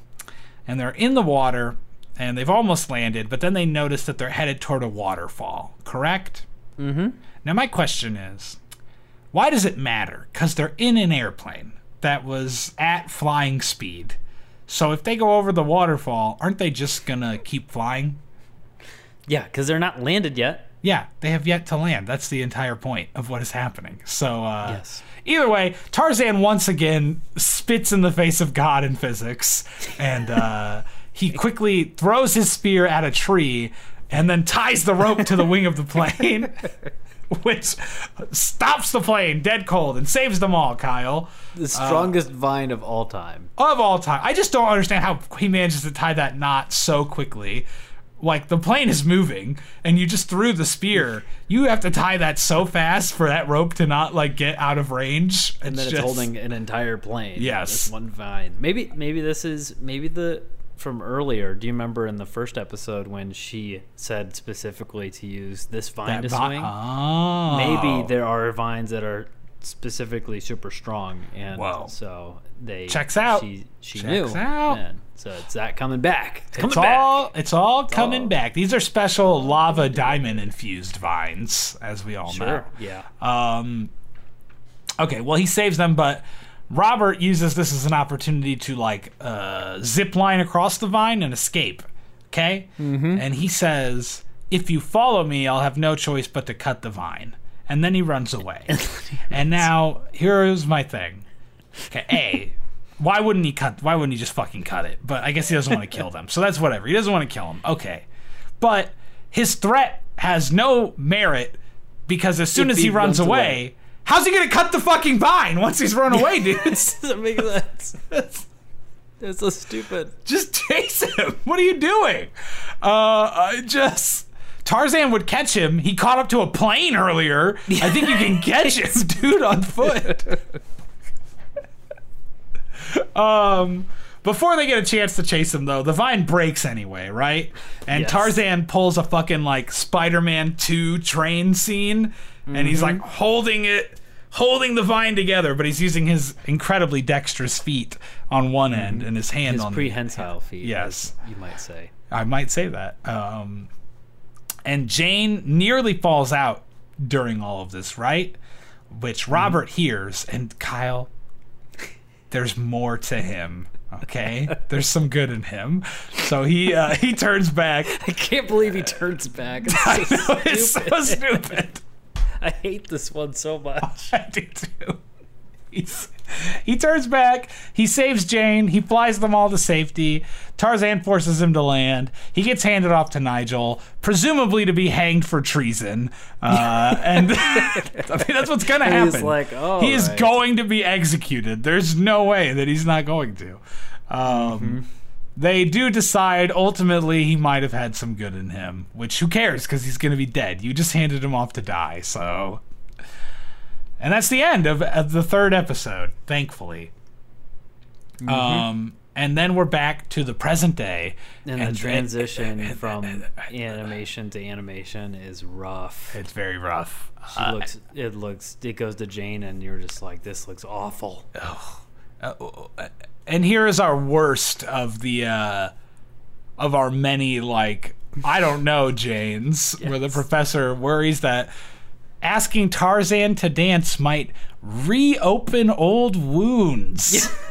and they're in the water and they've almost landed but then they notice that they're headed toward a waterfall correct mm-hmm now my question is why does it matter because they're in an airplane that was at flying speed so if they go over the waterfall aren't they just gonna keep flying Yeah, because they're not landed yet. Yeah they have yet to land that's the entire point of what is happening so uh Yes. Either way, Tarzan once again spits in the face of God in physics, and uh, he quickly throws his spear at a tree and then ties the rope to the wing of the plane, which stops the plane dead cold and saves them all, Kyle. The strongest vine of all time. Of all time. I just don't understand how he manages to tie that knot so quickly. Like the plane is moving and you just threw the spear. You have to tie that so fast for that rope to not like get out of range. And then it's just- holding an entire plane. Yes. One vine. Maybe maybe this is maybe the from earlier. Do you remember in the first episode when she said specifically to use this vine that to vi- swing? Oh. Maybe there are vines that are specifically super strong and Whoa. so they Checks out. She she Checks knew. out. then. So it's that coming back. It's coming It's back. all it's all coming all- back. These are special lava diamond infused vines, as we all Sure. Yeah. Um, okay, well he saves them, but Robert uses this as an opportunity to like uh, zip line across the vine and escape. Okay, mm-hmm. and he says, "If you follow me, I'll have no choice but to cut the vine." and then he runs away. and now here's my thing. Okay, A, why wouldn't he cut? Why wouldn't he just fucking cut it? But I guess he doesn't want to kill them, so that's whatever. He doesn't want to kill them. Okay, but his threat has no merit because as soon If as he, he runs, runs away, away. how's he gonna cut the fucking vine once he's run away, dude? doesn't make sense. It's so stupid. just chase him. What are you doing? Uh, I just. Tarzan would catch him. He caught up to a plane earlier. I think you can catch him, dude, on foot. um, before they get a chance to chase him, though, the vine breaks anyway, right? And Yes. Tarzan pulls a fucking like Spider-Man 2 train scene, and he's like holding it, holding the vine together, but he's using his incredibly dexterous feet on one end and his hand His on the prehensile feet. Yes. you might say. I might say that. Um, and Jane nearly falls out during all of this, right? Which Robert hears, and Kyle, there's more to him. Okay, there's some good in him. So he uh, he turns back. I can't believe he turns back. It's I so know it's so stupid. I hate this one so much. I do too. He's, he turns back. He saves Jane. He flies them all to safety. Tarzan forces him to land. He gets handed off to Nigel, presumably to be hanged for treason. Uh, and I mean, that's what's going to He's happen. like, "All he is right." going to be executed. There's no way that he's not going to. Um, They do decide ultimately he might have had some good in him, which who cares because he's going to be dead. You just handed him off to die, so. And that's the end of, of the third episode, thankfully. Mm-hmm. Um, and then we're back to the present day. And, and- the transition and- from and- animation to animation is rough. It's very rough. She looks. It looks. It goes to Jane, and you're just like, this looks awful. Oh. and here is our worst of the uh of our many like I don't know Janes where the professor worries that asking Tarzan to dance might reopen old wounds.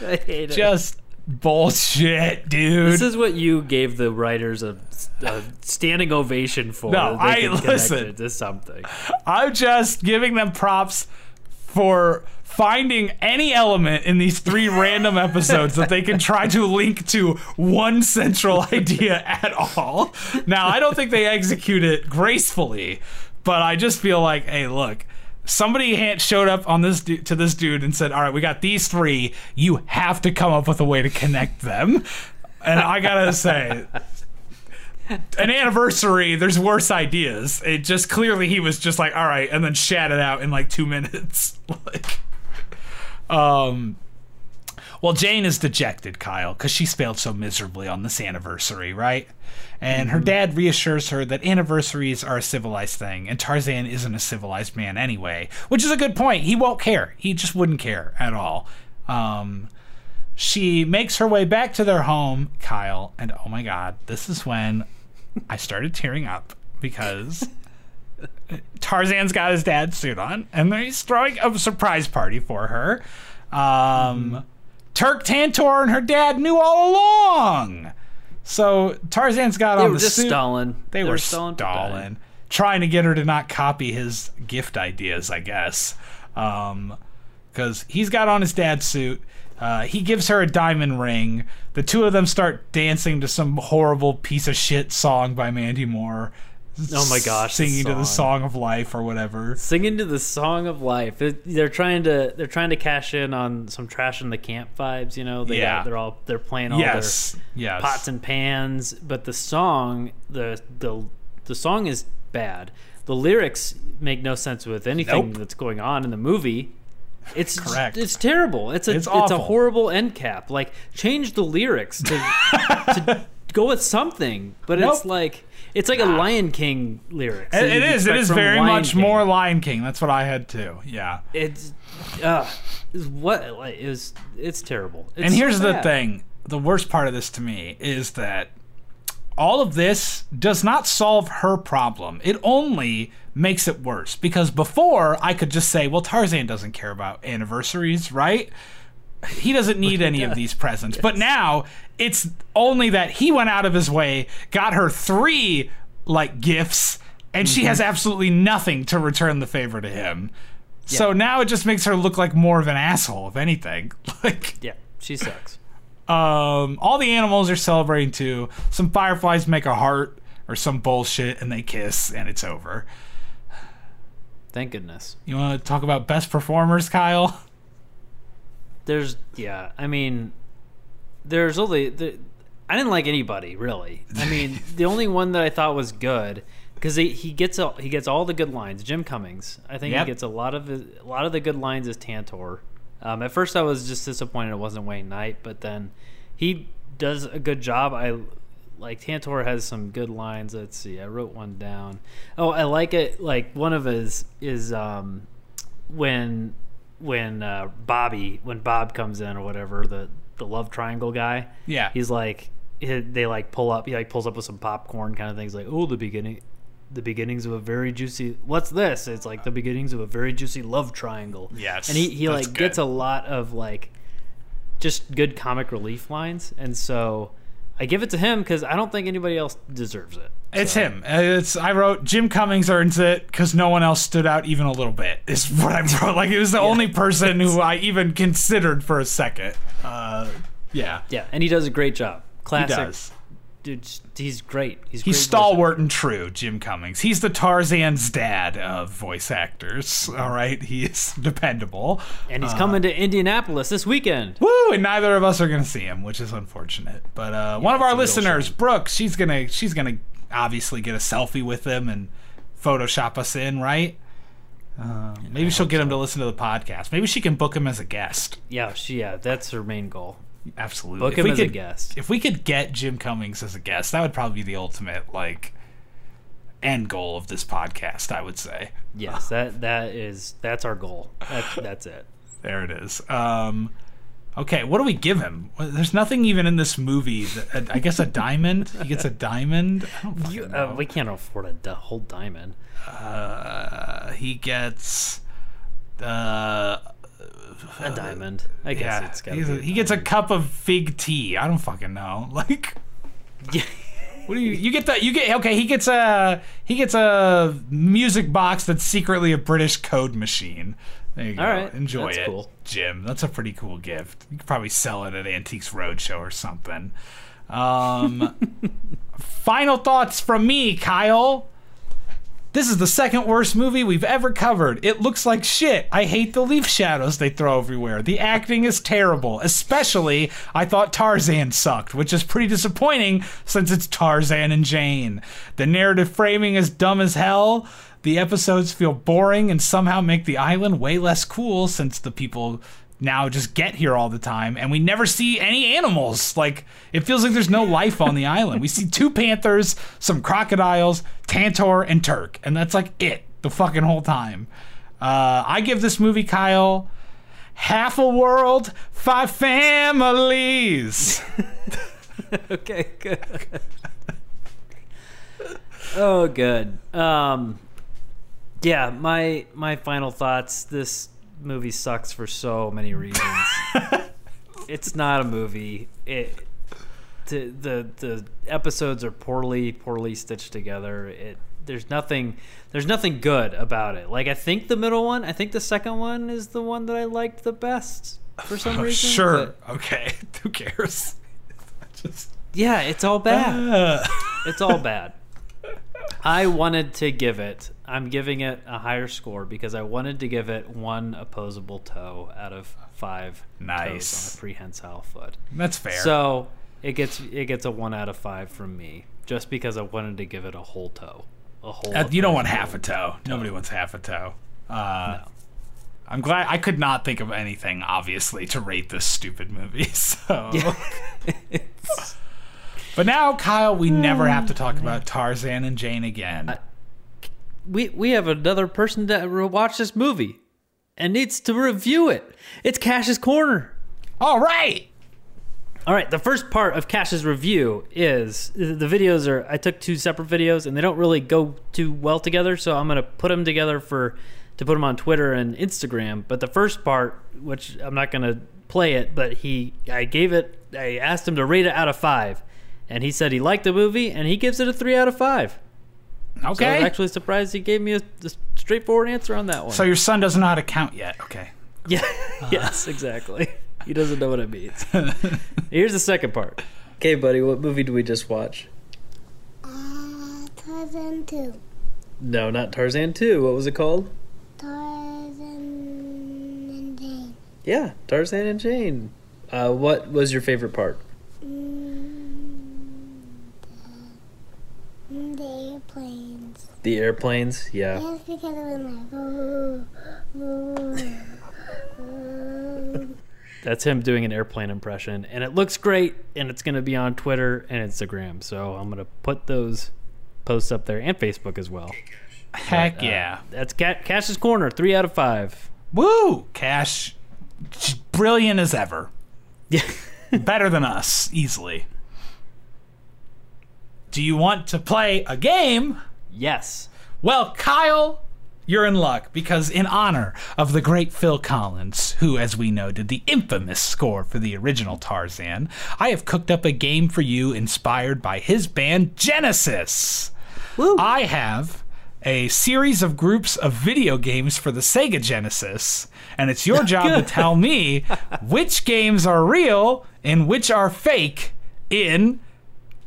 I hate it. Just bullshit, dude. This is what you gave the writers a, a standing ovation for. No, they I- listen. to something. I'm just giving them props for finding any element in these three random episodes that they can try to link to one central idea at all. Now, I don't think they execute it gracefully, but I just feel like, hey, look, somebody showed up on this du- to this dude and said, "All right, we got these three. You have to come up with a way to connect them." And I gotta say, an anniversary, there's worse ideas. It just clearly he was just like, all right, and then shat it out in like two minutes. like, um, well, Jane is dejected, Kyle, because she's failed so miserably on this anniversary, right? And her dad reassures her that anniversaries are a civilized thing, and Tarzan isn't a civilized man anyway, which is a good point. He won't care. He just wouldn't care at all. Um, she makes her way back to their home, Kyle, and oh my god, this is when I started tearing up because Tarzan's got his dad's suit on, and he's throwing a surprise party for her. Um, Terk Tantor and her dad knew all along. So Tarzan's got They on the suit. stalling. They, were stalling. stalling, for time. trying to get her to not copy his gift ideas, I guess. Because he's got on his dad's suit. Uh, he gives her a diamond ring. The two of them start dancing to some horrible piece of shit song by Mandy Moore. Oh my gosh, Singing to the song. of life or whatever. Singing to the song of life. It- They're trying to they're trying to cash in on some Trashin' the Camp vibes. You know, they Yeah. got, they're all they're playing all Yes. their Yes. pots and pans, but the song the the the song is bad. The lyrics make no sense with anything Nope. that's going on in the movie. It's Correct. It's terrible. It's a It's it's, a horrible end cap. Like change the lyrics to to go with something. But it's like it's like a Lion King lyrics. It- it is. It is very Lion much King. more Lion King. That's what I had too. Yeah. It's uh, is what like it was. It's terrible. It's and here's the thing the worst part of this to me is that all of this does not solve her problem. It only makes it worse because before I could just say, well, Tarzan doesn't care about anniversaries, right? He doesn't need any of these presents. But now it's only that he went out of his way, got her three like gifts, and she has absolutely nothing to return the favor to him. So now it just makes her look like more of an asshole, if anything. Like, Yeah, she sucks. um, all the animals are celebrating too. Some fireflies make a heart or some bullshit, and they kiss, and it's over. Thank goodness. You want to talk about best performers, Kyle? There's yeah. I mean, there's only the, I didn't like anybody really. I mean, the only one that I thought was good because he, he gets a, he gets all the good lines. Jim Cummings, I think Yep. he gets a lot of a lot of the good lines as Tantor. Um, at first, I was just disappointed it wasn't Wayne Knight, but then he does a good job. I like Tantor has some good lines. Let's see, I wrote one down. Oh, I like it. Like one of his is um, when when uh, Bobby when Bob comes in or whatever the the love triangle guy. Yeah. he's like he- they like pull up. He like pulls up with some popcorn kind of things. Like oh, the beginning. The beginnings of a very juicy. What's this? It's like the beginnings of a very juicy love triangle. Yes, and he, he like gets a lot of like just good comic relief lines, and so I give it to him because I don't think anybody else deserves it. It's So- him. Uh, It's I wrote Jim Cummings earns it because no one else stood out even a little bit. Is what I wrote. Like it was the only person who I even considered for a second. Uh, yeah, Yeah, and he does a great job. he Classic, does. dude. He's great. He's He's great stalwart and true, Jim Cummings. He's the Tarzan's dad of voice actors. All right, he is dependable. and he's coming to Indianapolis this weekend. Woo! And neither of us are gonna see him, which is unfortunate. But uh, one of our it's a real listeners. Brooke, she's gonna she's gonna obviously get a selfie with him and Photoshop us in, right? Uh, maybe she'll get him to listen to the podcast. Maybe she can book him as a guest. Yeah, she, yeah, that's her main goal. Absolutely. Book If him we as a could- guest. If we could get Jim Cummings as a guest, that would probably be the ultimate like end goal of this podcast. I would say. Yes, that that is that's our goal. That, that's it. There it is. Um, okay, what do we give him? There's nothing even in this movie. That, I guess a diamond. He gets a diamond. I don't You, uh, we can't afford a di- whole diamond. Uh, he gets. Uh, A diamond. I guess yeah, it's got. he gets a cup of fig tea. I don't fucking know. Like, Yeah. what do you? You get that? You get okay. He gets a he gets a music box that's secretly a British code machine. There you go. All right, Enjoy that's it, cool. Jim. That's a pretty cool gift. You could probably sell it at Antiques Roadshow or something. Um, final thoughts from me, Kyle. This is the second worst movie we've ever covered. It looks like shit. I hate the leaf shadows they throw everywhere. The acting is terrible. Especially, I thought Tarzan sucked, which is pretty disappointing since it's Tarzan and Jane. The narrative framing is dumb as hell. The episodes feel boring and somehow make the island way less cool since the people now just get here all the time and we never see any animals. Like it feels like there's no life on the island. We see two panthers, some crocodiles, Tantor and Terk, and that's like it the fucking whole time. Uh, I give this movie Kyle half a world, five families. okay, good. oh, good. Um, yeah, my my final thoughts. This movie sucks for so many reasons. it's not a movie. It the, the the episodes are poorly poorly stitched together. It there's nothing there's nothing good about it. Like I think the middle one, I think the second one is the one that I liked the best for some reason. sure. but- Okay. Who cares? Just yeah, it's all bad. uh, It's all bad. I wanted to give it. I'm giving it a higher score because I wanted to give it one opposable toe out of five Nice. toes on a prehensile foot. that's fair. So it gets it gets a one out of five from me just because I wanted to give it a whole toe. A whole. Uh, you don't want half a toe. Nobody wants half a toe. Uh, I'm glad I could not think of anything, obviously, to rate this stupid movie. So, Yeah. but now, Kyle, we never have to talk about Tarzan and Jane again. We we have another person that watched this movie and needs to review it. It's Cash's corner. All right. All right, the first part of Cash's review is the videos are I took two separate videos and they don't really go too well together, so I'm gonna put them together for to put them on Twitter and Instagram. But the first part, which I'm not gonna play it, but he I gave it I asked him to rate it out of five, and he said he liked the movie, and he gives it a three out of five. So I Okay. was actually surprised he gave me a, a straightforward answer on that one. so your son doesn't know how to count yet. Okay. yeah, yes, exactly. He doesn't know what it means. Here's the second part. Okay, buddy, what movie did we just watch? Uh, Tarzan 2. No, not Tarzan 2. What was it called? Tarzan and Jane. Yeah, Tarzan and Jane. Uh, what was your favorite part? Mm, the, mm, the airplanes. The airplanes. Yeah. Yes, because it was like, ooh, ooh, ooh. That's him doing an airplane impression, and it looks great, and it's going to be on Twitter and Instagram. So I'm going to put those posts up there and Facebook as well. Heck Uh, yeah. That's Ca- Cash's Corner, three out of five. Woo! Cash, brilliant as ever. Yeah. Better than us, easily. Do you want to play a game? Yes. Well, Kyle, you're in luck because, in honor of the great Phil Collins, who, as we know, did the infamous score for the original Tarzan, I have cooked up a game for you inspired by his band Genesis. I have a series of groups of video games for the Sega Genesis, and it's your job to tell me which games are real and which are fake in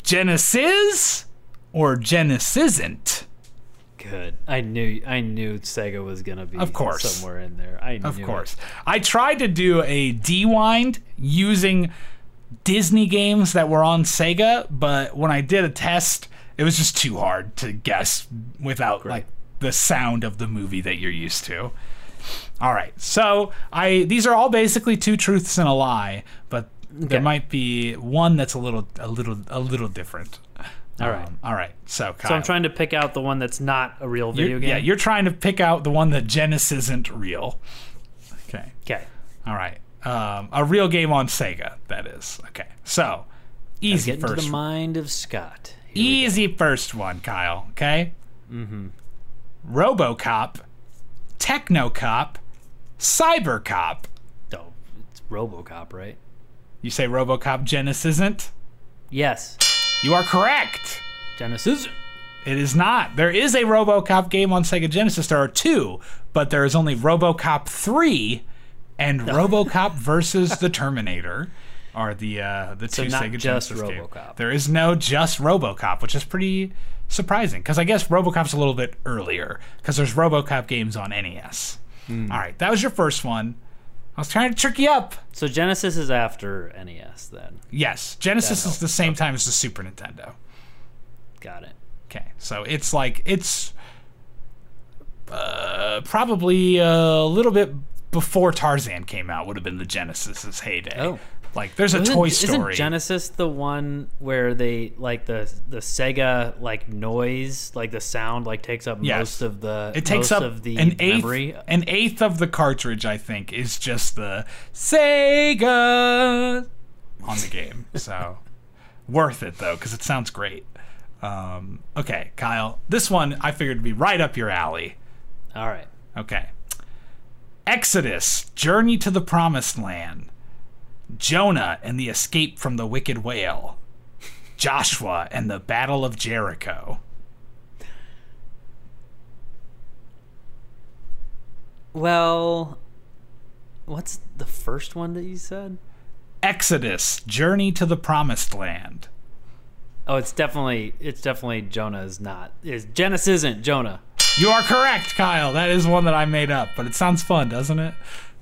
Genesis or Genesis isn't. Good. I knew I knew Sega was going to be Of course. somewhere in there. I knew Of it. course. I tried to do a dewind using Disney games that were on Sega, but when I did a test, it was just too hard to guess without like the sound of the movie that you're used to. All right. So, I these are all basically two truths and a lie, but there might be one that's a little a little a little different. All right. Um, all right. So, Kyle, So I'm trying to pick out the one that's not a real video you're- game. Yeah, you're trying to pick out the one that Genesis isn't real. Okay. okay. All right. Um, a real game on Sega, that is. Okay. So, easy Get into first. the mind of Scott. Here easy first one, Kyle. Okay. Mm-hmm. RoboCop, TechnoCop, CyberCop. go. Oh, it's RoboCop, right? You say RoboCop Genesis isn't? Yes. You are correct. Genesis. It is not. There is a RoboCop game on Sega Genesis. There are two, but there is only RoboCop 3 and RoboCop versus the Terminator are the uh, the So two Sega just Genesis. RoboCop. There is no just RoboCop, which is pretty surprising because I guess RoboCop's a little bit earlier because there's RoboCop games on NES. Hmm. All right, that was your first one. I was trying to trick you up. So Genesis is after NES then. Yes, Genesis is the same time as the Super Nintendo. Got it. Okay, so it's like it's uh, probably a little bit before Tarzan came out. Would have been the Genesis's heyday. Oh. Like there's a Isn't- Toy Story. Isn't Genesis the one where they like the the Sega like noise, like the sound, like takes up Yes. most of the it takes most up of the an eighth, memory? an eighth of the cartridge. I think is just the Sega on the game. So worth it though because it sounds great. Um, okay, Kyle, this one I figured would be right up your alley. All right. Okay. Exodus, Journey to the Promised Land. Jonah and the Escape from the Wicked Whale. Joshua and the Battle of Jericho. Well, what's the first one that you said? Exodus, Journey to the Promised Land. Oh, it's definitely it's definitely Jonah is not. Is Genesis isn't Jonah? You are correct, Kyle. That is one that I made up, but it sounds fun, doesn't it?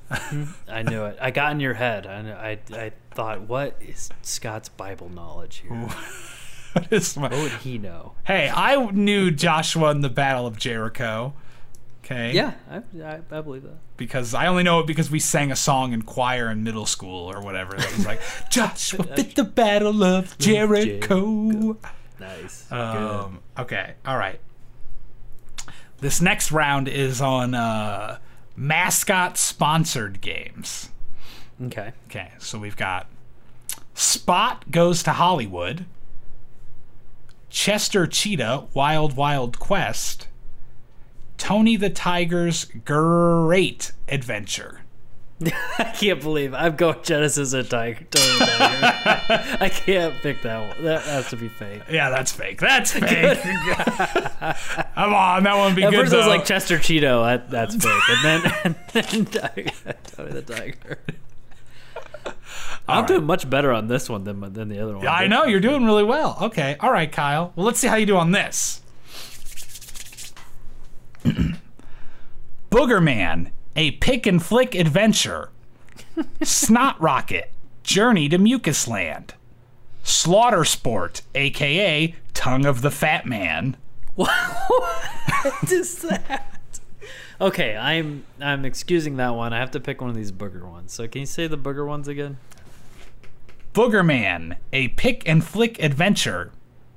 I knew it. I got in your head. I, I, I thought, what is Scott's Bible knowledge here? What is my- What would he know? hey, I knew Joshua and the Battle of Jericho. Okay. Yeah, I, I, I believe that. because I only know it because we sang a song in choir in middle school or whatever. That was like Joshua fit the battle of Jericho. Nice. Um, okay, all right. This next round is on uh, mascot sponsored games. Okay. Okay, so we've got Spot goes to Hollywood, Chester Cheetah Wild Wild Quest, Tony the Tiger's Great Adventure. I can't believe I'm going Genesis and Tiger. Tiger. I can't pick that one. That has to be fake. Yeah, that's fake. That's fake. Come on, that one would be At good. first, was like Chester Cheeto. That, that's fake. And then, and then Tiger, Tony the Tiger. I'm right. doing much better on this one than than the other one. I know you're doing really well. Okay, all right, Kyle. Well, let's see how you do on this. Boogerman, a pick and flick adventure. Snot Rocket, Journey to Mucus Land. Slaughter Sport, aka Tongue of the Fat Man. What is that? Okay, I'm I'm excusing that one. I have to pick one of these booger ones. So can you say the booger ones again? Boogerman, a pick and flick adventure.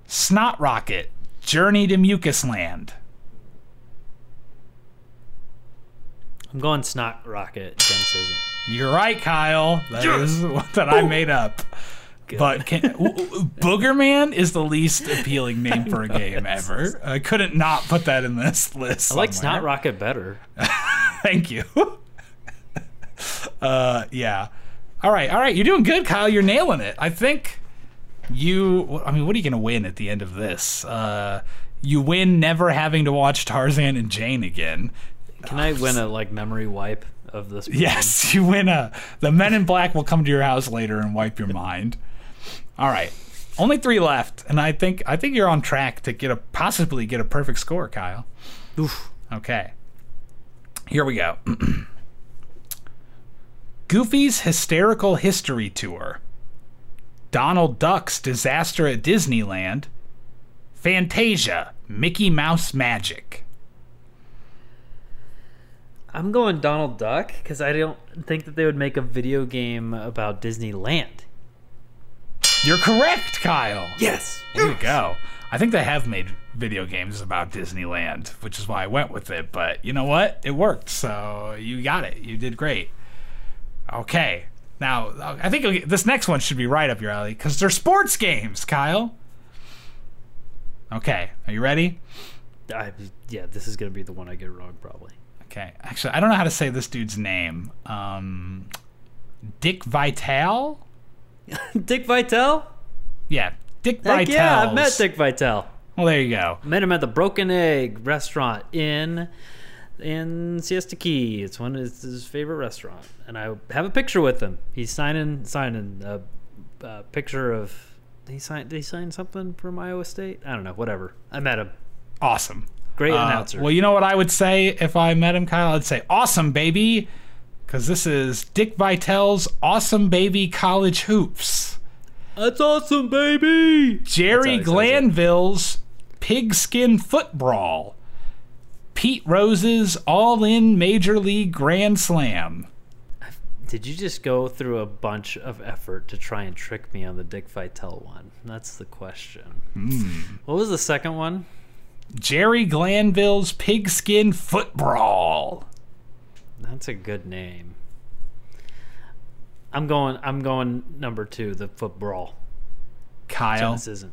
Snot Rocket, Journey to Mucus Land. I'm going Snot Rocket. Dennis isn't. You're right, Kyle. That is one that I made up. But can, w- w- Boogerman is the least appealing name for a game ever. I couldn't not put that in this list. I like somewhere. Snot Rocket better. Thank you. uh, yeah. All right, all right. You're doing good, Kyle. You're nailing it. I think you. I mean, what are you going to win at the end of this? Uh, you win never having to watch Tarzan and Jane again. Can I win a like memory wipe of this? movie? Yes, you win a. The Men in Black will come to your house later and wipe your mind. All right, only three left, and I think I think you're on track to get a possibly get a perfect score, Kyle. Oof. Okay, here we go. Goofy's hysterical history tour. Donald Duck's disaster at Disneyland. Fantasia, Mickey Mouse magic. I'm going Donald Duck because I don't think that they would make a video game about Disneyland. You're correct, Kyle. Yes. There you go. I think they have made video games about Disneyland, which is why I went with it. But you know what? It worked. So you got it. You did great. Okay. Now, I think this next one should be right up your alley because they're sports games, Kyle. Okay. Are you ready? I, yeah, this is gonna be the one I get wrong probably. Okay. Actually, I don't know how to say this dude's name. Um, Dick Vitale? Dick Vitale? Yeah. Dick Vitale. yeah, I've met Dick Vitale. Well, there you go. Met him at the Broken Egg restaurant in in Siesta Key. It's one of his, his favorite restaurant, and I have a picture with him. He's signing signing a, a picture of. Did he sign? Did he sign something from Iowa State? I don't know. Whatever. I met him. Awesome. Great Uh, announcer. Well, you know what I would say if I met him, Kyle? I'd say, awesome, baby. Because this is Dick Vitale's Awesome Baby College Hoops. That's awesome, baby. Jerry That's how he says it. Glanville's Pigskin Foot Brawl. Pete Rose's All In Major League Grand Slam. Did you just go through a bunch of effort to try and trick me on the Dick Vitale one? That's the question. Hmm. What was the second one? Jerry Glanville's Pigskin Foot Brawl. That's a good name. I'm going. I'm going number two, the foot brawl. Kyle, This isn't.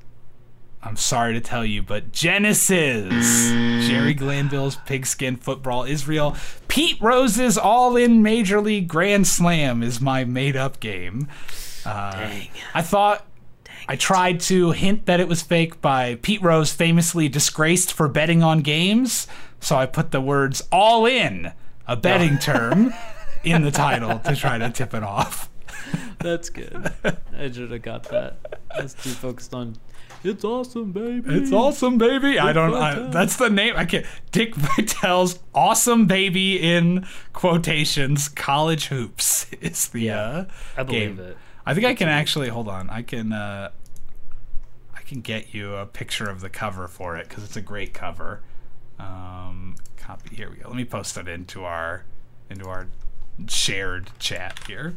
I'm sorry to tell you, but Genesis, Jerry Glanville's Pigskin Foot Brawl is real, Pete Rose's All In Major League Grand Slam is my made up game. Uh, Dang. I thought I tried to hint that it was fake by Pete Rose famously disgraced for betting on games, so I put the words All In, a betting term, in the title to try to tip it off. That's good. I should have got that. I was too focused on. It's awesome, baby. It's awesome, baby. I don't. I, that's the name. I can't. Dick Vitale's awesome baby in quotations. College hoops is the uh, I believe game. it. I think I can actually hold on. I can. Uh, can get you a picture of the cover for it because it's a great cover. Um, copy. Here we go. Let me post it into our into our shared chat here.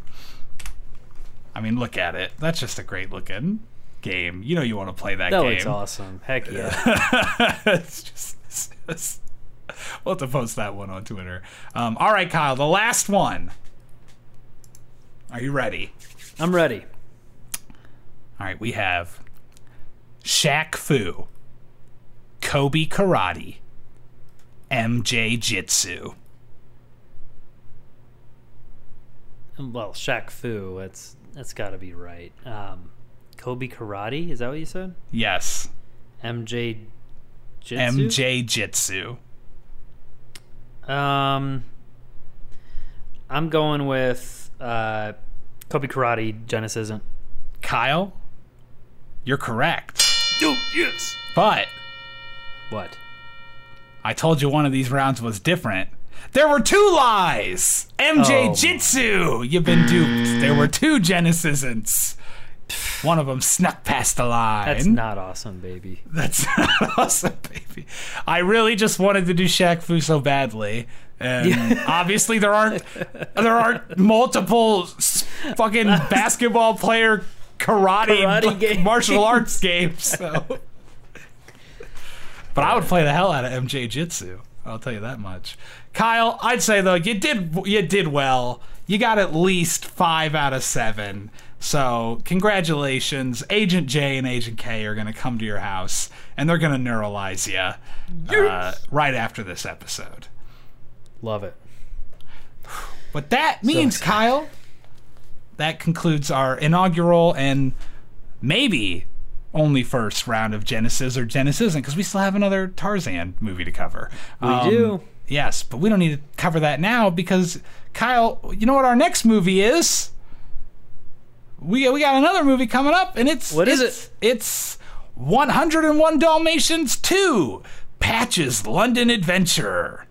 I mean, look at it. That's just a great looking game. You know, you want to play that, That game. looks awesome. Heck yeah. it's just, it's just- we'll have to post that one on Twitter. Um, all right, Kyle, the last one. Are you ready? I'm ready. All right, we have Shaq Fu, Kobe Karate, MJ Jitsu. well, Shaq Fu. That's that's got to be right. Um, Kobe Karate. Is that what you said? Yes. MJ. Jitsu? MJ Jitsu. Um, I'm going with uh, Kobe Karate. Genesis isn't. Kyle, you're correct. Oh yes. But What? I told you one of these rounds was different. There were two lies. MJ Oh. Jitsu. You've been duped. There were two Genesisans. One of them snuck past the line. That's not awesome, baby. That's not awesome, baby. I really just wanted to do Shaq Fu so badly. And obviously there aren't there aren't multiple fucking basketball player karate, Karate like, games. martial arts games. So. But I would play the hell out of MJ Jitsu. I'll tell you that much. Kyle, I'd say though you did you did well. You got at least five out of seven. So congratulations, Agent J and Agent K are gonna come to your house and they're gonna neuralyze you uh, right after this episode. Love it. What that means, excited. Kyle, that concludes our inaugural and maybe only first round of Genesis or Genesis because we still have another Tarzan movie to cover. We um, do. Yes, but we don't need to cover that now because Kyle, you know what our next movie is? We we got another movie coming up, and it's What is it's, It's 101 Dalmatians 2: Patch's London Adventure.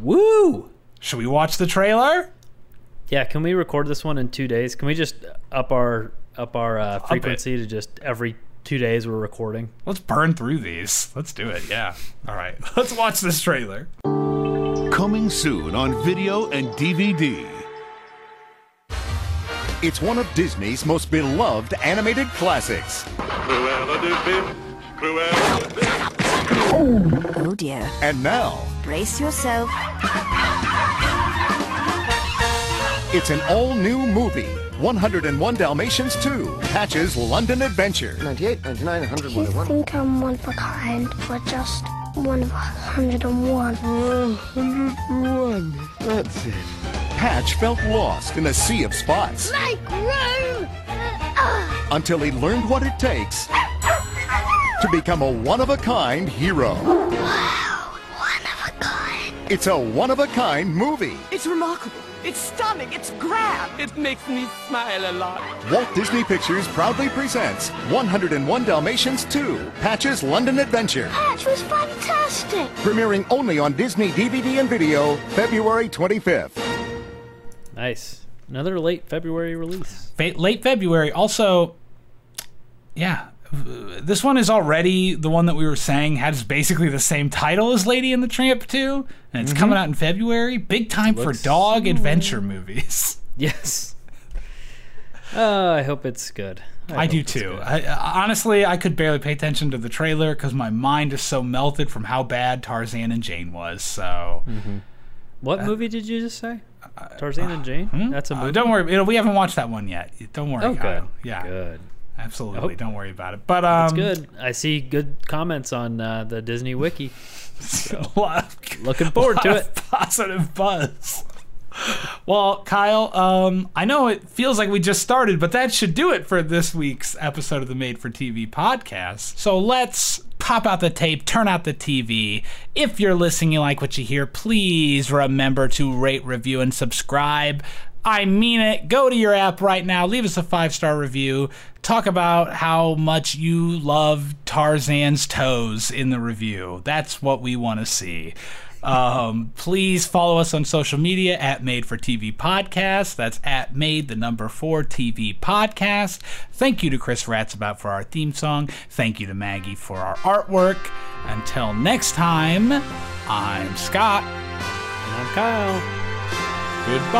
Woo! Should we watch the trailer? Yeah, can we record this one in two days? Can we just up our up our uh, frequency to just every two days we're recording? Let's burn through these. Let's do it. Yeah. All right. Let's watch this trailer. Coming soon on video and DVD. It's one of Disney's most beloved animated classics. Cruella de Vil, Cruella de Vil. Oh dear. And now, Brace yourself. It's an all new movie 101 Dalmatians 2 Patch's London Adventure. 98, 99, 100, You 101. think I'm one of a kind, or just one of hundred and one? 101. That's it. Patch felt lost in a sea of spots Make room! until he learned what it takes to become a one of a kind hero. Wow, One of a kind. It's a one of a kind movie. It's remarkable. It's stunning. It's grand. It makes me smile a lot. Walt Disney Pictures proudly presents 101 Dalmatians 2 Patch's London Adventure. Patch was fantastic. Premiering only on Disney DVD and video February 25th. Nice. Another late February release. Fa- late February. Also, yeah, this one is already the one that we were saying has basically the same title as Lady and the Tramp 2, and it's mm-hmm. coming out in February. Big time for dog adventure movies. Yes. Uh, I hope it's good. I, do too. I, I- honestly, I could barely pay attention to the trailer because my mind is so melted from how bad Tarzan and Jane was. So mm-hmm. What uh, movie did you just say? Uh, Tarzan and uh, Jane. Hmm? That's a uh, movie. don't worry. You know, we haven't watched that one yet. Don't worry. Oh, Kyle. good. Yeah, Good. Absolutely. Don't worry about it. But um, It's good. I see good comments on uh, the Disney Wiki. So of- Looking forward to it. Positive buzz. Well, Kyle, um, I know it feels like we just started, but that should do it for this week's episode of the Made for TV podcast. So let's pop out the tape, turn out the TV. If you're listening, you like what you hear, please remember to rate, review, and subscribe. I mean it. Go to your app right now, leave us a five star review. Talk about how much you love Tarzan's toes in the review. That's what we want to see. Um, please follow us on social media at Made for TV Podcast. That's at Made the number four TV Podcast. Thank you to Chris Ratzabout for our theme song. Thank you to Maggie for our artwork. Until next time, I'm Scott. And I'm Kyle. Goodbye.